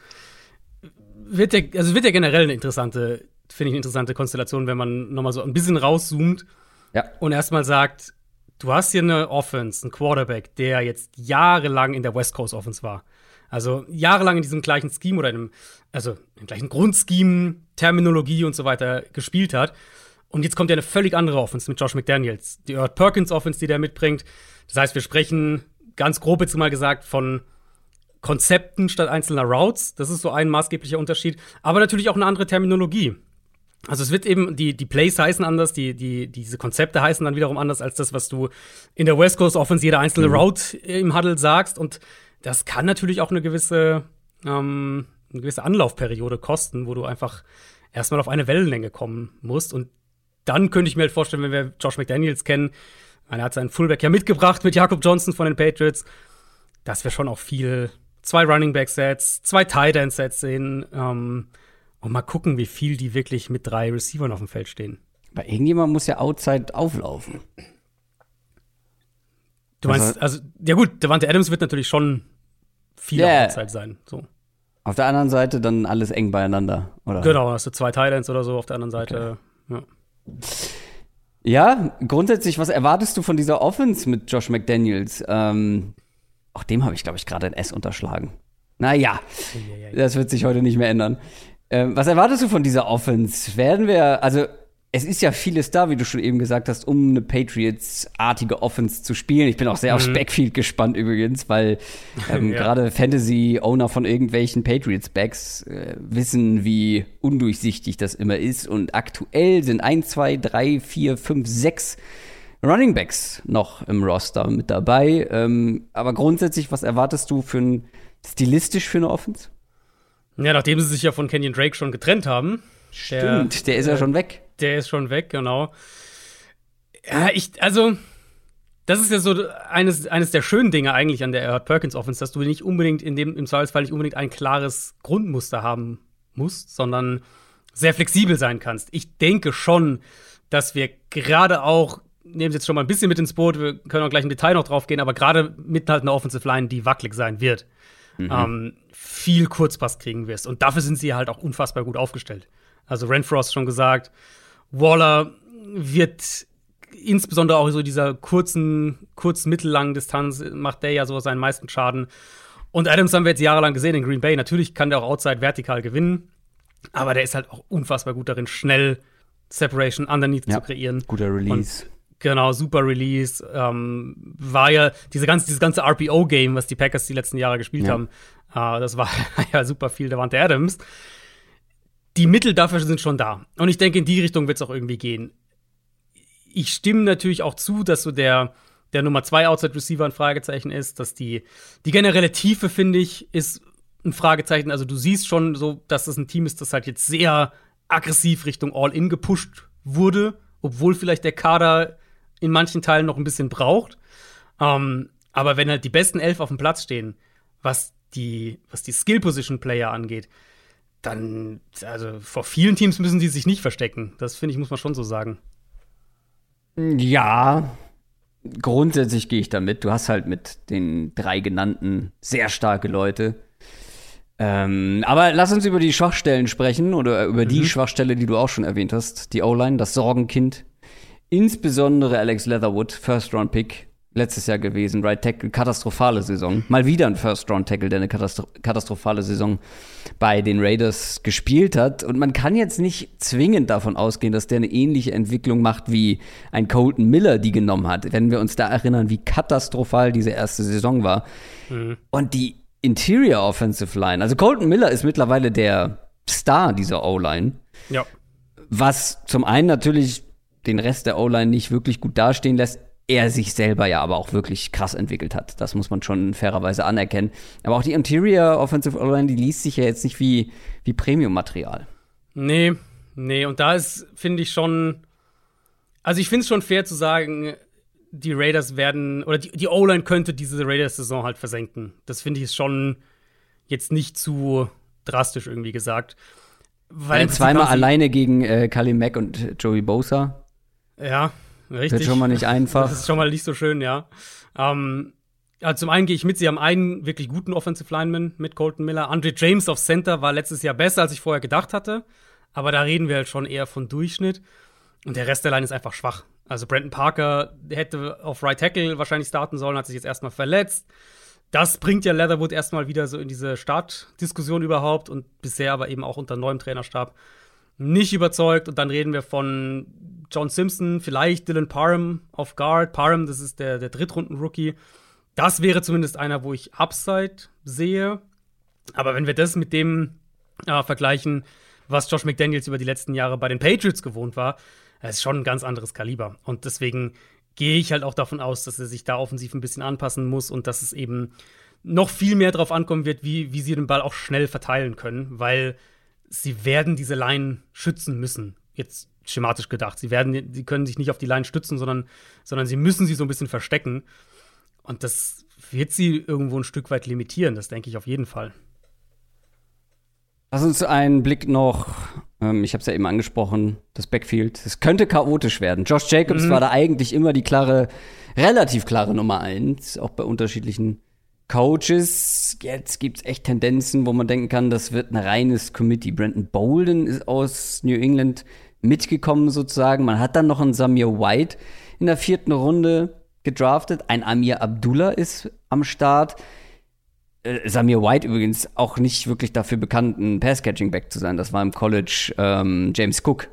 wird ja, also wird ja generell eine interessante, finde ich eine interessante Konstellation, wenn man nochmal so ein bisschen rauszoomt ja. und erstmal sagt, du hast hier eine Offense, einen Quarterback, der jetzt jahrelang in der West Coast Offense war. Also jahrelang in diesem gleichen Scheme oder in einem, also im gleichen Grundscheme, Terminologie und so weiter gespielt hat. Und jetzt kommt ja eine völlig andere Offense mit Josh McDaniels. Die Earth Perkins Offense, die der mitbringt. Das heißt, wir sprechen ganz grob jetzt mal gesagt von Konzepten statt einzelner Routes. Das ist so ein maßgeblicher Unterschied. Aber natürlich auch eine andere Terminologie. Also es wird eben, die, die Plays heißen anders, die, die, diese Konzepte heißen dann wiederum anders als das, was du in der West Coast Offense jede einzelne mhm. Route im Huddle sagst. Und das kann natürlich auch eine gewisse, ähm, eine gewisse Anlaufperiode kosten, wo du einfach erstmal auf eine Wellenlänge kommen musst. Und dann könnte ich mir halt vorstellen, wenn wir Josh McDaniels kennen, er hat seinen Fullback ja mitgebracht mit Jakob Johnson von den Patriots, dass wir schon auch viel zwei Running Back Sets, zwei Tight End Sets sehen. Ähm, und mal gucken, wie viel die wirklich mit drei Receivern auf dem Feld stehen. Bei irgendjemand muss ja Outside auflaufen. Du meinst, also, also ja gut, Devante Adams wird natürlich schon viel yeah. Outside sein. So. Auf der anderen Seite dann alles eng beieinander, oder? Genau, hast du zwei Titans oder so auf der anderen Seite. Okay. Ja. ja. grundsätzlich, was erwartest du von dieser Offense mit Josh McDaniels? Ähm, auch dem habe ich, glaube ich, gerade ein S unterschlagen. Naja, das wird sich heute nicht mehr ändern. Ähm, was erwartest du von dieser Offense? Werden wir, also es ist ja vieles da, wie du schon eben gesagt hast, um eine Patriots-artige Offense zu spielen. Ich bin auch sehr mhm. aufs Backfield gespannt übrigens, weil ähm, (laughs) ja. gerade Fantasy-Owner von irgendwelchen Patriots-Backs äh, wissen, wie undurchsichtig das immer ist. Und aktuell sind 1, 2, 3, 4, 5, 6 Running Backs noch im Roster mit dabei. Ähm, aber grundsätzlich, was erwartest du für ein stilistisch für eine Offense? Ja, nachdem sie sich ja von Kenyon Drake schon getrennt haben. Stimmt, der, der ist ja schon weg. Der ist schon weg, genau. Ja, ich, also, das ist ja so eines, eines der schönen Dinge eigentlich an der Erhard Perkins Offense, dass du nicht unbedingt in dem, im Zweifelsfall nicht unbedingt ein klares Grundmuster haben musst, sondern sehr flexibel sein kannst. Ich denke schon, dass wir gerade auch, nehmen Sie jetzt schon mal ein bisschen mit ins Boot, wir können auch gleich im Detail noch drauf gehen, aber gerade mit halt einer Offensive Line, die wackelig sein wird mhm. ähm, viel Kurzpass kriegen wirst. Und dafür sind sie halt auch unfassbar gut aufgestellt. Also Renfrost schon gesagt, Waller wird insbesondere auch so dieser kurzen, kurz mittellangen Distanz macht der ja so seinen meisten Schaden. Und Adams haben wir jetzt jahrelang gesehen in Green Bay. Natürlich kann der auch outside vertikal gewinnen, aber der ist halt auch unfassbar gut darin, schnell Separation underneath ja, zu kreieren. Guter Release. Genau, super Release. Ähm, war ja diese ganze, dieses ganze RPO-Game, was die Packers die letzten Jahre gespielt ja. haben. Äh, das war (laughs) ja super viel. Da waren der Adams. Die Mittel dafür sind schon da. Und ich denke, in die Richtung wird es auch irgendwie gehen. Ich stimme natürlich auch zu, dass so der, der Nummer 2 Outside Receiver ein Fragezeichen ist, dass die, die generelle Tiefe, finde ich, ist ein Fragezeichen. Also du siehst schon so, dass es ein Team ist, das halt jetzt sehr aggressiv Richtung All-In gepusht wurde, obwohl vielleicht der Kader in manchen Teilen noch ein bisschen braucht. Ähm, aber wenn halt die besten elf auf dem Platz stehen, was die, was die Skill-Position-Player angeht, dann, also vor vielen Teams müssen die sich nicht verstecken. Das finde ich, muss man schon so sagen. Ja, grundsätzlich gehe ich damit. Du hast halt mit den drei genannten sehr starke Leute. Ähm, aber lass uns über die Schwachstellen sprechen oder über mhm. die Schwachstelle, die du auch schon erwähnt hast. Die O-Line, das Sorgenkind. Insbesondere Alex Leatherwood, First Round Pick, letztes Jahr gewesen. Right Tackle, katastrophale Saison. Mal wieder ein First Round Tackle, der eine Katastro katastrophale Saison bei den Raiders gespielt hat. Und man kann jetzt nicht zwingend davon ausgehen, dass der eine ähnliche Entwicklung macht wie ein Colton Miller die genommen hat. Wenn wir uns da erinnern, wie katastrophal diese erste Saison war. Mhm. Und die Interior Offensive Line. Also Colton Miller ist mittlerweile der Star dieser O-Line. Ja. Was zum einen natürlich den Rest der O-Line nicht wirklich gut dastehen lässt er sich selber ja aber auch wirklich krass entwickelt hat. Das muss man schon fairerweise anerkennen. Aber auch die Interior Offensive O-Line, die liest sich ja jetzt nicht wie, wie Premium-Material. Nee, nee, und da ist, finde ich schon, also ich finde es schon fair zu sagen, die Raiders werden, oder die, die O-Line könnte diese Raiders-Saison halt versenken. Das finde ich schon jetzt nicht zu drastisch irgendwie gesagt. Weil zweimal alleine gegen äh, Kali Mack und Joey Bosa. Ja, Richtig. Wird schon mal nicht einfach. Das ist schon mal nicht so schön, ja. Ähm, ja, zum einen gehe ich mit, sie haben einen wirklich guten Offensive Lineman mit Colton Miller. Andre James auf Center war letztes Jahr besser, als ich vorher gedacht hatte. Aber da reden wir halt schon eher von Durchschnitt. Und der Rest der Line ist einfach schwach. Also Brandon Parker hätte auf Right Tackle wahrscheinlich starten sollen, hat sich jetzt erstmal verletzt. Das bringt ja Leatherwood erstmal wieder so in diese Startdiskussion überhaupt und bisher aber eben auch unter neuem Trainerstab nicht überzeugt. Und dann reden wir von John Simpson, vielleicht Dylan Parham auf Guard. Parham, das ist der, der Drittrunden-Rookie. Das wäre zumindest einer, wo ich Upside sehe. Aber wenn wir das mit dem äh, vergleichen, was Josh McDaniels über die letzten Jahre bei den Patriots gewohnt war, ist schon ein ganz anderes Kaliber. Und deswegen gehe ich halt auch davon aus, dass er sich da offensiv ein bisschen anpassen muss und dass es eben noch viel mehr darauf ankommen wird, wie, wie sie den Ball auch schnell verteilen können, weil sie werden diese Line schützen müssen. Jetzt schematisch gedacht. Sie werden, sie können sich nicht auf die Line stützen, sondern, sondern sie müssen sie so ein bisschen verstecken. Und das wird sie irgendwo ein Stück weit limitieren, das denke ich auf jeden Fall. Lass uns einen Blick noch, ähm, ich habe es ja eben angesprochen, das Backfield. Es könnte chaotisch werden. Josh Jacobs mhm. war da eigentlich immer die klare, relativ klare Nummer eins, auch bei unterschiedlichen Coaches. Jetzt gibt es echt Tendenzen, wo man denken kann, das wird ein reines Committee. Brandon Bolden ist aus New England mitgekommen sozusagen. Man hat dann noch einen Samir White in der vierten Runde gedraftet. Ein Amir Abdullah ist am Start. Äh, Samir White übrigens auch nicht wirklich dafür bekannt, ein Pass-Catching-Back zu sein. Das war im College ähm, James Cook.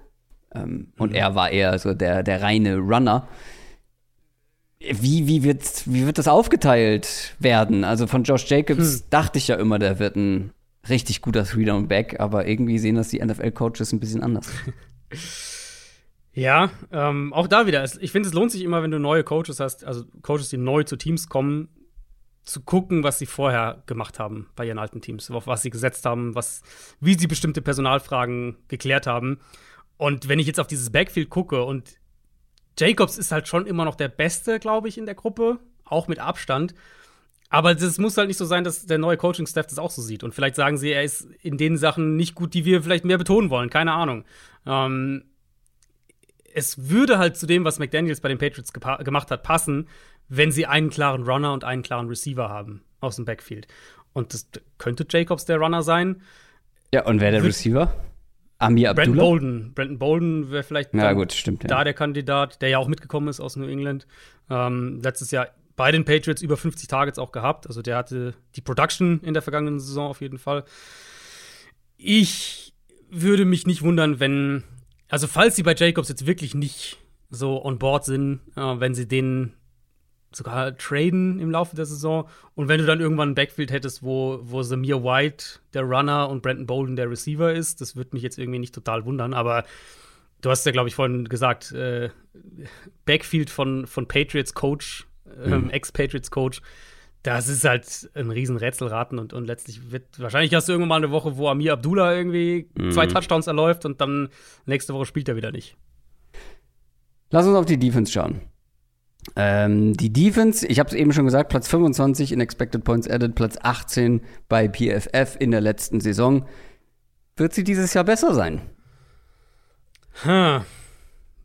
Ähm, mhm. Und er war eher so der, der reine Runner. Wie, wie, wird, wie wird das aufgeteilt werden? Also von Josh Jacobs hm. dachte ich ja immer, der wird ein richtig guter Three-Down-Back, aber irgendwie sehen das die NFL-Coaches ein bisschen anders. (laughs) Ja, ähm, auch da wieder. Ich finde, es lohnt sich immer, wenn du neue Coaches hast, also Coaches, die neu zu Teams kommen, zu gucken, was sie vorher gemacht haben bei ihren alten Teams, auf was sie gesetzt haben, was, wie sie bestimmte Personalfragen geklärt haben. Und wenn ich jetzt auf dieses Backfield gucke und Jacobs ist halt schon immer noch der Beste, glaube ich, in der Gruppe, auch mit Abstand. Aber es muss halt nicht so sein, dass der neue Coaching-Staff das auch so sieht. Und vielleicht sagen sie, er ist in den Sachen nicht gut, die wir vielleicht mehr betonen wollen. Keine Ahnung. Ähm, es würde halt zu dem, was McDaniels bei den Patriots gemacht hat, passen, wenn sie einen klaren Runner und einen klaren Receiver haben aus dem Backfield. Und das könnte Jacobs der Runner sein. Ja, und wer der Receiver? Amir Abdullah? Brandon Bolden. Brandon Bolden wäre vielleicht ja, gut, stimmt, da ja. der Kandidat, der ja auch mitgekommen ist aus New England. Ähm, letztes Jahr bei den Patriots über 50 Targets auch gehabt. Also der hatte die Production in der vergangenen Saison auf jeden Fall. Ich würde mich nicht wundern, wenn, also falls sie bei Jacobs jetzt wirklich nicht so on board sind, äh, wenn sie den sogar traden im Laufe der Saison und wenn du dann irgendwann ein Backfield hättest, wo, wo Samir White der Runner und Brandon Bolden der Receiver ist, das würde mich jetzt irgendwie nicht total wundern, aber du hast ja, glaube ich, vorhin gesagt, äh, Backfield von, von Patriots Coach ähm, mhm. Ex-Patriots-Coach, Das ist halt ein riesen Rätselraten und, und letztlich wird wahrscheinlich hast du irgendwann mal eine Woche, wo Amir Abdullah irgendwie mhm. zwei Touchdowns erläuft und dann nächste Woche spielt er wieder nicht. Lass uns auf die Defense schauen. Ähm, die Defense, ich habe es eben schon gesagt, Platz 25 in Expected Points Added, Platz 18 bei PFF in der letzten Saison. Wird sie dieses Jahr besser sein? Hm.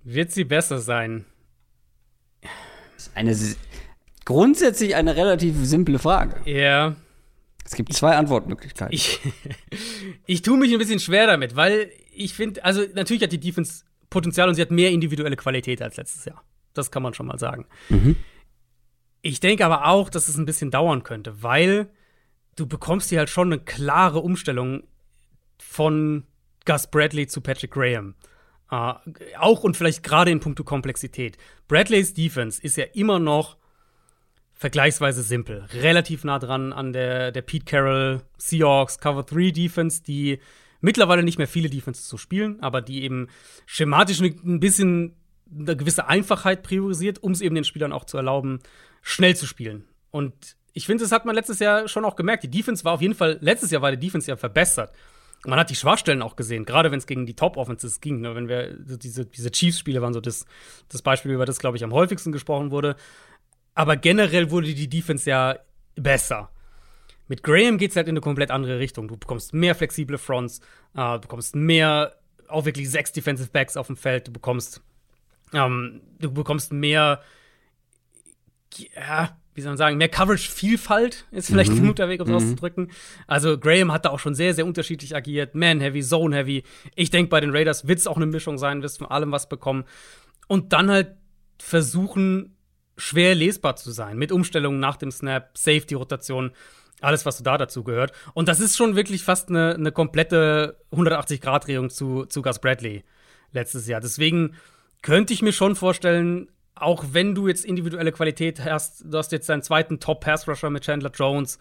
Wird sie besser sein? Eine grundsätzlich eine relativ simple Frage. Ja. Es gibt zwei Antwortmöglichkeiten. Ich, (laughs) ich tue mich ein bisschen schwer damit, weil ich finde, also natürlich hat die Defense Potenzial und sie hat mehr individuelle Qualität als letztes Jahr. Das kann man schon mal sagen. Mhm. Ich denke aber auch, dass es ein bisschen dauern könnte, weil du bekommst hier halt schon eine klare Umstellung von Gus Bradley zu Patrick Graham. Uh, auch und vielleicht gerade in puncto Komplexität. Bradleys Defense ist ja immer noch vergleichsweise simpel. Relativ nah dran an der, der Pete Carroll Seahawks Cover 3 Defense, die mittlerweile nicht mehr viele Defenses zu spielen, aber die eben schematisch ein bisschen eine gewisse Einfachheit priorisiert, um es eben den Spielern auch zu erlauben, schnell zu spielen. Und ich finde, das hat man letztes Jahr schon auch gemerkt. Die Defense war auf jeden Fall, letztes Jahr war die Defense ja verbessert. Man hat die Schwachstellen auch gesehen, gerade wenn es gegen die Top-Offenses ging. Ne? Wenn wir, diese, diese Chiefs-Spiele waren so das, das Beispiel, über das, glaube ich, am häufigsten gesprochen wurde. Aber generell wurde die Defense ja besser. Mit Graham geht es halt in eine komplett andere Richtung. Du bekommst mehr flexible Fronts, äh, du bekommst mehr, auch wirklich sechs Defensive Backs auf dem Feld, du bekommst, ähm, du bekommst mehr, ja, wie soll man sagen, mehr Coverage-Vielfalt ist vielleicht mhm. ein guter Weg, um es mhm. auszudrücken. Also Graham hat da auch schon sehr, sehr unterschiedlich agiert. Man-heavy, Zone-heavy. Ich denke, bei den Raiders wird es auch eine Mischung sein, wirst von allem was bekommen. Und dann halt versuchen, schwer lesbar zu sein, mit Umstellungen nach dem Snap, Safety-Rotation, alles, was so da dazu gehört. Und das ist schon wirklich fast eine, eine komplette 180-Grad-Drehung zu, zu Gus Bradley letztes Jahr. Deswegen könnte ich mir schon vorstellen, auch wenn du jetzt individuelle Qualität hast, du hast jetzt deinen zweiten Top-Pass-Rusher mit Chandler Jones,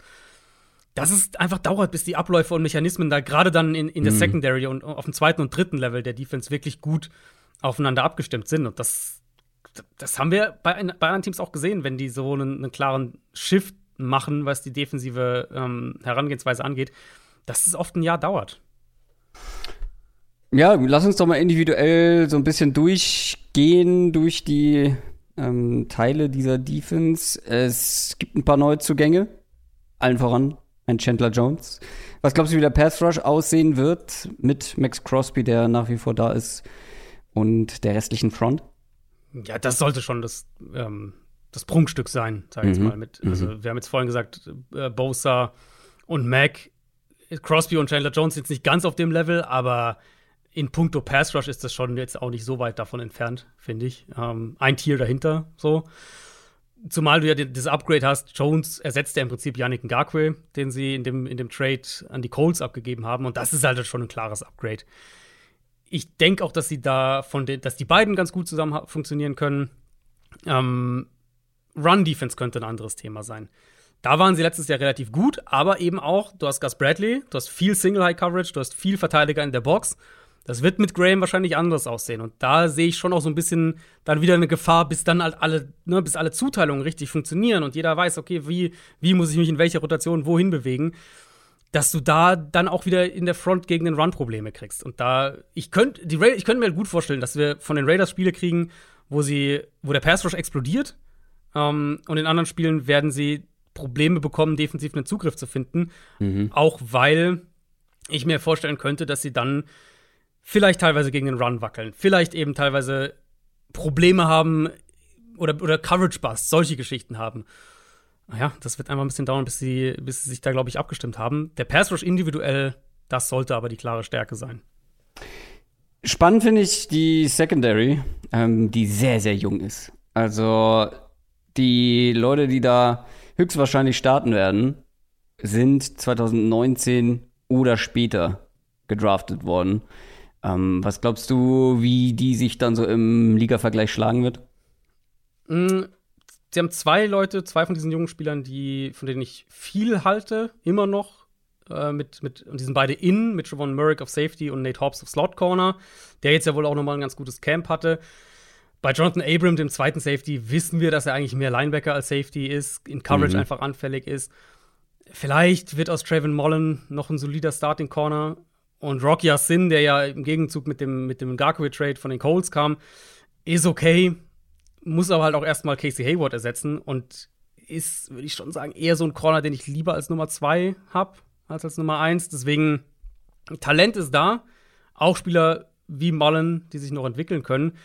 dass es einfach dauert, bis die Abläufe und Mechanismen da gerade dann in, in der mhm. Secondary und auf dem zweiten und dritten Level der Defense wirklich gut aufeinander abgestimmt sind. Und das, das haben wir bei, bei anderen Teams auch gesehen, wenn die so einen, einen klaren Shift machen, was die defensive ähm, Herangehensweise angeht, dass es oft ein Jahr dauert. Ja, lass uns doch mal individuell so ein bisschen durchgehen durch die ähm, Teile dieser Defense. Es gibt ein paar neue Zugänge, allen voran ein Chandler Jones. Was glaubst du, wie der Pass Rush aussehen wird mit Max Crosby, der nach wie vor da ist, und der restlichen Front? Ja, das sollte schon das, ähm, das Prunkstück sein, sag ich jetzt mhm. mal. Mit, also, mhm. wir haben jetzt vorhin gesagt, äh, Bosa und Mac, Crosby und Chandler Jones jetzt nicht ganz auf dem Level, aber in puncto Pass Rush ist das schon jetzt auch nicht so weit davon entfernt, finde ich. Ähm, ein Tier dahinter, so. Zumal du ja das Upgrade hast, Jones ersetzt ja im Prinzip Yannick Ngakwe, den sie in dem, in dem Trade an die Colts abgegeben haben. Und das ist halt schon ein klares Upgrade. Ich denke auch, dass sie da von den, dass die beiden ganz gut zusammen funktionieren können. Ähm, Run-Defense könnte ein anderes Thema sein. Da waren sie letztes Jahr relativ gut, aber eben auch, du hast Gus Bradley, du hast viel Single-High-Coverage, du hast viel Verteidiger in der Box das wird mit Graham wahrscheinlich anders aussehen. Und da sehe ich schon auch so ein bisschen dann wieder eine Gefahr, bis dann halt alle, ne, bis alle Zuteilungen richtig funktionieren und jeder weiß, okay, wie, wie muss ich mich in welcher Rotation wohin bewegen, dass du da dann auch wieder in der Front gegen den Run Probleme kriegst. Und da, ich könnte, ich könnte mir halt gut vorstellen, dass wir von den Raiders Spiele kriegen, wo sie, wo der Pass Rush explodiert. Ähm, und in anderen Spielen werden sie Probleme bekommen, defensiv einen Zugriff zu finden. Mhm. Auch weil ich mir vorstellen könnte, dass sie dann vielleicht teilweise gegen den Run wackeln, vielleicht eben teilweise Probleme haben oder, oder Coverage Bust, solche Geschichten haben. Naja, das wird einfach ein bisschen dauern, bis sie, bis sie sich da, glaube ich, abgestimmt haben. Der Pass Rush individuell, das sollte aber die klare Stärke sein. Spannend finde ich die Secondary, ähm, die sehr, sehr jung ist. Also die Leute, die da höchstwahrscheinlich starten werden, sind 2019 oder später gedraftet worden. Ähm, was glaubst du, wie die sich dann so im Liga-Vergleich schlagen wird? Mm, sie haben zwei Leute, zwei von diesen jungen Spielern, die, von denen ich viel halte, immer noch. Äh, mit, mit, und die sind beide in, mit Javon Murray auf Safety und Nate Hobbs auf Slot Corner, der jetzt ja wohl auch nochmal ein ganz gutes Camp hatte. bei Jonathan Abram, dem zweiten Safety, wissen wir, dass er eigentlich mehr Linebacker als Safety ist, in Coverage mhm. einfach anfällig ist. Vielleicht wird aus Trayvon Mullen noch ein solider Starting Corner. Und Rocky Sin, der ja im Gegenzug mit dem, mit dem Garkoway-Trade von den Colts kam, ist okay, muss aber halt auch erstmal Casey Hayward ersetzen und ist, würde ich schon sagen, eher so ein Corner, den ich lieber als Nummer zwei habe, als als Nummer eins. Deswegen, Talent ist da. Auch Spieler wie Mullen, die sich noch entwickeln können.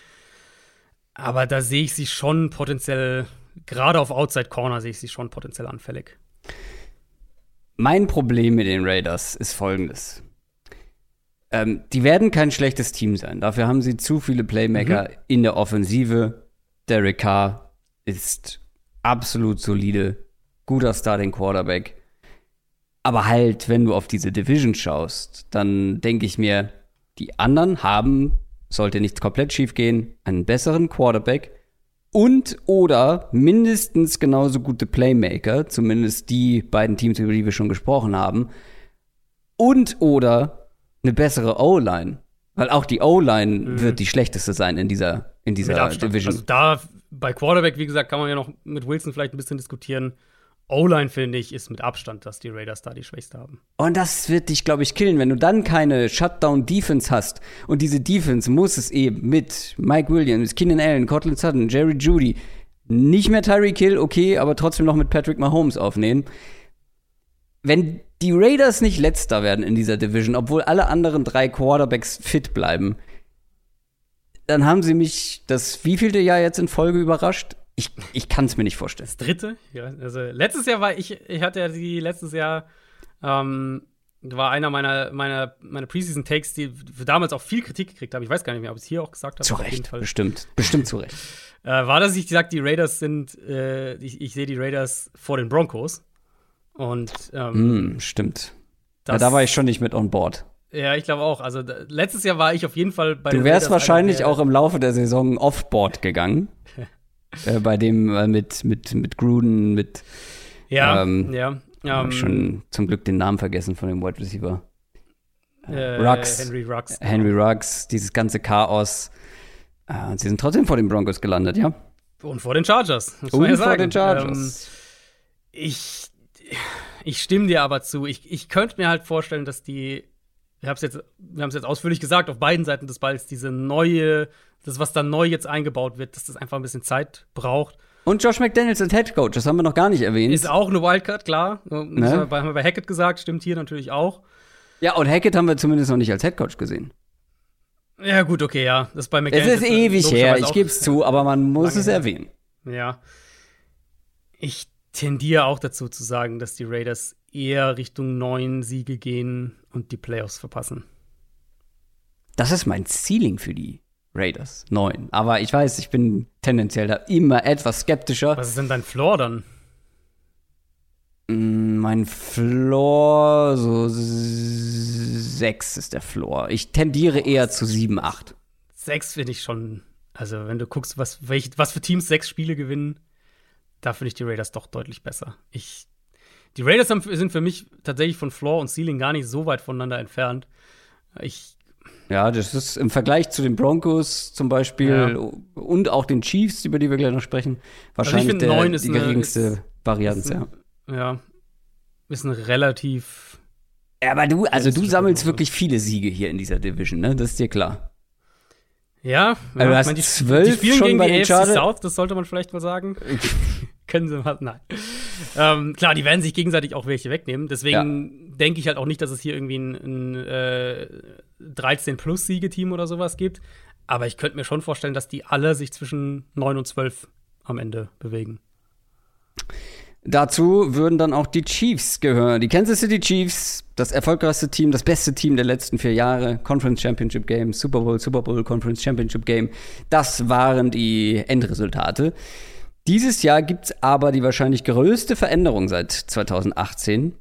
Aber da sehe ich sie schon potenziell, gerade auf Outside Corner sehe ich sie schon potenziell anfällig. Mein Problem mit den Raiders ist folgendes. Ähm, die werden kein schlechtes Team sein. Dafür haben sie zu viele Playmaker mhm. in der Offensive. Derek Carr ist absolut solide, guter Starting Quarterback. Aber halt, wenn du auf diese Division schaust, dann denke ich mir, die anderen haben, sollte nichts komplett schief gehen, einen besseren Quarterback und oder mindestens genauso gute Playmaker, zumindest die beiden Teams, über die wir schon gesprochen haben, und oder eine bessere O-Line. Weil auch die O-Line mhm. wird die schlechteste sein in dieser, in dieser Division. Also da bei Quarterback, wie gesagt, kann man ja noch mit Wilson vielleicht ein bisschen diskutieren. O-Line, finde ich, ist mit Abstand, dass die Raiders da die Schwächste haben. Und das wird dich, glaube ich, killen, wenn du dann keine Shutdown-Defense hast. Und diese Defense muss es eben mit Mike Williams, Keenan Allen, Cortland Sutton, Jerry Judy, nicht mehr Tyreek Hill, okay, aber trotzdem noch mit Patrick Mahomes aufnehmen. Wenn die Raiders nicht letzter werden in dieser Division, obwohl alle anderen drei Quarterbacks fit bleiben, dann haben sie mich das wievielte Jahr jetzt in Folge überrascht? Ich, ich kann es mir nicht vorstellen. Das dritte? Ja, also letztes Jahr war ich, ich hatte ja die letztes Jahr, ähm, war einer meiner, meiner, meiner Preseason-Takes, die damals auch viel Kritik gekriegt haben. Ich weiß gar nicht mehr, ob ich es hier auch gesagt habe. Zu Recht, bestimmt. Bestimmt zu Recht. äh, war, dass ich gesagt, die Raiders sind, äh, ich, ich sehe die Raiders vor den Broncos. Und ähm, mm, stimmt. Ja, da war ich schon nicht mit on board. Ja, ich glaube auch. Also letztes Jahr war ich auf jeden Fall bei Du wärst wahrscheinlich auch im Laufe der Saison offboard gegangen. (laughs) äh, bei dem äh, mit, mit, mit Gruden, mit. Ja, ähm, ja. Um, schon zum Glück den Namen vergessen von dem Wide Receiver. Äh, Ruggs. Henry Ruggs. Henry Ruggs, dieses ganze Chaos. Äh, und sie sind trotzdem vor den Broncos gelandet, ja. Und vor den Chargers. Und ja vor den Chargers. Ähm, ich, ich stimme dir aber zu. Ich, ich könnte mir halt vorstellen, dass die wir haben es jetzt, wir haben es jetzt ausführlich gesagt, auf beiden Seiten des Balls, diese neue, das, was da neu jetzt eingebaut wird, dass das einfach ein bisschen Zeit braucht. Und Josh McDaniels als Head Coach, das haben wir noch gar nicht erwähnt. Ist auch eine Wildcard, klar. Ne? Das haben wir bei Hackett gesagt, stimmt hier natürlich auch. Ja, und Hackett haben wir zumindest noch nicht als Head Coach gesehen. Ja, gut, okay, ja. Das ist bei McDaniels. Es ist ewig her, ich gebe es zu, aber man muss es erwähnen. Ja. Ich tendiere auch dazu zu sagen, dass die Raiders eher Richtung neun Siege gehen und die Playoffs verpassen. Das ist mein Ceiling für die Raiders. Neun. Aber ich weiß, ich bin tendenziell da immer etwas skeptischer. Was ist denn dein Floor dann? Mm, mein Floor, so sechs ist der Floor. Ich tendiere eher zu sieben, acht. Sechs finde ich schon. Also, wenn du guckst, was, welch, was für Teams sechs Spiele gewinnen, da finde ich die Raiders doch deutlich besser. Ich die Raiders sind für mich tatsächlich von Floor und Ceiling gar nicht so weit voneinander entfernt. Ich ja, das ist im Vergleich zu den Broncos zum Beispiel ja. und auch den Chiefs, über die wir gleich noch sprechen, also wahrscheinlich also der, die eine, geringste ist, Varianz, ist ein, ja. Ja, ist ein relativ. Ja, aber du, also du sammelst wirklich viele Siege hier in dieser Division, ne? Das ist dir klar. Ja, also du hast meine, die, zwölf die schon gegen bei die Chargers. South, das sollte man vielleicht mal sagen. (laughs) Können sie mal, nein. ähm, klar, die werden sich gegenseitig auch welche wegnehmen. Deswegen ja. denke ich halt auch nicht, dass es hier irgendwie ein, ein äh, 13-Plus-Siegeteam oder sowas gibt. Aber ich könnte mir schon vorstellen, dass die alle sich zwischen 9 und 12 am Ende bewegen. Dazu würden dann auch die Chiefs gehören. Die Kansas City Chiefs, das erfolgreichste Team, das beste Team der letzten vier Jahre. Conference Championship Game, Super Bowl, Super Bowl, Conference Championship Game. Das waren die Endresultate. Dieses Jahr gibt es aber die wahrscheinlich größte Veränderung seit 2018.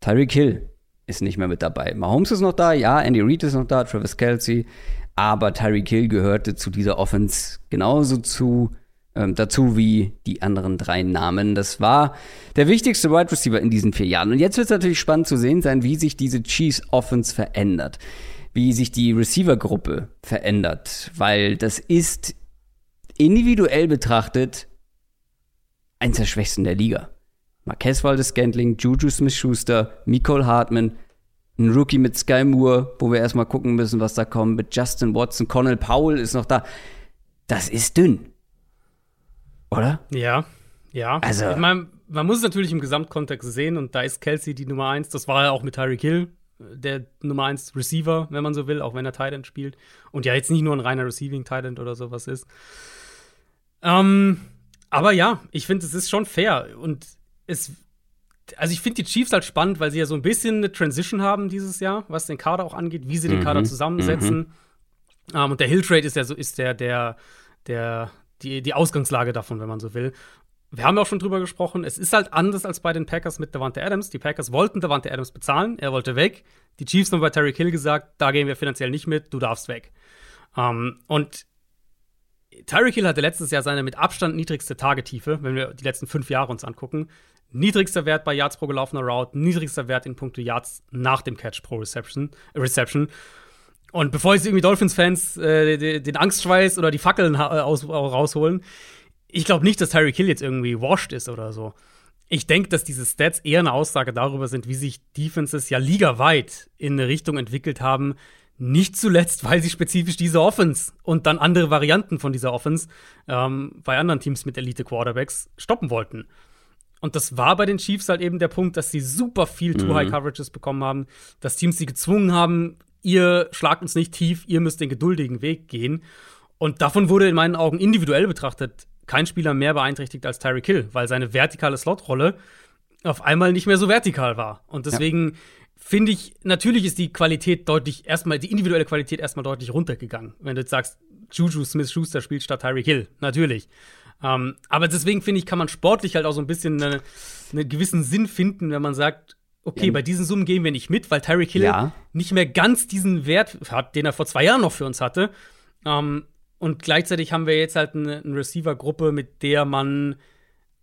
Tyreek Hill ist nicht mehr mit dabei. Mahomes ist noch da, ja, Andy Reid ist noch da, Travis Kelsey, aber Tyreek Hill gehörte zu dieser Offense genauso zu, ähm, dazu wie die anderen drei Namen. Das war der wichtigste Wide Receiver in diesen vier Jahren. Und jetzt wird es natürlich spannend zu sehen sein, wie sich diese Chiefs Offense verändert, wie sich die Receiver-Gruppe verändert, weil das ist individuell betrachtet eins der schwächsten der Liga. Marquez Valdes-Scantling, Juju Smith-Schuster, Nicole Hartman, ein Rookie mit Sky Moore, wo wir erstmal gucken müssen, was da kommt, mit Justin Watson, Connell Powell ist noch da. Das ist dünn. Oder? Ja, ja. Also, ich meine, man muss es natürlich im Gesamtkontext sehen und da ist Kelsey die Nummer eins. Das war ja auch mit Tyreek Hill der Nummer eins Receiver, wenn man so will, auch wenn er Tight spielt. Und ja, jetzt nicht nur ein reiner Receiving Tight oder sowas ist. Ähm, aber ja, ich finde, es ist schon fair. Und es also ich finde die Chiefs halt spannend, weil sie ja so ein bisschen eine Transition haben dieses Jahr, was den Kader auch angeht, wie sie den Kader mhm. zusammensetzen. Mhm. Um, ähm, und der Hill-Trade ist ja so, ist der, der, der, die, die Ausgangslage davon, wenn man so will. Wir haben ja auch schon drüber gesprochen, es ist halt anders als bei den Packers mit Davante Adams. Die Packers wollten Davante Adams bezahlen, er wollte weg. Die Chiefs haben bei Terry Hill gesagt, da gehen wir finanziell nicht mit, du darfst weg. Um, ähm, und Tyreek Hill hatte letztes Jahr seine mit Abstand niedrigste Tagetiefe, wenn wir die letzten fünf Jahre uns angucken. Niedrigster Wert bei Yards pro gelaufener Route, niedrigster Wert in puncto Yards nach dem Catch pro Reception. Reception. Und bevor jetzt irgendwie Dolphins-Fans äh, den Angstschweiß oder die Fackeln aus, rausholen, ich glaube nicht, dass Tyreek Hill jetzt irgendwie washed ist oder so. Ich denke, dass diese Stats eher eine Aussage darüber sind, wie sich Defenses ja ligaweit in eine Richtung entwickelt haben. Nicht zuletzt, weil sie spezifisch diese Offense und dann andere Varianten von dieser Offense ähm, bei anderen Teams mit Elite-Quarterbacks stoppen wollten. Und das war bei den Chiefs halt eben der Punkt, dass sie super viel Too-High-Coverages mhm. bekommen haben, dass Teams sie gezwungen haben, ihr schlagt uns nicht tief, ihr müsst den geduldigen Weg gehen. Und davon wurde in meinen Augen individuell betrachtet kein Spieler mehr beeinträchtigt als Tyreek Hill, weil seine vertikale Slotrolle auf einmal nicht mehr so vertikal war. Und deswegen ja. finde ich, natürlich ist die Qualität deutlich, erstmal, die individuelle Qualität erstmal deutlich runtergegangen. Wenn du jetzt sagst, Juju Smith Schuster spielt statt Tyreek Hill, natürlich. Ähm, aber deswegen finde ich, kann man sportlich halt auch so ein bisschen einen eine gewissen Sinn finden, wenn man sagt, okay, ja. bei diesen Summen gehen wir nicht mit, weil Tyreek Hill ja. nicht mehr ganz diesen Wert hat, den er vor zwei Jahren noch für uns hatte. Ähm, und gleichzeitig haben wir jetzt halt eine, eine Receiver-Gruppe, mit der man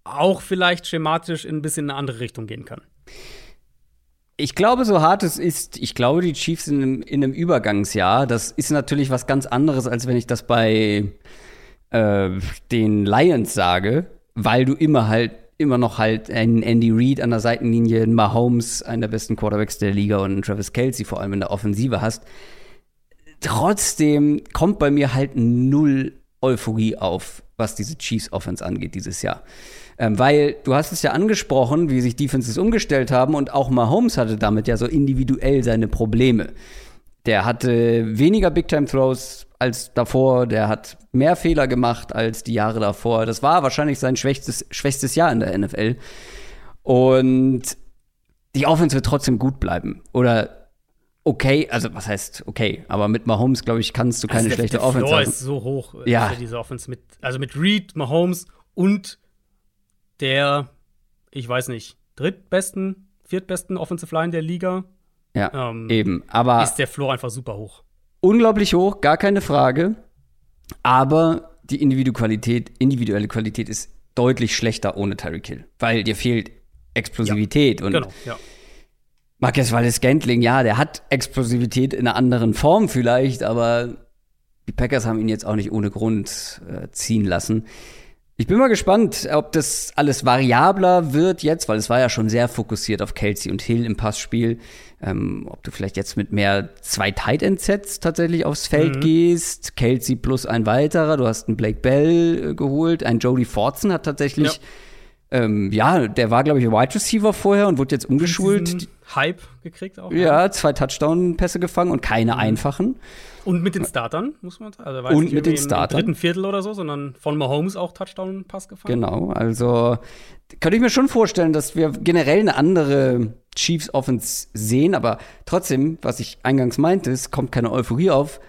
auch vielleicht schematisch in ein bisschen eine andere Richtung gehen kann. Ich glaube, so hart es ist, ich glaube, die Chiefs in einem, in einem Übergangsjahr, das ist natürlich was ganz anderes, als wenn ich das bei äh, den Lions sage, weil du immer halt immer noch halt einen Andy Reid an der Seitenlinie, einen Mahomes, einen der besten Quarterbacks der Liga und einen Travis Kelsey vor allem in der Offensive hast. Trotzdem kommt bei mir halt null Euphorie auf, was diese Chiefs Offense angeht dieses Jahr. Ähm, weil du hast es ja angesprochen, wie sich Defenses umgestellt haben und auch Mahomes hatte damit ja so individuell seine Probleme. Der hatte weniger Big-Time-Throws als davor, der hat mehr Fehler gemacht als die Jahre davor. Das war wahrscheinlich sein schwächstes, schwächstes Jahr in der NFL. Und die Offense wird trotzdem gut bleiben. Oder okay, also was heißt okay, aber mit Mahomes, glaube ich, kannst du keine also der, schlechte der Offense Floor haben. ist so hoch, äh, ja. diese Offense mit, also mit Reed, Mahomes und der, ich weiß nicht, drittbesten, viertbesten Offensive Line der Liga. Ja, ähm, eben. Aber ist der Floor einfach super hoch. Unglaublich hoch, gar keine Frage. Aber die Individualität, individuelle Qualität ist deutlich schlechter ohne Tyreek Hill, weil dir fehlt Explosivität ja, und genau, ja. Marquez Valles Scantling, ja, der hat Explosivität in einer anderen Form vielleicht, aber die Packers haben ihn jetzt auch nicht ohne Grund äh, ziehen lassen. Ich bin mal gespannt, ob das alles variabler wird jetzt, weil es war ja schon sehr fokussiert auf Kelsey und Hill im Passspiel. Ähm, ob du vielleicht jetzt mit mehr zwei Tight End Sets tatsächlich aufs Feld mhm. gehst, Kelsey plus ein weiterer. Du hast einen Blake Bell äh, geholt, ein Jody Fortson hat tatsächlich ja ähm, ja, der war, glaube ich, Wide Receiver vorher und wurde jetzt umgeschult. Hype gekriegt auch. Ja, zwei Touchdown-Pässe gefangen und keine mhm. einfachen. Und mit den Startern, muss man sagen. Also, und mit den Startern. Im dritten Viertel oder so, sondern von Mahomes auch Touchdown-Pass gefangen. Genau, also könnte ich mir schon vorstellen, dass wir generell eine andere Chiefs Offense sehen, aber trotzdem, was ich eingangs meinte, es kommt keine Euphorie auf.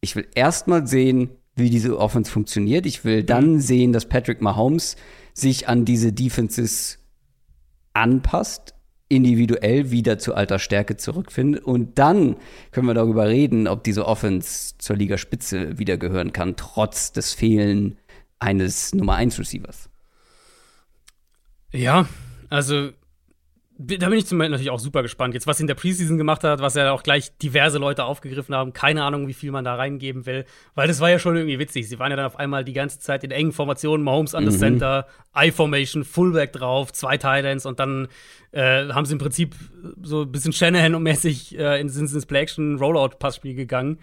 Ich will erst mal sehen, wie diese Offense funktioniert. Ich will dann mhm. sehen, dass Patrick Mahomes sich an diese Defenses anpasst, individuell wieder zu alter Stärke zurückfindet. Und dann können wir darüber reden, ob diese Offense zur Ligaspitze wiedergehören kann, trotz des Fehlen eines Nummer 1 Receivers. Ja, also da bin ich zum Beispiel natürlich auch super gespannt. Jetzt, was in der Preseason gemacht hat, was ja auch gleich diverse Leute aufgegriffen haben. Keine Ahnung, wie viel man da reingeben will. Weil das war ja schon irgendwie witzig. Sie waren ja dann auf einmal die ganze Zeit in engen Formationen, Mahomes an mhm. Center, I-Formation, Fullback drauf, zwei Titans und dann äh, haben sie im Prinzip so ein bisschen Shanahan-mäßig äh, in, sind ins Play-Action-Rollout-Passspiel gegangen.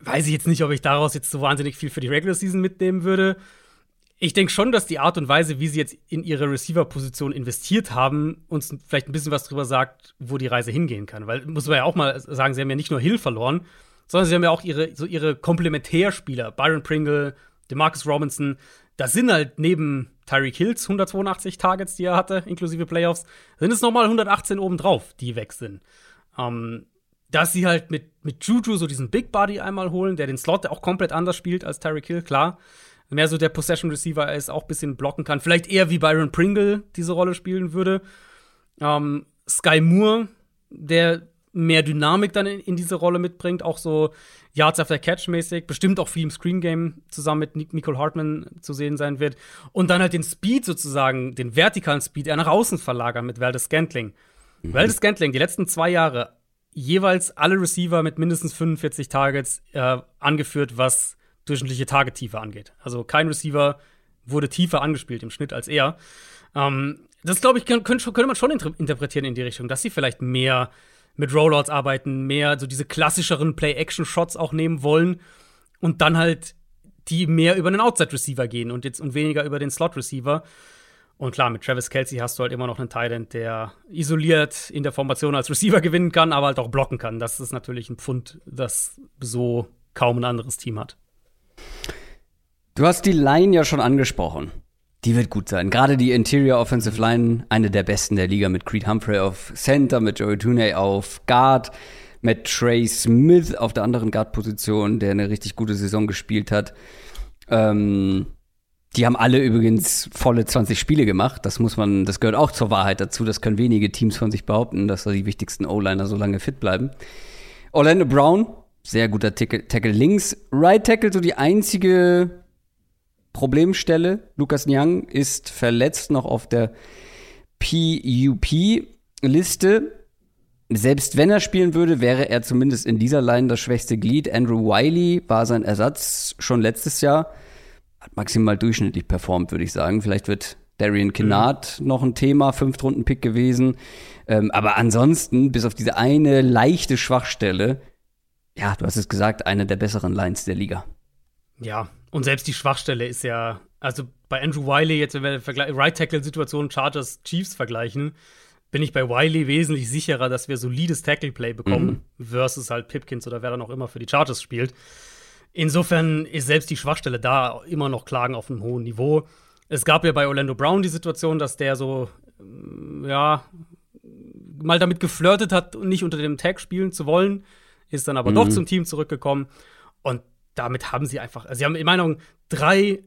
Weiß ich jetzt nicht, ob ich daraus jetzt so wahnsinnig viel für die Regular Season mitnehmen würde ich denke schon, dass die Art und Weise, wie sie jetzt in ihre Receiver-Position investiert haben, uns vielleicht ein bisschen was darüber sagt, wo die Reise hingehen kann. Weil, muss man ja auch mal sagen, sie haben ja nicht nur Hill verloren, sondern sie haben ja auch ihre, so ihre Komplementärspieler, Byron Pringle, DeMarcus Robinson. Das sind halt neben Tyreek Hills 182 Targets, die er hatte, inklusive Playoffs, sind es nochmal 118 obendrauf, die weg sind. Ähm, dass sie halt mit, mit Juju so diesen Big Body einmal holen, der den Slot auch komplett anders spielt als Tyreek Hill, klar mehr so der Possession Receiver ist, auch ein bisschen blocken kann. Vielleicht eher wie Byron Pringle diese Rolle spielen würde. Ähm, Sky Moore, der mehr Dynamik dann in, in, diese Rolle mitbringt, auch so Yards after Catch mäßig, bestimmt auch viel im Screen Game zusammen mit Nicole Hartman zu sehen sein wird. Und dann halt den Speed sozusagen, den vertikalen Speed eher nach außen verlagern mit Valdez Scantling. Mhm. Valdez Scantling, die letzten zwei Jahre jeweils alle Receiver mit mindestens 45 Targets äh, angeführt, was durchschnittliche Tagetiefe angeht. Also kein Receiver wurde tiefer angespielt im Schnitt als er. Ähm, das, glaube ich, könnte, könnte man schon interpretieren in die Richtung, dass sie vielleicht mehr mit Rollouts arbeiten, mehr so diese klassischeren Play-Action-Shots auch nehmen wollen und dann halt die mehr über den Outside-Receiver gehen und jetzt und weniger über den Slot-Receiver. Und klar, mit Travis Kelsey hast du halt immer noch einen Tight der isoliert in der Formation als Receiver gewinnen kann, aber halt auch blocken kann. Das ist natürlich ein Pfund, das so kaum ein anderes Team hat. Du hast die Line ja schon angesprochen. Die wird gut sein. Gerade die Interior Offensive Line, eine der besten der Liga mit Creed Humphrey auf Center, mit Joey Tooney auf Guard, mit Trey Smith auf der anderen Guard-Position, der eine richtig gute Saison gespielt hat. Ähm, die haben alle übrigens volle 20 Spiele gemacht. Das muss man, das gehört auch zur Wahrheit dazu. Das können wenige Teams von sich behaupten, dass da die wichtigsten O-Liner so lange fit bleiben. Orlando Brown, sehr guter Tackle, Tackle links. Right Tackle, so die einzige Problemstelle. Lukas Nyang ist verletzt noch auf der PUP-Liste. Selbst wenn er spielen würde, wäre er zumindest in dieser Line das schwächste Glied. Andrew Wiley war sein Ersatz schon letztes Jahr. Hat maximal durchschnittlich performt, würde ich sagen. Vielleicht wird Darian Kinnard mhm. noch ein Thema, Fünftrunden-Pick gewesen. Ähm, aber ansonsten, bis auf diese eine leichte Schwachstelle, ja, du hast es gesagt, eine der besseren Lines der Liga. Ja, und selbst die Schwachstelle ist ja, also bei Andrew Wiley, jetzt wenn wir Right Tackle-Situation Chargers Chiefs vergleichen, bin ich bei Wiley wesentlich sicherer, dass wir solides Tackle-Play bekommen, mhm. versus halt Pipkins oder wer dann auch immer für die Chargers spielt. Insofern ist selbst die Schwachstelle da immer noch Klagen auf einem hohen Niveau. Es gab ja bei Orlando Brown die Situation, dass der so, ja, mal damit geflirtet hat, nicht unter dem Tag spielen zu wollen ist dann aber mhm. doch zum Team zurückgekommen. Und damit haben sie einfach, also sie haben in meiner Meinung drei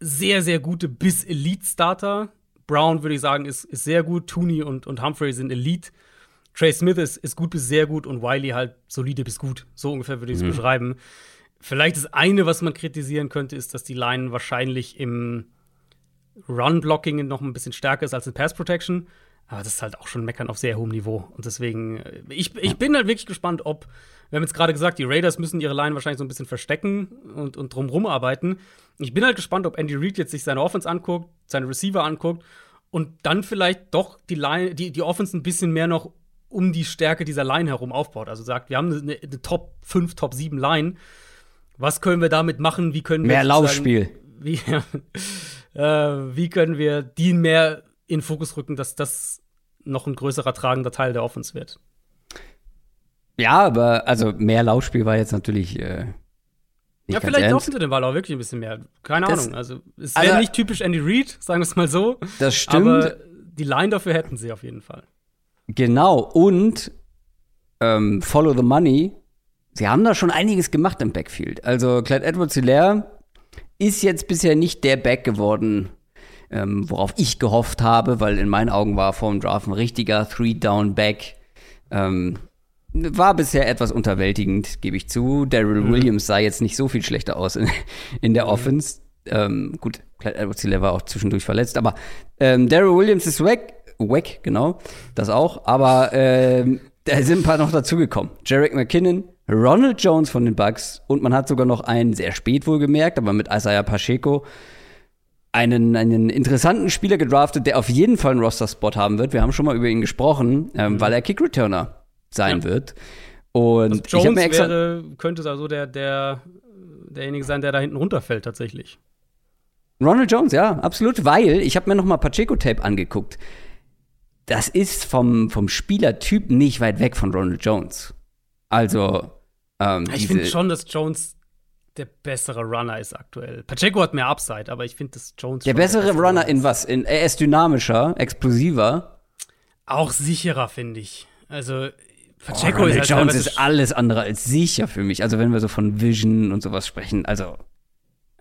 sehr, sehr gute bis Elite-Starter. Brown, würde ich sagen, ist, ist sehr gut. Tooney und, und Humphrey sind Elite. Trey Smith ist, ist gut bis sehr gut und Wiley halt solide bis gut. So ungefähr würde ich es mhm. beschreiben. Vielleicht das eine, was man kritisieren könnte, ist, dass die Line wahrscheinlich im Run-Blocking noch ein bisschen stärker ist als in Pass-Protection. Aber das ist halt auch schon Meckern auf sehr hohem Niveau. Und deswegen, äh, ich, ich bin halt wirklich gespannt, ob, wir haben jetzt gerade gesagt, die Raiders müssen ihre Line wahrscheinlich so ein bisschen verstecken und, und drumrum arbeiten. Ich bin halt gespannt, ob Andy Reid jetzt sich seine Offense anguckt, seine Receiver anguckt und dann vielleicht doch die Line, die, die Offense ein bisschen mehr noch um die Stärke dieser Line herum aufbaut. Also sagt, wir haben eine, eine Top 5, Top 7 Line. Was können wir damit machen? Wie können wir mehr Laufspiel? Wie, (laughs) äh, wie können wir die mehr in Fokus rücken, dass das noch ein größerer tragender Teil der Offense wird. Ja, aber also mehr Laufspiel war jetzt natürlich. Äh, ja, vielleicht laufen sie den Ball auch wirklich ein bisschen mehr. Keine das, Ahnung. Also, es wäre also, nicht typisch Andy Reid, sagen wir es mal so. Das stimmt. Aber die Line dafür hätten sie auf jeden Fall. Genau. Und ähm, Follow the Money. Sie haben da schon einiges gemacht im Backfield. Also, Clyde Edwards-Hilaire ist jetzt bisher nicht der Back geworden, ähm, worauf ich gehofft habe, weil in meinen Augen war vor dem Draft ein richtiger Three-Down-Back. Ähm, war bisher etwas unterwältigend, gebe ich zu. Daryl mhm. Williams sah jetzt nicht so viel schlechter aus in, in der mhm. Offense. Ähm, gut, Clyde Edwards war auch zwischendurch verletzt, aber ähm, Daryl Williams ist weg. Wack, genau, das auch. Aber äh, da sind ein paar noch dazugekommen. Jarek McKinnon, Ronald Jones von den Bucks und man hat sogar noch einen, sehr spät wohlgemerkt, aber mit Isaiah Pacheco, einen, einen interessanten Spieler gedraftet, der auf jeden Fall einen Roster-Spot haben wird. Wir haben schon mal über ihn gesprochen, ähm, mhm. weil er Kick-Returner sein ja. wird. Und also Jones ich mir extra wäre, könnte also der, der, derjenige sein, der da hinten runterfällt tatsächlich. Ronald Jones, ja, absolut, weil ich habe mir noch mal Pacheco-Tape angeguckt. Das ist vom, vom Spielertyp nicht weit weg von Ronald Jones. Also, ähm, Ich finde schon, dass Jones der bessere Runner ist aktuell. Pacheco hat mehr Upside, aber ich finde, dass Jones. Der bessere, der bessere Runner in was? In, er ist dynamischer, explosiver. Auch sicherer, finde ich. Also, Pacheco oh, ist halt Jones ist alles andere als sicher für mich. Also, wenn wir so von Vision und sowas sprechen, also.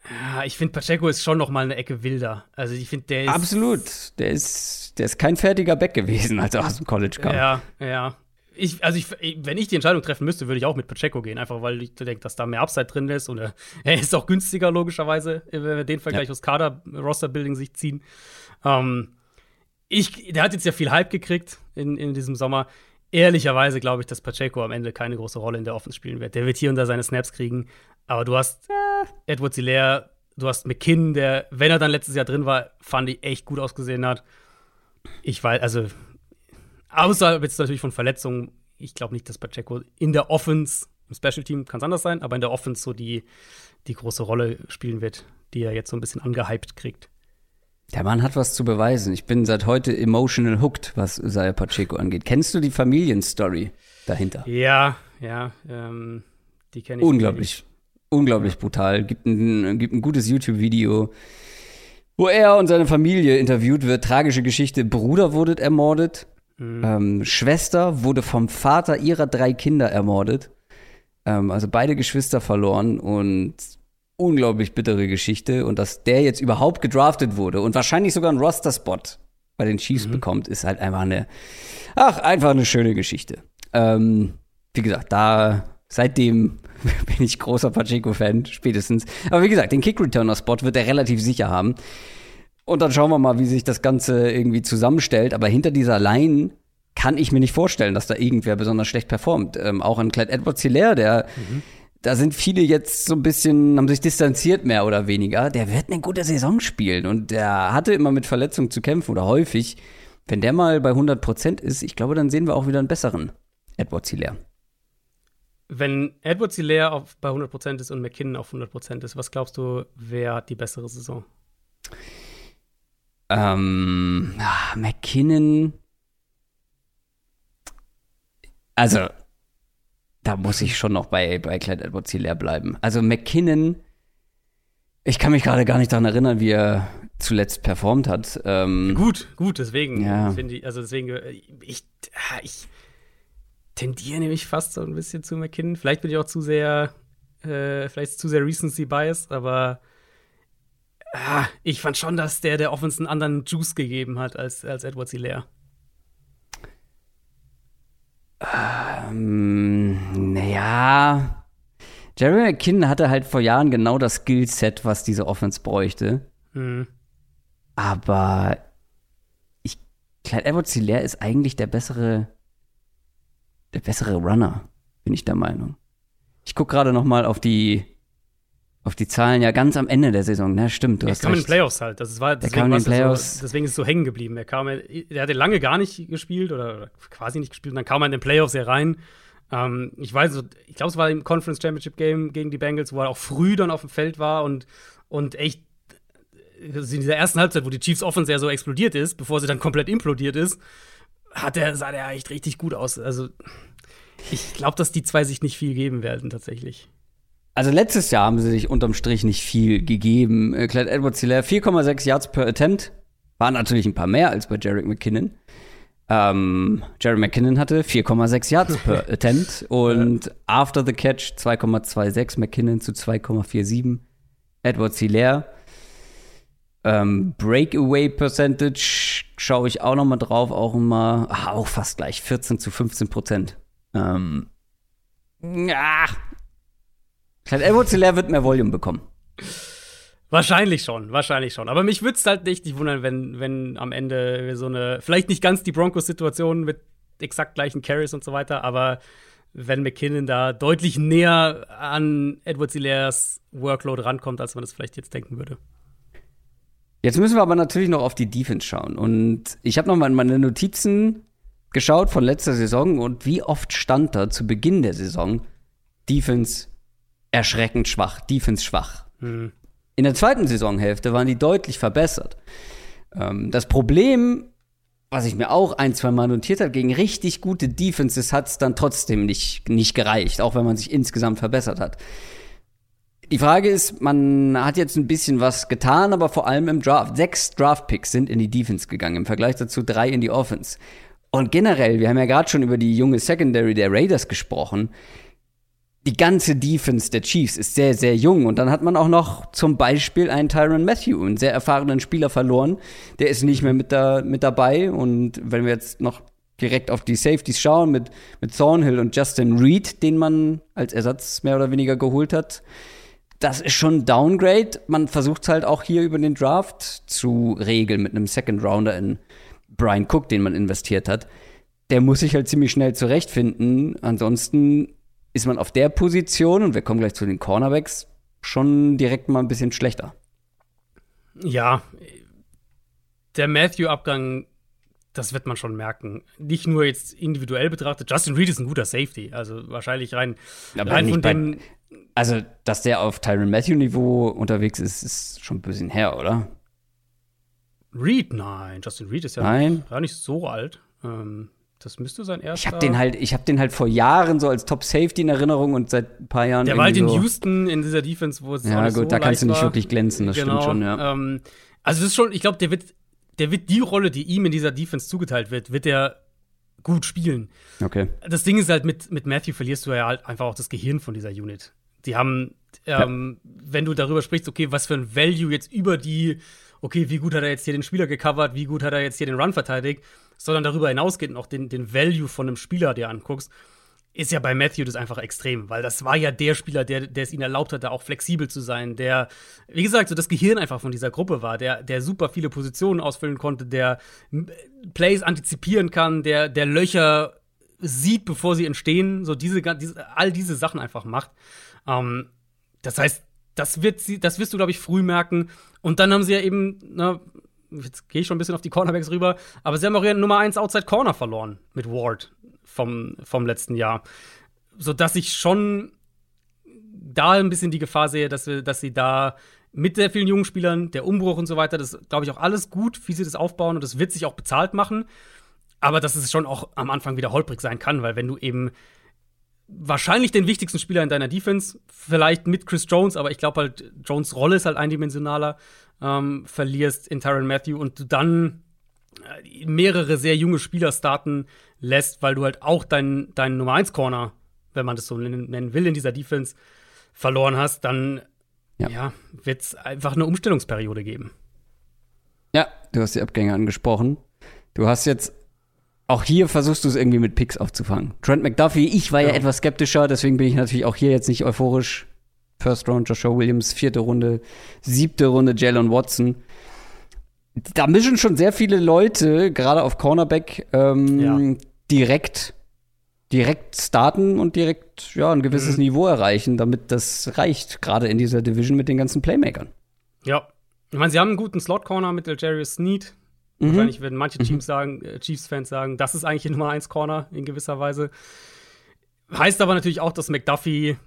Ja, ich finde, Pacheco ist schon noch mal eine Ecke wilder. Also, ich finde, der ist. Absolut. Der ist, der ist kein fertiger Back gewesen, als er aus dem College kam. Ja, ja ich, also ich, wenn ich die Entscheidung treffen müsste, würde ich auch mit Pacheco gehen, einfach weil ich denke, dass da mehr Upside drin ist und er, (laughs) er ist auch günstiger, logischerweise, wenn wir den Vergleich ja. aus Kader-Roster-Building sich ziehen. Ähm, ich, der hat jetzt ja viel Hype gekriegt in, in diesem Sommer. Ehrlicherweise glaube ich, dass Pacheco am Ende keine große Rolle in der Offense spielen wird. Der wird hier und da seine Snaps kriegen, aber du hast ja. Edward Hilaire, du hast McKinn, der, wenn er dann letztes Jahr drin war, fand ich echt gut ausgesehen hat. Ich weiß, also Außer jetzt natürlich von Verletzungen. Ich glaube nicht, dass Pacheco in der Offense, im Special Team kann es anders sein, aber in der Offense so die, die große Rolle spielen wird, die er jetzt so ein bisschen angehypt kriegt. Der Mann hat was zu beweisen. Ich bin seit heute emotional hooked, was Usaya Pacheco angeht. Kennst du die Familienstory dahinter? Ja, ja, ähm, die kenne ich. Unglaublich, unglaublich ja. brutal. Gibt ein, gibt ein gutes YouTube-Video, wo er und seine Familie interviewt wird. Tragische Geschichte. Bruder wurde ermordet. Mhm. Ähm, Schwester wurde vom Vater ihrer drei Kinder ermordet. Ähm, also beide Geschwister verloren und unglaublich bittere Geschichte. Und dass der jetzt überhaupt gedraftet wurde und wahrscheinlich sogar einen Roster-Spot bei den Chiefs mhm. bekommt, ist halt einfach eine, ach, einfach eine schöne Geschichte. Ähm, wie gesagt, da seitdem (laughs) bin ich großer Pacheco-Fan, spätestens. Aber wie gesagt, den Kick-Returner-Spot wird er relativ sicher haben. Und dann schauen wir mal, wie sich das Ganze irgendwie zusammenstellt. Aber hinter dieser Line kann ich mir nicht vorstellen, dass da irgendwer besonders schlecht performt. Ähm, auch ein Clyde Edwards Hilaire, der mhm. Da sind viele jetzt so ein bisschen, haben sich distanziert mehr oder weniger. Der wird eine gute Saison spielen und der hatte immer mit Verletzungen zu kämpfen oder häufig. Wenn der mal bei 100 Prozent ist, ich glaube, dann sehen wir auch wieder einen besseren Edwards Hilaire. Wenn Edwards Hilaire auf, bei 100 Prozent ist und McKinnon auf 100 Prozent ist, was glaubst du, wer hat die bessere Saison? Ähm, ach, McKinnon. Also, da muss ich schon noch bei, bei Clyde Edwards leer bleiben. Also, McKinnon, ich kann mich gerade gar nicht daran erinnern, wie er zuletzt performt hat. Ähm, gut, gut, deswegen ja. finde ich, also deswegen, äh, ich, ich tendiere nämlich fast so ein bisschen zu McKinnon. Vielleicht bin ich auch zu sehr, äh, vielleicht zu sehr Recency Bias, aber ah, ich fand schon, dass der der Offense einen anderen Juice gegeben hat als, als Edward Hilaire. Ähm, naja. Jerry McKinnon hatte halt vor Jahren genau das Skillset, was diese Offense bräuchte. Mhm. Aber ich, Clyde Edwards Hilaire ist eigentlich der bessere, der bessere Runner, bin ich der Meinung. Ich gucke gerade noch mal auf die auf die Zahlen ja ganz am Ende der Saison, ne? Stimmt, du er hast kam recht. in den Playoffs halt. Das war, deswegen, kam in den Playoffs. So, deswegen ist es so hängen geblieben. Er kam, er hatte lange gar nicht gespielt oder, quasi nicht gespielt. Und dann kam er in den Playoffs hier rein. Ähm, ich weiß, ich glaube, es war im Conference Championship Game gegen die Bengals, wo er auch früh dann auf dem Feld war und, und echt also in dieser ersten Halbzeit, wo die Chiefs Offense ja so explodiert ist, bevor sie dann komplett implodiert ist, hat er, sah der echt richtig gut aus. Also, ich glaube, dass die zwei sich nicht viel geben werden, tatsächlich. Also letztes Jahr haben sie sich unterm Strich nicht viel gegeben. Äh, Clyde Edwards Hilaire 4,6 Yards per Attempt. Waren natürlich ein paar mehr als bei Jarek McKinnon. Ähm, Jerry McKinnon hatte 4,6 Yards per (laughs) Attempt und after the catch 2,26, McKinnon zu 2,47. Edwards Hilaire. Ähm, Breakaway Percentage schaue ich auch noch mal drauf, auch immer, ach, auch fast gleich, 14 zu 15 Prozent. Ähm, ja, Klein emotionär wird mehr Volume bekommen. Wahrscheinlich schon, wahrscheinlich schon. Aber mich würde es halt nicht, nicht wundern, wenn, wenn am Ende so eine, vielleicht nicht ganz die Broncos-Situation mit exakt gleichen Carries und so weiter, aber wenn McKinnon da deutlich näher an Edward Hilairs Workload rankommt, als man das vielleicht jetzt denken würde. Jetzt müssen wir aber natürlich noch auf die Defense schauen. Und ich habe noch mal in meine Notizen geschaut von letzter Saison und wie oft stand da zu Beginn der Saison Defense erschreckend schwach, Defense schwach. Mhm. In der zweiten Saisonhälfte waren die deutlich verbessert. Ähm, das Problem, was ich mir auch ein, zwei Mal notiert habe, gegen richtig gute Defenses hat es dann trotzdem nicht, nicht gereicht, auch wenn man sich insgesamt verbessert hat. Die Frage ist, man hat jetzt ein bisschen was getan, aber vor allem im Draft. Sechs Draft-Picks sind in die Defense gegangen, im Vergleich dazu drei in die Offense. Und generell, wir haben ja gerade schon über die junge Secondary der Raiders gesprochen die ganze Defense der Chiefs ist sehr, sehr jung. Und dann hat man auch noch zum Beispiel einen Tyron Matthew, einen sehr erfahrenen Spieler verloren. Der ist nicht mehr mit, da, mit dabei. Und wenn wir jetzt noch direkt auf die Safeties schauen, mit, mit Thornhill und Justin Reed, den man als Ersatz mehr oder weniger geholt hat, das ist schon Downgrade. Man versucht halt auch hier über den Draft zu regeln mit einem Second Rounder in Brian Cook, den man investiert hat. Der muss sich halt ziemlich schnell zurechtfinden. Ansonsten ist man auf der Position, und wir kommen gleich zu den Cornerbacks, schon direkt mal ein bisschen schlechter. Ja, der Matthew-Abgang, das wird man schon merken. Nicht nur jetzt individuell betrachtet. Justin Reed ist ein guter Safety, also wahrscheinlich rein, Aber rein von dem. Also, dass der auf Tyron Matthew-Niveau unterwegs ist, ist schon ein bisschen her, oder? Reed, nein. Justin Reed ist ja nein. gar nicht so alt. Ähm, das müsste sein erster. Ich habe den halt, ich habe den halt vor Jahren so als Top Safety in Erinnerung und seit ein paar Jahren. Der war halt in so Houston in dieser Defense, wo es ja gut, so da kannst du nicht war. wirklich glänzen, das genau, stimmt schon, ja. Ähm, also das ist schon, ich glaube, der wird, der wird die Rolle, die ihm in dieser Defense zugeteilt wird, wird er gut spielen. Okay. Das Ding ist halt mit mit Matthew verlierst du ja halt einfach auch das Gehirn von dieser Unit. Die haben, ähm, ja. wenn du darüber sprichst, okay, was für ein Value jetzt über die okay, wie gut hat er jetzt hier den Spieler gecovert, wie gut hat er jetzt hier den Run verteidigt, sondern darüber hinausgeht noch den, den Value von einem Spieler dir anguckst, ist ja bei Matthew das einfach extrem, weil das war ja der Spieler, der, der es ihnen erlaubt hat, da auch flexibel zu sein, der, wie gesagt, so das Gehirn einfach von dieser Gruppe war, der, der super viele Positionen ausfüllen konnte, der Plays antizipieren kann, der, der Löcher sieht, bevor sie entstehen, so diese, diese all diese Sachen einfach macht. Ähm, das heißt, das wird sie, das wirst du, glaube ich, früh merken. Und dann haben sie ja eben, na, jetzt gehe ich schon ein bisschen auf die Cornerbacks rüber, aber sie haben auch ihren Nummer 1 Outside Corner verloren mit Ward vom, vom letzten Jahr. Sodass ich schon da ein bisschen die Gefahr sehe, dass, wir, dass sie da mit sehr vielen jungen Spielern, der Umbruch und so weiter, das glaube ich auch alles gut, wie sie das aufbauen und das wird sich auch bezahlt machen. Aber dass es schon auch am Anfang wieder holprig sein kann, weil wenn du eben wahrscheinlich den wichtigsten Spieler in deiner Defense, vielleicht mit Chris Jones, aber ich glaube halt, Jones Rolle ist halt eindimensionaler, ähm, verlierst in Tyron Matthew und du dann äh, mehrere sehr junge Spieler starten lässt, weil du halt auch deinen dein Nummer 1 Corner, wenn man das so nennen will, in dieser Defense verloren hast, dann ja, ja wird es einfach eine Umstellungsperiode geben. Ja, du hast die Abgänge angesprochen. Du hast jetzt auch hier versuchst du es irgendwie mit Picks aufzufangen. Trent McDuffie, ich war ja. ja etwas skeptischer, deswegen bin ich natürlich auch hier jetzt nicht euphorisch. First Round Joshua Williams, vierte Runde, siebte Runde Jalen Watson. Da mischen schon sehr viele Leute, gerade auf Cornerback, ähm, ja. direkt, direkt starten und direkt ja, ein gewisses mhm. Niveau erreichen, damit das reicht, gerade in dieser Division mit den ganzen Playmakern. Ja. Ich meine, sie haben einen guten Slot-Corner mit Jarius Sneed. Mhm. Wahrscheinlich werden manche Teams mhm. sagen, äh, Chiefs-Fans sagen, das ist eigentlich die Nummer 1 Corner in gewisser Weise. Heißt aber natürlich auch, dass McDuffie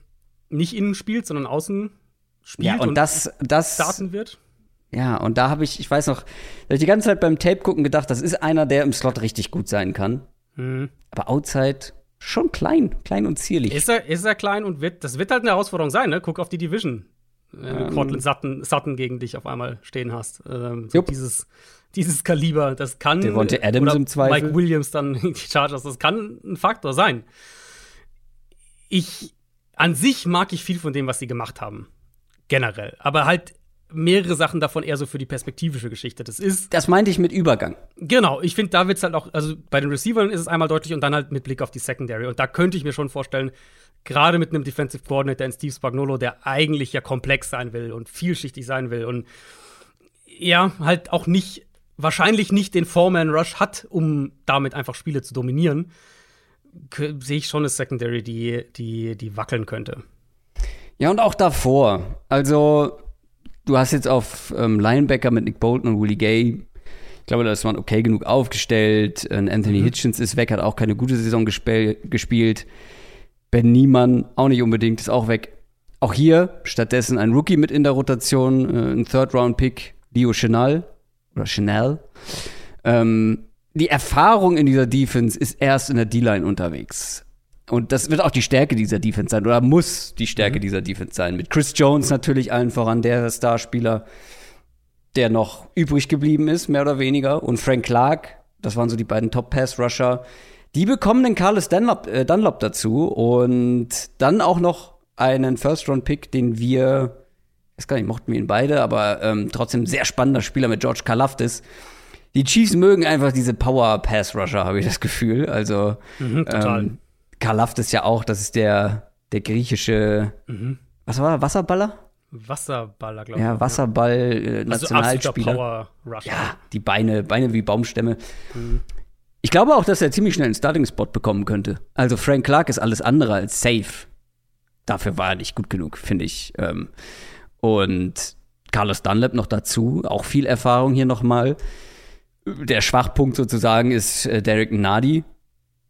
nicht innen spielt, sondern außen spielt ja, und, und das, das starten wird. Ja, und da habe ich, ich weiß noch, da habe ich die ganze Zeit beim Tape gucken gedacht, das ist einer, der im Slot richtig gut sein kann. Mhm. Aber Outside schon klein, klein und zierlich. Ist er, ist er klein und wird, das wird halt eine Herausforderung sein, ne? Guck auf die Division. Wenn du ähm. Cortland Sutton, Sutton gegen dich auf einmal stehen hast. Ähm, so dieses, dieses Kaliber, das kann. Devontae Adams oder im Zweifel. Mike Williams dann (laughs) die Chargers, das kann ein Faktor sein. Ich, an sich mag ich viel von dem, was sie gemacht haben. Generell. Aber halt mehrere Sachen davon eher so für die perspektivische Geschichte. Das ist. Das meinte ich mit Übergang. Genau, ich finde, da wird es halt auch, also bei den Receivern ist es einmal deutlich und dann halt mit Blick auf die Secondary. Und da könnte ich mir schon vorstellen, Gerade mit einem Defensive Coordinator in Steve Spagnuolo, der eigentlich ja komplex sein will und vielschichtig sein will und ja, halt auch nicht, wahrscheinlich nicht den Foreman-Rush hat, um damit einfach Spiele zu dominieren, sehe ich schon eine Secondary, die, die, die wackeln könnte. Ja, und auch davor. Also, du hast jetzt auf ähm, Linebacker mit Nick Bolton und Willie Gay ich glaube, da ist man okay genug aufgestellt. Anthony mhm. Hitchens ist weg, hat auch keine gute Saison gespielt. Ben Niemann auch nicht unbedingt, ist auch weg. Auch hier stattdessen ein Rookie mit in der Rotation, äh, ein Third-Round-Pick, Leo Chenal oder Chanel. Ähm, die Erfahrung in dieser Defense ist erst in der D-Line unterwegs. Und das wird auch die Stärke dieser Defense sein oder muss die Stärke mhm. dieser Defense sein. Mit Chris Jones natürlich allen voran, der Starspieler der noch übrig geblieben ist, mehr oder weniger. Und Frank Clark, das waren so die beiden Top-Pass-Rusher. Die bekommen den Carlos Dunlop, äh, Dunlop dazu und dann auch noch einen First-Round-Pick, den wir, ich weiß gar nicht, mochten wir ihn beide, aber ähm, trotzdem sehr spannender Spieler mit George Kalafdis. Die Chiefs mögen einfach diese Power-Pass-Rusher, habe ich das Gefühl. Also mhm, total. Ähm, Kalafdis ja auch, das ist der, der griechische, mhm. was war er, Wasserballer? Wasserballer, glaube ich. Ja, Wasserball, äh, Nationalspieler. Also ja, die Beine, Beine wie Baumstämme. Mhm. Ich glaube auch, dass er ziemlich schnell einen Starting-Spot bekommen könnte. Also Frank Clark ist alles andere als safe. Dafür war er nicht gut genug, finde ich. Ähm, und Carlos Dunlap noch dazu, auch viel Erfahrung hier nochmal. Der Schwachpunkt sozusagen ist äh, Derek Nadi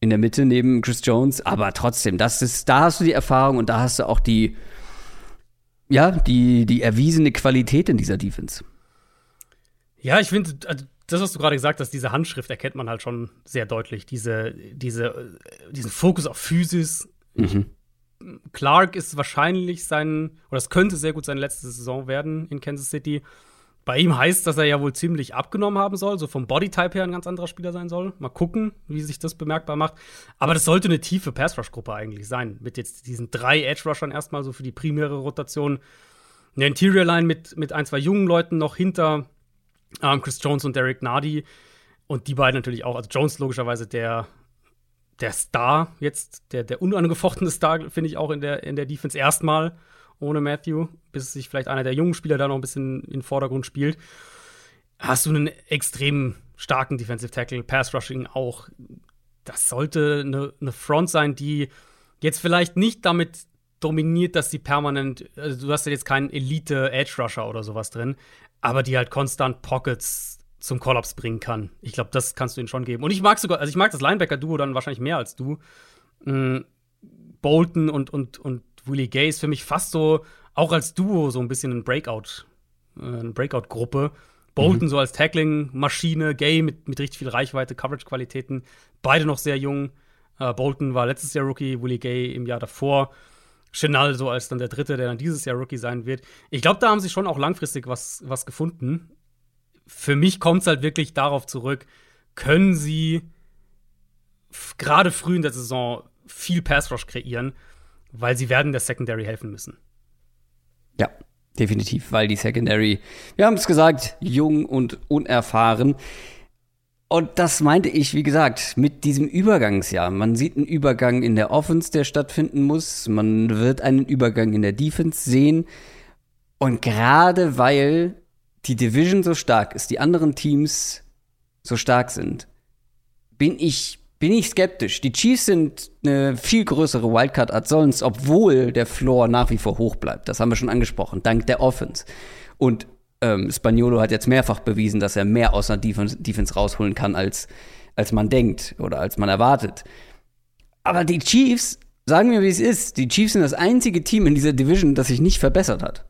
in der Mitte neben Chris Jones, aber trotzdem, das ist, da hast du die Erfahrung und da hast du auch die, ja, die, die erwiesene Qualität in dieser Defense. Ja, ich finde, also das, was du gerade gesagt hast, diese Handschrift erkennt man halt schon sehr deutlich. Diese, diese, diesen Fokus auf Physis. Mhm. Clark ist wahrscheinlich sein, oder es könnte sehr gut seine letzte Saison werden in Kansas City. Bei ihm heißt, dass er ja wohl ziemlich abgenommen haben soll, so vom Bodytype her ein ganz anderer Spieler sein soll. Mal gucken, wie sich das bemerkbar macht. Aber das sollte eine tiefe Pass-Rush-Gruppe eigentlich sein. Mit jetzt diesen drei Edge-Rushern erstmal so für die primäre Rotation. Eine Interior-Line mit, mit ein, zwei jungen Leuten noch hinter ähm, Chris Jones und Derek Nardi. Und die beiden natürlich auch. Also Jones logischerweise der, der Star jetzt, der, der unangefochtene Star, finde ich auch in der, in der Defense erstmal ohne Matthew, bis sich vielleicht einer der jungen Spieler da noch ein bisschen in den Vordergrund spielt. Hast du einen extrem starken Defensive Tackle, Pass Rushing auch. Das sollte eine, eine Front sein, die jetzt vielleicht nicht damit dominiert, dass sie permanent, also du hast ja jetzt keinen Elite Edge Rusher oder sowas drin, aber die halt konstant Pockets zum Kollaps bringen kann. Ich glaube, das kannst du ihnen schon geben. Und ich mag sogar, also ich mag das Linebacker-Duo dann wahrscheinlich mehr als du. Mhm. Bolton und, und, und Willie Gay ist für mich fast so, auch als Duo, so ein bisschen ein Breakout, äh, eine Breakout-Gruppe. Bolton mhm. so als Tackling-Maschine, Gay mit, mit richtig viel Reichweite, Coverage-Qualitäten. Beide noch sehr jung. Äh, Bolton war letztes Jahr Rookie, Willie Gay im Jahr davor. Chenal so als dann der Dritte, der dann dieses Jahr Rookie sein wird. Ich glaube, da haben sie schon auch langfristig was, was gefunden. Für mich kommt es halt wirklich darauf zurück, können sie gerade früh in der Saison viel Pass Rush kreieren weil sie werden der Secondary helfen müssen. Ja, definitiv, weil die Secondary, wir haben es gesagt, jung und unerfahren. Und das meinte ich, wie gesagt, mit diesem Übergangsjahr. Man sieht einen Übergang in der Offense, der stattfinden muss. Man wird einen Übergang in der Defense sehen. Und gerade weil die Division so stark ist, die anderen Teams so stark sind, bin ich bin ich skeptisch. Die Chiefs sind eine viel größere Wildcard als sonst, obwohl der Floor nach wie vor hoch bleibt. Das haben wir schon angesprochen, dank der Offense. Und ähm, Spaniolo hat jetzt mehrfach bewiesen, dass er mehr aus einer Defense, Defense rausholen kann, als, als man denkt oder als man erwartet. Aber die Chiefs, sagen wir, wie es ist, die Chiefs sind das einzige Team in dieser Division, das sich nicht verbessert hat.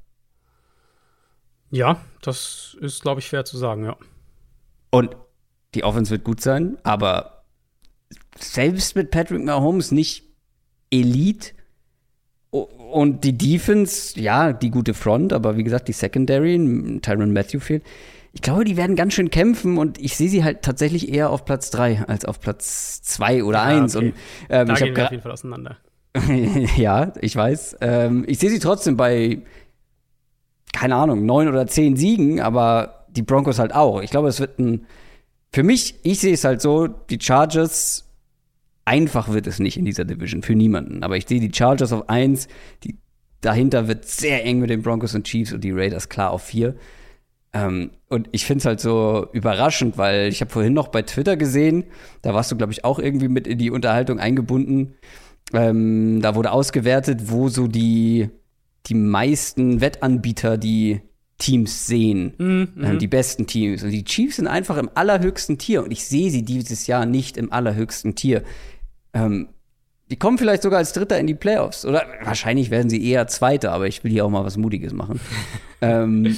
Ja, das ist, glaube ich, fair zu sagen, ja. Und die Offense wird gut sein, aber selbst mit Patrick Mahomes nicht Elite. Und die Defense, ja, die gute Front, aber wie gesagt, die Secondary, Tyron Matthew fehlt. Ich glaube, die werden ganz schön kämpfen und ich sehe sie halt tatsächlich eher auf Platz 3 als auf Platz 2 oder 1. Okay. Und, ähm, da ich gehen wir auf jeden Fall auseinander. (laughs) ja, ich weiß. Ähm, ich sehe sie trotzdem bei, keine Ahnung, 9 oder 10 Siegen, aber die Broncos halt auch. Ich glaube, es wird ein, für mich, ich sehe es halt so, die Chargers einfach wird es nicht in dieser Division für niemanden. Aber ich sehe die Chargers auf 1, die dahinter wird sehr eng mit den Broncos und Chiefs und die Raiders klar auf 4. Ähm, und ich finde es halt so überraschend, weil ich habe vorhin noch bei Twitter gesehen, da warst du, glaube ich, auch irgendwie mit in die Unterhaltung eingebunden. Ähm, da wurde ausgewertet, wo so die, die meisten Wettanbieter die Teams sehen, mhm, ähm, die besten Teams. Und die Chiefs sind einfach im allerhöchsten Tier. Und ich sehe sie dieses Jahr nicht im allerhöchsten Tier. Ähm, die kommen vielleicht sogar als Dritter in die Playoffs. Oder wahrscheinlich werden sie eher Zweiter, aber ich will hier auch mal was Mutiges machen. (laughs) ähm,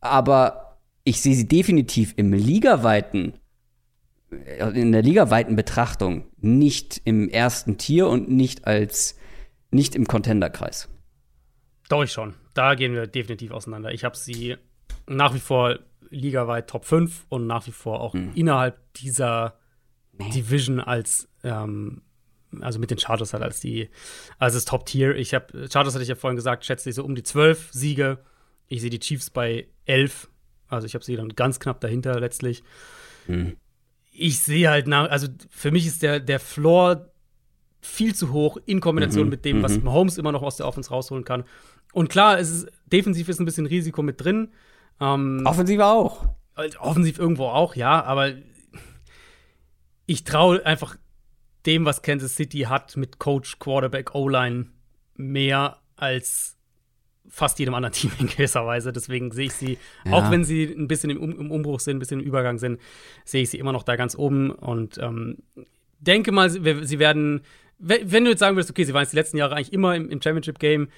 aber ich sehe sie definitiv im ligaweiten, äh, in der ligaweiten Betrachtung nicht im ersten Tier und nicht als nicht im Contenderkreis. Doch, ich schon. Da gehen wir definitiv auseinander. Ich habe sie nach wie vor ligaweit Top 5 und nach wie vor auch hm. innerhalb dieser. Division als ähm, also mit den Chargers halt als die als das Top Tier. Ich habe Chargers hatte ich ja vorhin gesagt, schätze ich so um die 12 Siege. Ich sehe die Chiefs bei 11. Also ich habe sie dann ganz knapp dahinter letztlich. Mhm. Ich sehe halt nach, also für mich ist der der Floor viel zu hoch in Kombination mhm. mit dem, was mhm. Mahomes immer noch aus der Offense rausholen kann. Und klar, es ist, defensiv ist ein bisschen Risiko mit drin. Ähm, offensiv auch. Offensiv irgendwo auch, ja, aber ich traue einfach dem, was Kansas City hat mit Coach, Quarterback, O-Line mehr als fast jedem anderen (laughs) Team in gewisser Weise. Deswegen sehe ich sie, ja. auch wenn sie ein bisschen im, im, Umbruch sind, ein bisschen im Übergang sind, sehe ich sie immer noch da ganz oben und ähm, denke mal, sie werden, wenn du jetzt sagen würdest, okay, sie waren jetzt die letzten Jahre eigentlich immer im, im Championship-Game,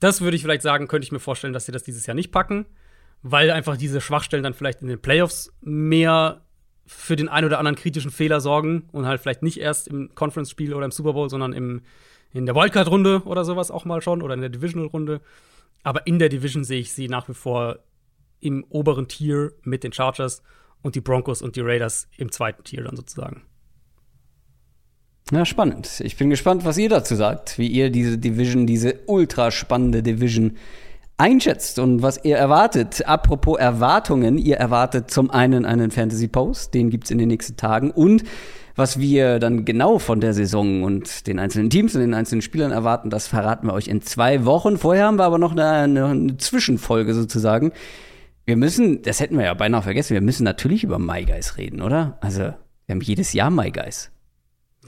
das würde ich vielleicht sagen, könnte ich mir vorstellen, dass sie das dieses Jahr nicht packen, weil einfach diese Schwachstellen dann vielleicht in den Playoffs mehr für den ein oder anderen kritischen Fehler sorgen und halt vielleicht nicht erst im Conference-Spiel oder im Super Bowl, sondern im, in der Wildcard-Runde oder sowas auch mal schon oder in der Divisional-Runde. Aber in der Division sehe ich sie nach wie vor im oberen Tier mit den Chargers und die Broncos und die Raiders im zweiten Tier dann sozusagen. Ja, spannend. Ich bin gespannt, was ihr dazu sagt, wie ihr diese Division, diese ultra spannende Division einschätzt und was ihr erwartet. Apropos Erwartungen, ihr erwartet zum einen einen Fantasy Post, den gibt's in den nächsten Tagen und was wir dann genau von der Saison und den einzelnen Teams und den einzelnen Spielern erwarten, das verraten wir euch in zwei Wochen. Vorher haben wir aber noch eine, eine, eine Zwischenfolge sozusagen. Wir müssen, das hätten wir ja beinahe vergessen, wir müssen natürlich über MyGuys reden, oder? Also, wir haben jedes Jahr MyGuys.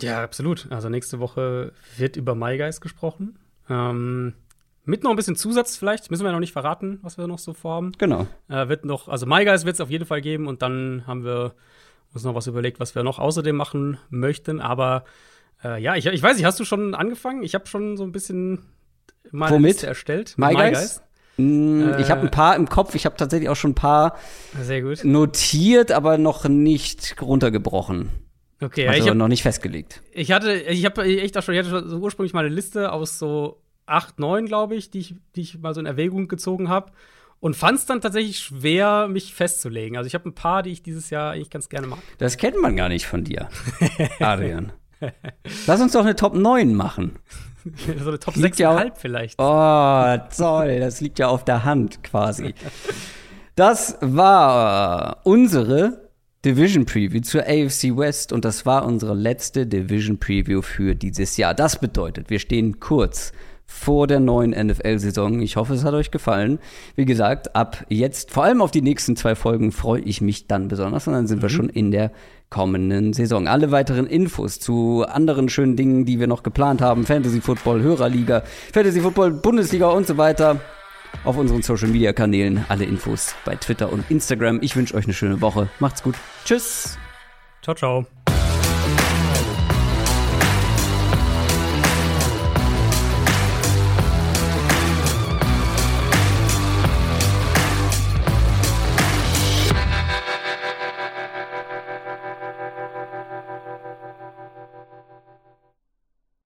Ja, absolut. Also nächste Woche wird über MyGuys gesprochen. Ähm, mit noch ein bisschen Zusatz vielleicht, müssen wir noch nicht verraten, was wir noch so vorhaben. Genau. Äh, wird noch, also MyGuys wird es auf jeden Fall geben und dann haben wir uns noch was überlegt, was wir noch außerdem machen möchten. Aber äh, ja, ich, ich weiß nicht, hast du schon angefangen? Ich habe schon so ein bisschen mal Womit? Liste erstellt. MyGuys? Mm, ich habe ein paar im Kopf. Ich habe tatsächlich auch schon ein paar notiert, aber noch nicht runtergebrochen. Okay, also ja, ich hab, noch nicht festgelegt. Ich hatte, ich habe echt auch schon, ich hatte schon so ursprünglich mal eine Liste aus so acht, neun, glaube ich, die ich, die ich mal so in Erwägung gezogen habe. Und fand es dann tatsächlich schwer, mich festzulegen. Also ich habe ein paar, die ich dieses Jahr eigentlich ganz gerne mag. Das kennt man gar nicht von dir, (laughs) Adrian. Lass uns doch eine Top 9 machen. (laughs) so eine Top 6,5 ja vielleicht. Oh, toll. Das liegt ja auf der Hand quasi. Das war unsere Division Preview zur AFC West und das war unsere letzte Division Preview für dieses Jahr. Das bedeutet, wir stehen kurz vor der neuen NFL-Saison. Ich hoffe, es hat euch gefallen. Wie gesagt, ab jetzt, vor allem auf die nächsten zwei Folgen, freue ich mich dann besonders. Und dann sind mhm. wir schon in der kommenden Saison. Alle weiteren Infos zu anderen schönen Dingen, die wir noch geplant haben, Fantasy Football, Hörerliga, Fantasy Football, Bundesliga und so weiter, auf unseren Social Media Kanälen. Alle Infos bei Twitter und Instagram. Ich wünsche euch eine schöne Woche. Macht's gut. Tschüss. Ciao, ciao.